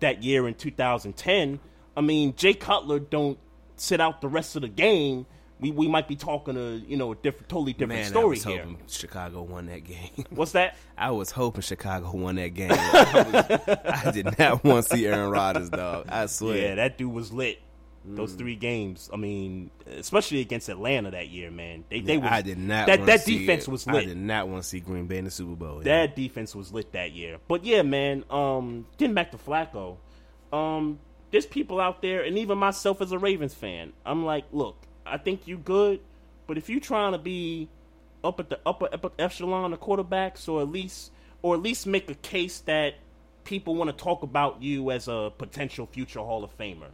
that year in 2010. I mean, Jay Cutler don't sit out the rest of the game. We, we might be talking a you know a different, totally different Man, I story was here. hoping Chicago won that game. What's that? I was hoping Chicago won that game. I, was- I did not want to see Aaron Rodgers, dog. I swear. Yeah, that dude was lit. Those Mm. three games. I mean, especially against Atlanta that year, man. They they was, I did not. That that defense it. was I lit. did not want to see Green Bay in the Super Bowl. yeah. That defense was lit that year. But yeah, man. Um, getting back to Flacco, um, there's people out there, and even myself as a Ravens fan, I'm like, look, I think you good, but if you're trying to be up at the upper, upper echelon of quarterbacks, or at least, or at least make a case that people want to talk about you as a potential future Hall of Famer,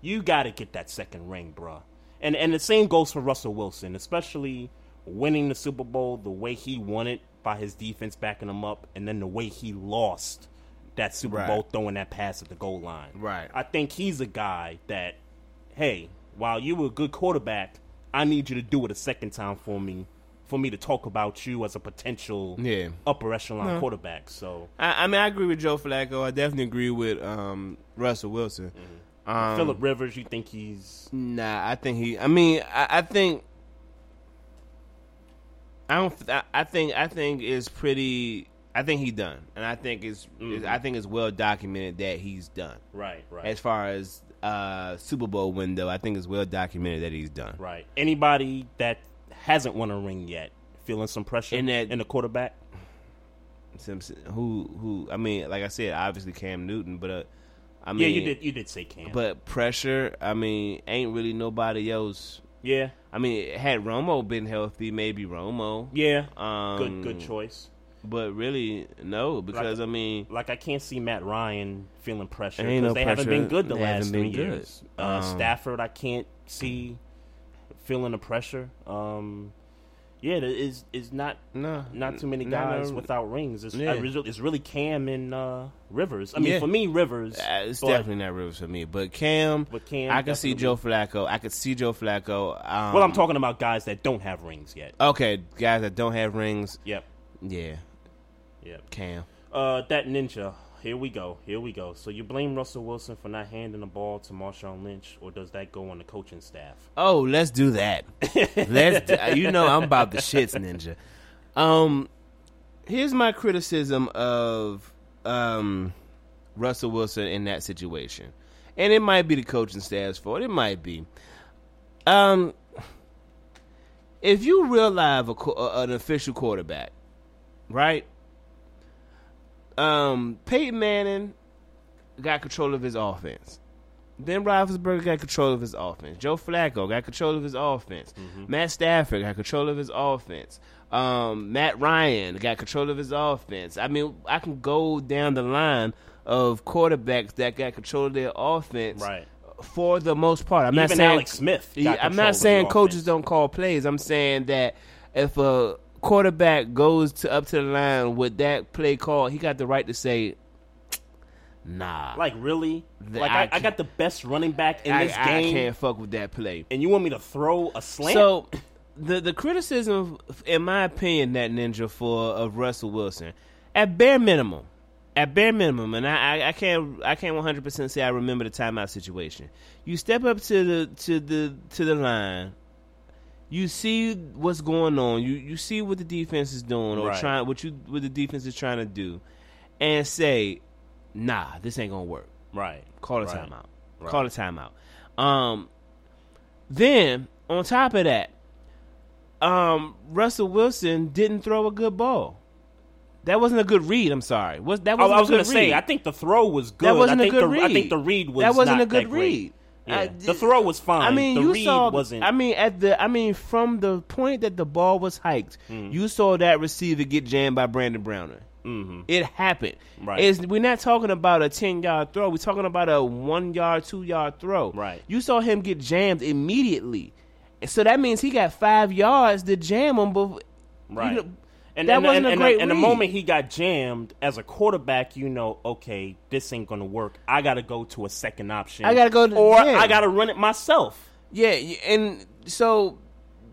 you got to get that second ring, bruh. And and the same goes for Russell Wilson, especially winning the Super Bowl the way he won it by his defense backing him up, and then the way he lost that Super Right. Bowl throwing that pass at the goal line. Right. I think he's a guy that, hey, while you were a good quarterback, I need you to do it a second time for me, for me to talk about you as a potential Yeah. upper echelon quarterback. So I, I mean, I agree with Joe Flacco. I definitely agree with um, Russell Wilson. Um, Philip Rivers, you think he's Nah, I think he. I mean, I, I think. I don't. I, I think. I think it's pretty. I think he's done, and I think it's. it's- I think it's well documented that he's done. right, right. As far as uh, Super Bowl window, I think it's well documented that he's done. Right. Anybody that hasn't won a ring yet, feeling some pressure In that in, the quarterback? Simpson, who who I mean, like I said, obviously Cam Newton, but uh, I mean, yeah, you did. You did say Cam. But pressure, I mean, ain't really nobody else. yeah, I mean, had Romo been healthy, maybe Romo. yeah. Um, good, good choice. But really, no, because I mean, Like I can't see Matt Ryan feeling pressure Ain't no because they haven't been good the They last three years. Uh, Um, Stafford, I can't see feeling the pressure. Um, yeah, there is is not no, not too many guys without rings. It's, Yeah. I really- it's really Cam and uh, Rivers. I mean, Yeah. for me, Rivers. Uh, it's but- definitely not Rivers for me. But Cam, But Cam I can see Joe Flacco. I could see Joe Flacco. Um, Well, I'm talking about guys that don't have rings yet. Okay, guys that don't have rings. Yep, Yeah, yep. Cam. Uh, that ninja. Here we go. Here we go. So you blame Russell Wilson for not handing the ball to Marshawn Lynch, or does that go on the coaching staff? Oh, let's do that. let's. Do, you know, I'm about the shits, ninja. Um, here's my criticism of um Russell Wilson in that situation, and it might be the coaching staff's fault. It might be. Um, if you real live a, uh, an official quarterback, right? Um, Peyton Manning got control of his offense. Ben Roethlisberger got control of his offense. Joe Flacco got control of his offense. Matt Stafford got control of his offense. Um, Matt Ryan got control of his offense. I mean, I can go down the line of quarterbacks that got control of their offense Right. for the most part. I'm not saying Alex Smith got I'm not saying coaches offense. don't call plays. I'm saying that if a quarterback goes to up to the line with that play call, he got the right to say, "Nah, Like really? The- like I I, I got the best running back in I, this game. I can't fuck with that play." and you want me to throw a slant? So, the the criticism, in my opinion, that ninja for of Russell Wilson, at bare minimum, at bare minimum, and I, I, I can't I can't one hundred percent say I remember the timeout situation. You step up to the to the to the line. You see what's going on. You you see what the defense is doing or Right. trying what you what the defense is trying to do, and say, "Nah, this ain't gonna work." right. Call a Right. timeout. Right. Call a timeout. Um, then on top of that, um, Russell Wilson didn't throw a good ball. That wasn't a good read. I'm sorry. Was that wasn't I was a going to say. I think the throw was good. that wasn't I a think good the, read. I think the read was that wasn't a good read. Yeah. I- the throw was fine. I mean, the you read saw. wasn't. I mean, at the. I mean, from the point that the ball was hiked, Mm. you saw that receiver get jammed by Brandon Browner. Mhm. It happened. Right. It's, we're not talking about a ten yard throw. We're talking about a one yard, two yard throw. Right. You saw him get jammed immediately, so that means he got five yards to jam him. Before, Right. You know, and that and, wasn't and, a and, great and the moment he got jammed as a quarterback, you know, okay, this ain't gonna work. I got to go to a second option. I gotta go to- or yeah. I got to run it myself. Yeah, and so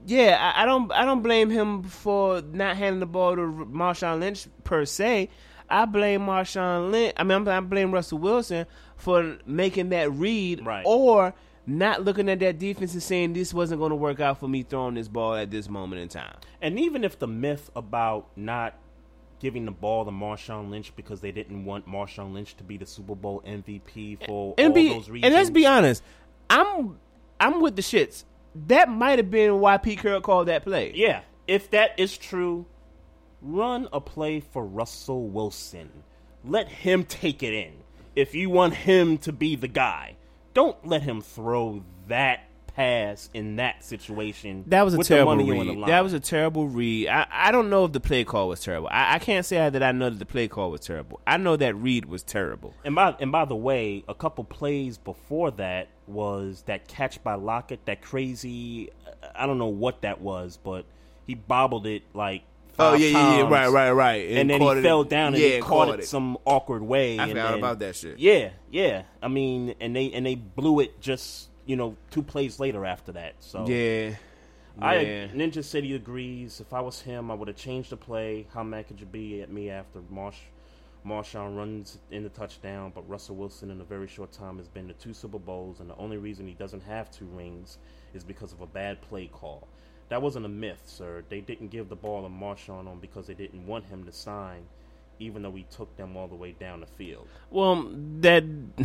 yeah, I, I don't I don't blame him for not handing the ball to Marshawn Lynch per se. I blame Marshawn Lynch. I mean, I'm, I blame Russell Wilson for making that read, Right. or not looking at that defense and saying this wasn't going to work out for me throwing this ball at this moment in time. And even if the myth about not giving the ball to Marshawn Lynch because they didn't want Marshawn Lynch to be the Super Bowl MVP for And all be those reasons, and let's be honest, I'm I'm with the shits. That might have been why Pete Carroll called that play. Yeah, if that is true, run a play for Russell Wilson. Let him take it in. If you want him to be the guy, don't let him throw that pass in that situation. That was a terrible money on the read. That was a terrible read. I, I don't know if the play call was terrible. I, I can't say that I know that the play call was terrible. I know that read was terrible. And by and by the way, a couple plays before that was that catch by Lockett, that crazy. I don't know what that was, but he bobbled it like. Oh yeah, yeah, yeah, times, right, right, right. And, then caught he it- fell down and yeah, he caught, it, some awkward way. I and forgot then- about that shit. Yeah, yeah. I mean, and they and they blew it just you know two plays later after that. So Yeah, I yeah. Ninja City agrees. If I was him, I would have changed the play. How mad could you be at me after Marsh, Marshawn runs in the touchdown? But Russell Wilson, in a very short time, has been to two Super Bowls, and the only reason he doesn't have two rings is because of a bad play call. That wasn't a myth, sir. They didn't give the ball to Marshawn on because they didn't want him to sign, even though we took them all the way down the field. Well, that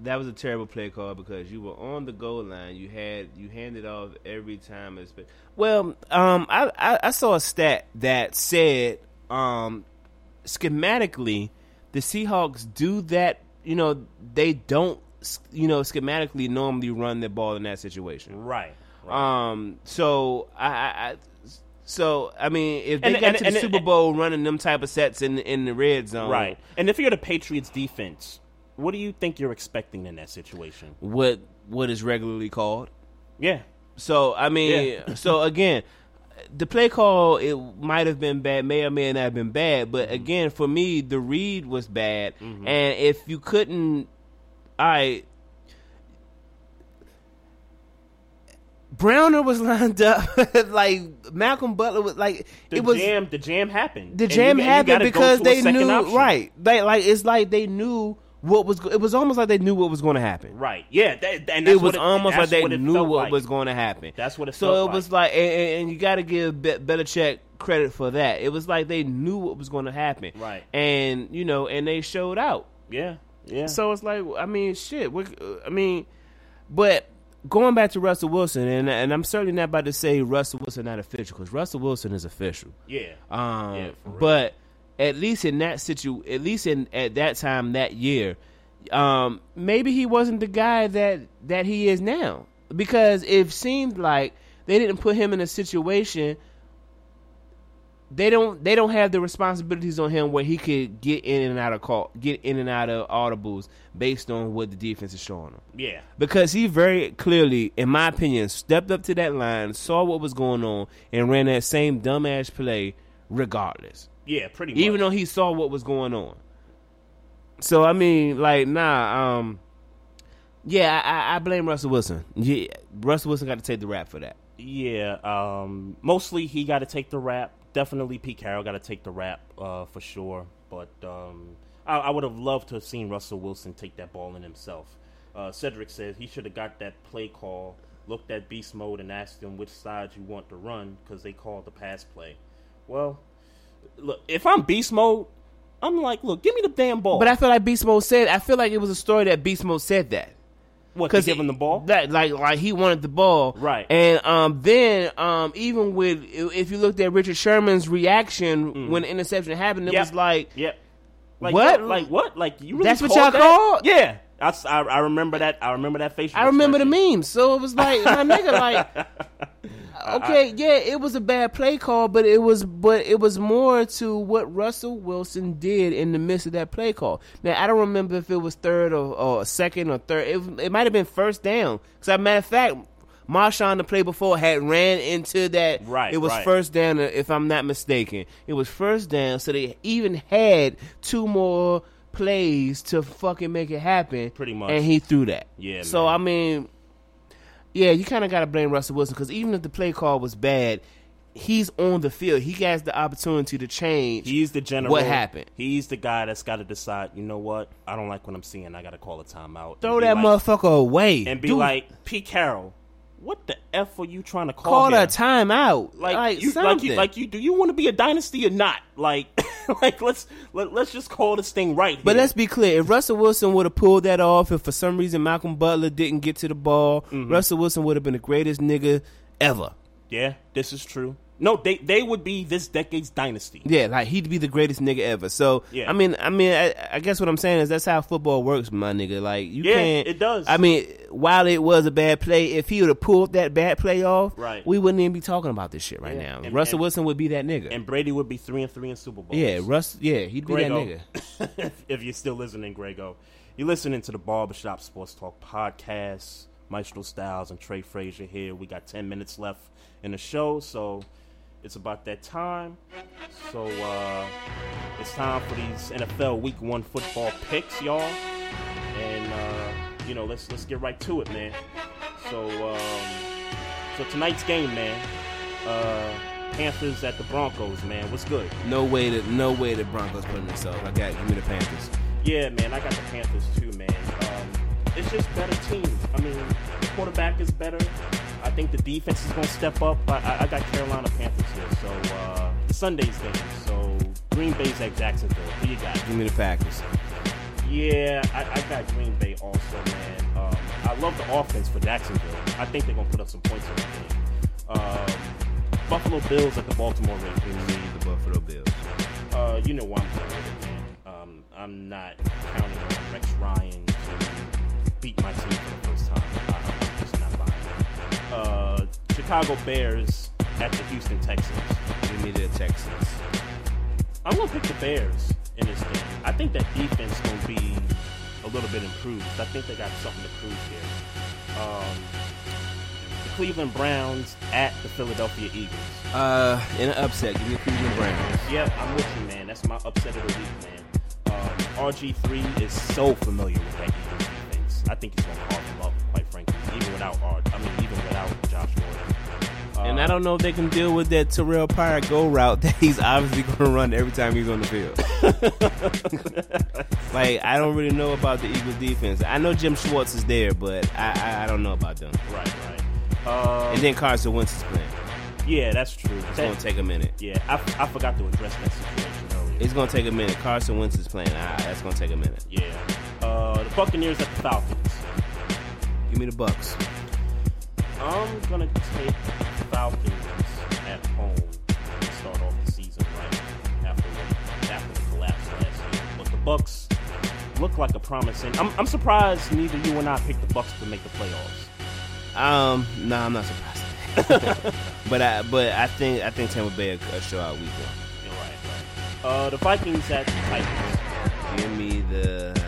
that was a terrible play call because you were on the goal line. You had you handed off every time. Well, um, I, I I saw a stat that said um, schematically the Seahawks do that. You know, they don't. You know, schematically normally run the ball in that situation. Right. right. Um. So I, I, so I mean, if they And- got and- to and- the Super Bowl running them type of sets in in the red zone, right. And if you're the Patriots defense, what do you think you're expecting in that situation? What what is regularly called? Yeah. So I mean, Yeah. so again, the play call it might have been bad, may or may not have been bad, but again, for me, the read was bad, and if you couldn't, I. Browner was lined up like Malcolm Butler was like The it was jam. The jam happened. the jam happened because they knew option. right. They like it's like they knew what was. It was almost like they knew what was going to happen. Right. Yeah. That, and that's It was what almost like they what knew what like. was going to happen. That's what it So it was like, and, and- and you got to give Be- Belichick credit for that. It was like they knew what was going to happen. Right. And you know, and they showed out. Yeah. Yeah. So it's like, I mean, shit. we I mean, but going back to Russell Wilson, and and I'm certainly not about to say Russell Wilson not official because Russell Wilson is official. Yeah. Um, Yeah, but at least in that situ, at least in at that time that year, um, maybe he wasn't the guy that that he is now because it seemed like they didn't put him in a situation. They don't. They don't have the responsibilities on him where he could get in and out of call, get in and out of audibles based on what the defense is showing him Yeah. because he very clearly, in my opinion, stepped up to that line, saw what was going on, and ran that same dumbass play regardless. Yeah, pretty much. Even though he saw what was going on. So I mean, like, nah, um, yeah, I, I- blame Russell Wilson. Yeah, Russell Wilson got to take the rap for that. Yeah, um, mostly he got to take the rap. Definitely Pete Carroll got to take the rap uh, for sure. But um, I, I would have loved to have seen Russell Wilson take that ball in himself. Uh, Cedric said he should have got that play call, looked at beast mode, and asked him which side you want to run because they called the pass play. Well, look, if I'm beast mode, I'm like, look, give me the damn ball. But I feel like Beast Mode said. I feel like it was a story that Beast Mode said that. What to give him the ball? That like like he wanted the ball, Right. And um, then um, even with if you looked at Richard Sherman's reaction when the interception happened, it Mm. Yep. was like, Yep. Like What? yo, Like what? Like you really That's what called y'all that? called? Yeah. I, I, remember that. I remember that facial. I remember the expression. meme. So it was like my nigga, like okay, yeah, it was a bad play call, but it was but it was more to what Russell Wilson did in the midst of that play call. Now I don't remember if it was third or, or second or third. It, it might have been first down. Because as a matter of fact, Marshawn the play before had ran into that. Right, It was right. first down, if I'm not mistaken. It was first down, so they even had two more plays to fucking make it happen. Pretty much. and he threw that. Yeah, So man. I mean, yeah, you kind of got to blame Russell Wilson because even if the play call was bad, he's on the field. He has the opportunity to change. He's the general. What happened? He's the guy that's got to decide. You know what? I don't like what I'm seeing. I got to call a timeout. throw that like- motherfucker away and be Dude, like, Pete Carroll, what the f are you trying to call? call here? a timeout, Like, like, you, like something. you, like you. Do you want to be a dynasty or not? Like, like let's let, let's just call this thing right. But here. let's be clear: if Russell Wilson would have pulled that off, if for some reason Malcolm Butler didn't get to the ball, Mm-hmm. Russell Wilson would have been the greatest nigga ever. yeah, this is true. No, they they would be this decade's dynasty. Yeah, like he'd be the greatest nigga ever. So Yeah. I mean, I mean, I, I guess what I'm saying is that's how football works, my nigga. Like you Yeah, can't. it does. I mean, while it was a bad play, if he would have pulled that bad play off, Right. we wouldn't even be talking about this shit right Yeah. now. And- Russell and- Wilson would be that nigga. And Brady would be three and three in Super Bowls. yeah, Russ. Yeah, he'd be that nigga. if you're still listening, Grego. You're listening to the Barbershop Sports Talk podcast. Maestro Styles and Trey Frazier here. We got 10 minutes left in the show, so it's about that time. So uh, it's time for these NFL Week One football picks, y'all. And uh, you know, let's let's get right to it, man. So um, so tonight's game, man. Uh, Panthers at the Broncos, man. What's good? No way to no way the Broncos putting themselves. I got give me the Panthers. Yeah, man, I got the Panthers too, man. Um, it's just better teams. I mean, quarterback is better. I think the defense is going to step up. I, I, got Carolina Panthers here. So, uh, Sunday's game. So, Green Bay's at Jacksonville. Who you got? Give me the Packers. Yeah, I, I got Green Bay also, man. Um, I love the offense for Jacksonville. I think they're going to put up some points in the game. Um, Buffalo Bills at the Baltimore Ravens. The Buffalo Bills. Uh, you know why I'm going with it, man. Um, I'm not counting on Rex Ryan to beat my team Uh, Chicago Bears at the Houston Texans. Give me the Texans. I'm gonna pick the Bears in this game. I think that defense is gonna be a little bit improved. I think they got something to prove here. Um, the Cleveland Browns at the Philadelphia Eagles. Uh, in an upset, give me the Cleveland Browns. Yeah, I'm with you, man. That's my upset of the week, man. Um, RG3 is so familiar with that Eagles defense. I think he's going to call them up, quite frankly, even without R. I mean, even without Josh Gordon. Uh, And I don't know if they can deal with that Terrell Pryor go route that he's obviously going to run every time he's on the field. like I don't really know about the Eagles defense. I know Jim Schwartz is there, but I I, I don't know about them. Right, right. Uh, And then Carson Wentz is playing. yeah, that's true. It's That- going to take a minute. yeah, I, I forgot to address that situation earlier. It's going to take a minute. Carson Wentz is playing. Ah, that's going to take a minute. Yeah. Uh, the Buccaneers at the Falcons. Give me the Bucks. I'm gonna take Falcons at home to start off the season right after the, after the collapse last year. But the Bucks look like a promising. I'm, I'm surprised neither you and I picked the Bucks to make the playoffs. Um, no, I'm not surprised. but I, but I think I think Tampa Bay a, a show out week one. You're right, right. Uh, the Vikings at the Titans. Give me the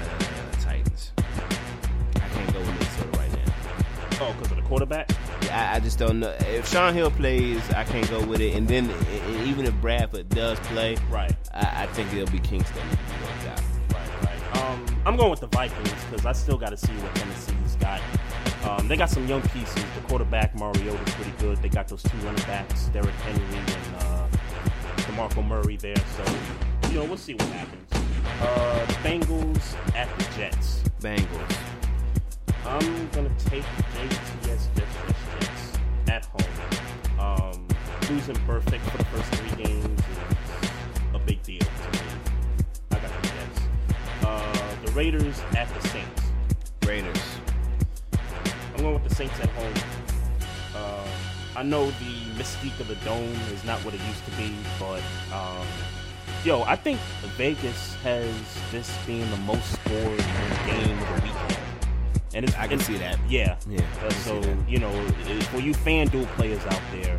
Oh, because of the quarterback. I, I just don't know if Shaun Hill plays. I can't go with it. And then and even if Bradford does play, Right. I, I think it'll be Kingston. who works out. Right, right. Um, I'm going with the Vikings because I still got to see what Tennessee's got. Um, they got some young pieces. The quarterback Mario, Mariota's pretty good. They got those two running backs, Derrick Henry and uh, DeMarco Murray there. So you know we'll see what happens. Uh, Bengals at the Jets. Bengals. I'm gonna take JTS Jets at home. Um, losing perfect for the first three games is a big deal to me. I got the Jets. Uh, the Raiders at the Saints. Raiders. I'm going with the Saints at home. Uh, I know the mystique of the dome is not what it used to be, but um, yo, I think Vegas has this being the most scored game of the weekend. And it's, I can see that. Yeah, Yeah, Uh, so you know, for you FanDuel players out there,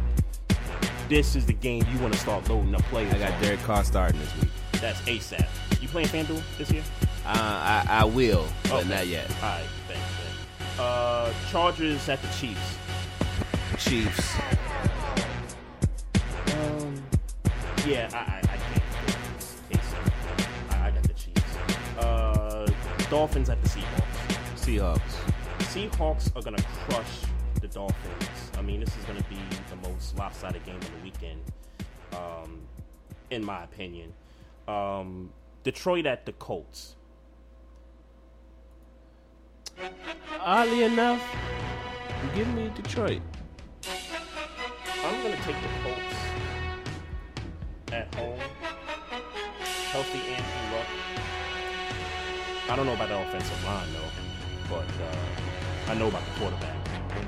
this is the game you want to start loading up players. I got on. Derek Carr starting this week. That's ASAP. You playing FanDuel this year? Uh, I, I will, but Okay. not yet. All right, thanks, thanks. Uh, Chargers at the Chiefs. Chiefs. Um, yeah, I, I, I can't do this case. I, I got the Chiefs. Uh, Dolphins at the Seahawks. Seahawks. Seahawks are gonna crush the Dolphins. I mean, this is gonna be the most lopsided game of the weekend, um, in my opinion. Um, Detroit at the Colts. Oddly enough, give me Detroit. I'm gonna take the Colts at home. Healthy Andrew Luck. I don't know about the offensive line though, but uh, I know about the quarterback.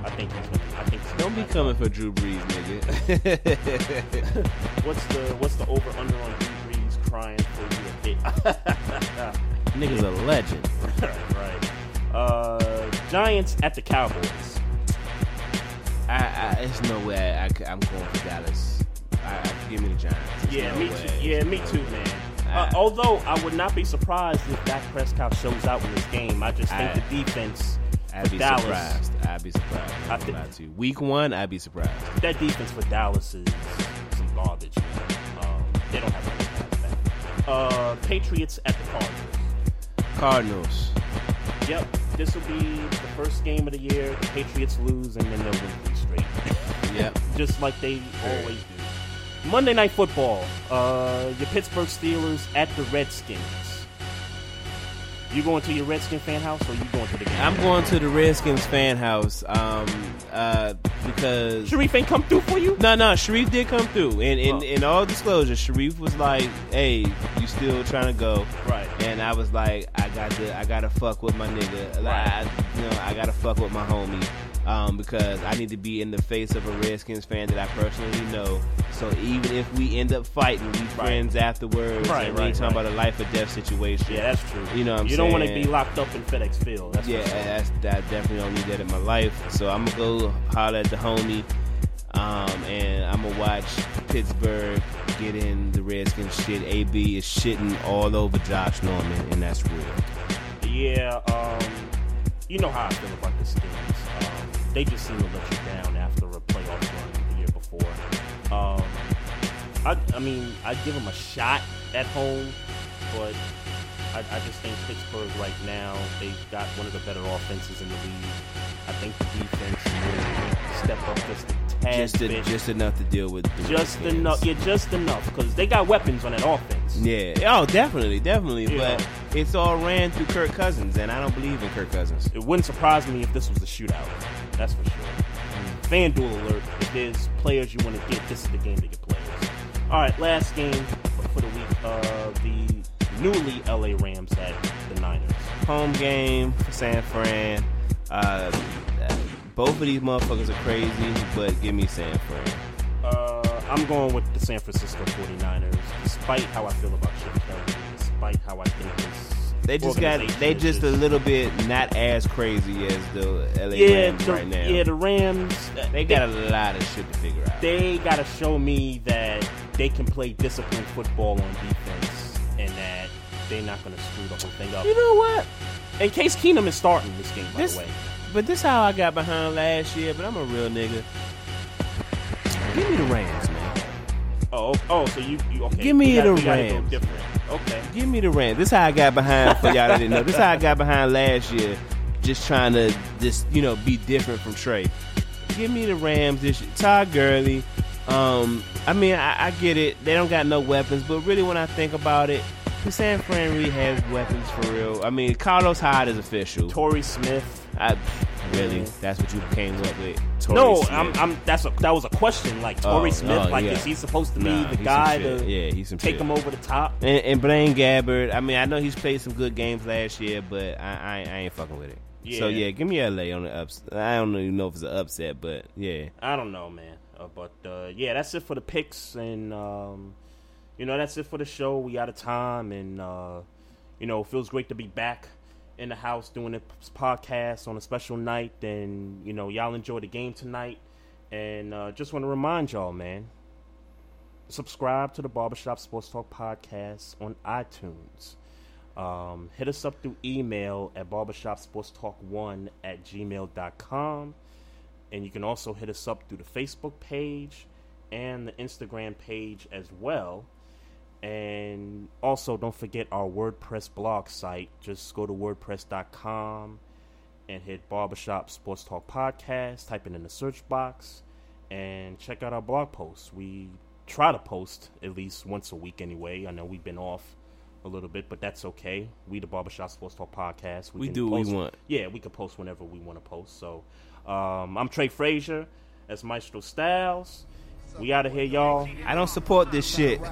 I think he's gonna. I think he's Don't be coming for Drew Brees, nigga. What's the What's the over under on Drew Brees crying for you? Nigga's a legend. right, right. Uh, Giants at the Cowboys. I, I, there's no way I, am going for Dallas. I, I, give me the Giants. There's Yeah, no me way. too. Yeah, me too, man. Uh, although I would not be surprised if Dak Prescott shows out in this game. I just think I- the defense I'd be Dallas, surprised. I'd be surprised. I think- not to. Week one, I'd be surprised. that defense for Dallas is some garbage. Um, they don't have. Uh, Patriots at the Cardinals. Cardinals. Yep, this will be the first game of the year. The Patriots lose, and then they'll win three straight. Yep. just like they always do. Monday Night Football. Uh, your Pittsburgh Steelers at the Redskins. You going to your Redskin fan house, or you going to the game? I'm going to the Redskins fan house um, uh, because Sharif ain't come through for you. No, no, Sharif did come through. And in, Oh. in all disclosure, Sharif was like, "Hey, you still trying to go?" Right. And I was like, "I got to, I gotta fuck with my nigga. Like, Right. I, you know, I gotta fuck with my homie." Um, because I need to be in the face of a Redskins fan that I personally know. So even if we end up fighting, we friends afterwards, Right, and we ain't talking right. about a life or death situation. Yeah, that's true. You know what I'm you don't want to be locked up in FedEx Field. That's Yeah, that's that definitely don't need that in my life. So I'm gonna go holler at the homie, um, and I'm gonna watch Pittsburgh get in the Redskins shit. AB is shitting all over Josh Norman, and that's real. Yeah, um, you know how I feel about the Skins. They just seem to let you down after a playoff run the year before. Um, I, I mean, I give them a shot at home, but I, I just think Pittsburgh right now they've got one of the better offenses in the league. I think the defense will step up just a tad Just to, bit, just enough to deal with. The just Redskins. enough. Yeah, just enough because they got weapons on that offense. Yeah. Oh, definitely, definitely. Yeah. But it's all ran through Kirk Cousins, and I don't believe in Kirk Cousins. It wouldn't surprise me if this was a shootout. That's for sure. FanDuel alert. If there's players you want to get, this is the game to get players. All right, last game for the week. Uh, the newly LA Rams at the Niners. home game for San Fran. Uh, both of these motherfuckers are crazy, but give me San Fran. Uh, I'm going with the San Francisco 49ers, despite how I feel about Chip Kelly, despite how I think this. They just got they just a little bit not as crazy as the LA yeah, Rams the, right now. yeah, the Rams. uh, they got a lot of shit to figure out. they got to show me that they can play disciplined football on defense and that they're not going to screw the whole thing up. you know what? And Case Keenum is starting this game, by This, the way. but this how I got behind last year. But I'm a real nigga. Give me the Rams, man. Oh, oh, so you, you okay? Give me gotta, the we gotta go Rams. Okay. Give me the Rams. This how I got behind for y'all that didn't know. This how I got behind last year, just trying to just you know be different from Trey. Give me the Rams this year. Todd Gurley. Um, I mean, I, I get it. They don't got no weapons, but really, when I think about it, the San Fran really has weapons for real. I mean, Carlos Hyde is official. Torrey Smith. I, really, that's what you came up with. Torrey no, Smith. I'm, I'm. That's a that was a question. Like Torrey Oh, Smith, oh, like yeah. is he supposed to be Nah, the guy to Yeah, he's some take shit. him over the top? And, and Blaine Gabbert, I mean, I know he's played some good games last year, but I, I, I ain't fucking with it. So Yeah. yeah, give me LA on the ups. I don't even know if it's an upset, but yeah, I don't know, man. Uh, but uh, yeah, that's it for the picks, and um, you know that's it for the show. We out of time, and uh, you know it feels great to be back in the house doing this podcast on a special night. And you know y'all enjoy the game tonight, and uh, just want to remind y'all, man, subscribe to the Barbershop Sports Talk podcast on iTunes. Um, hit us up through email at barbershopsportstalk1 at gmail.com. And you can also hit us up through the Facebook page and the Instagram page as well. And also, don't forget our WordPress blog site. Just go to wordpress.com and hit Barbershop Sports Talk Podcast. Type it in the search box and check out our blog posts. We try to post at least once a week anyway. I know we've been off a little bit, but that's okay. We, the Barbershop Sports Talk Podcast, We can do what we want. Yeah, we can post whenever we want to post. So um, I'm Trey Frazier. That's Maestro Styles. We out of here, y'all. I don't support this shit.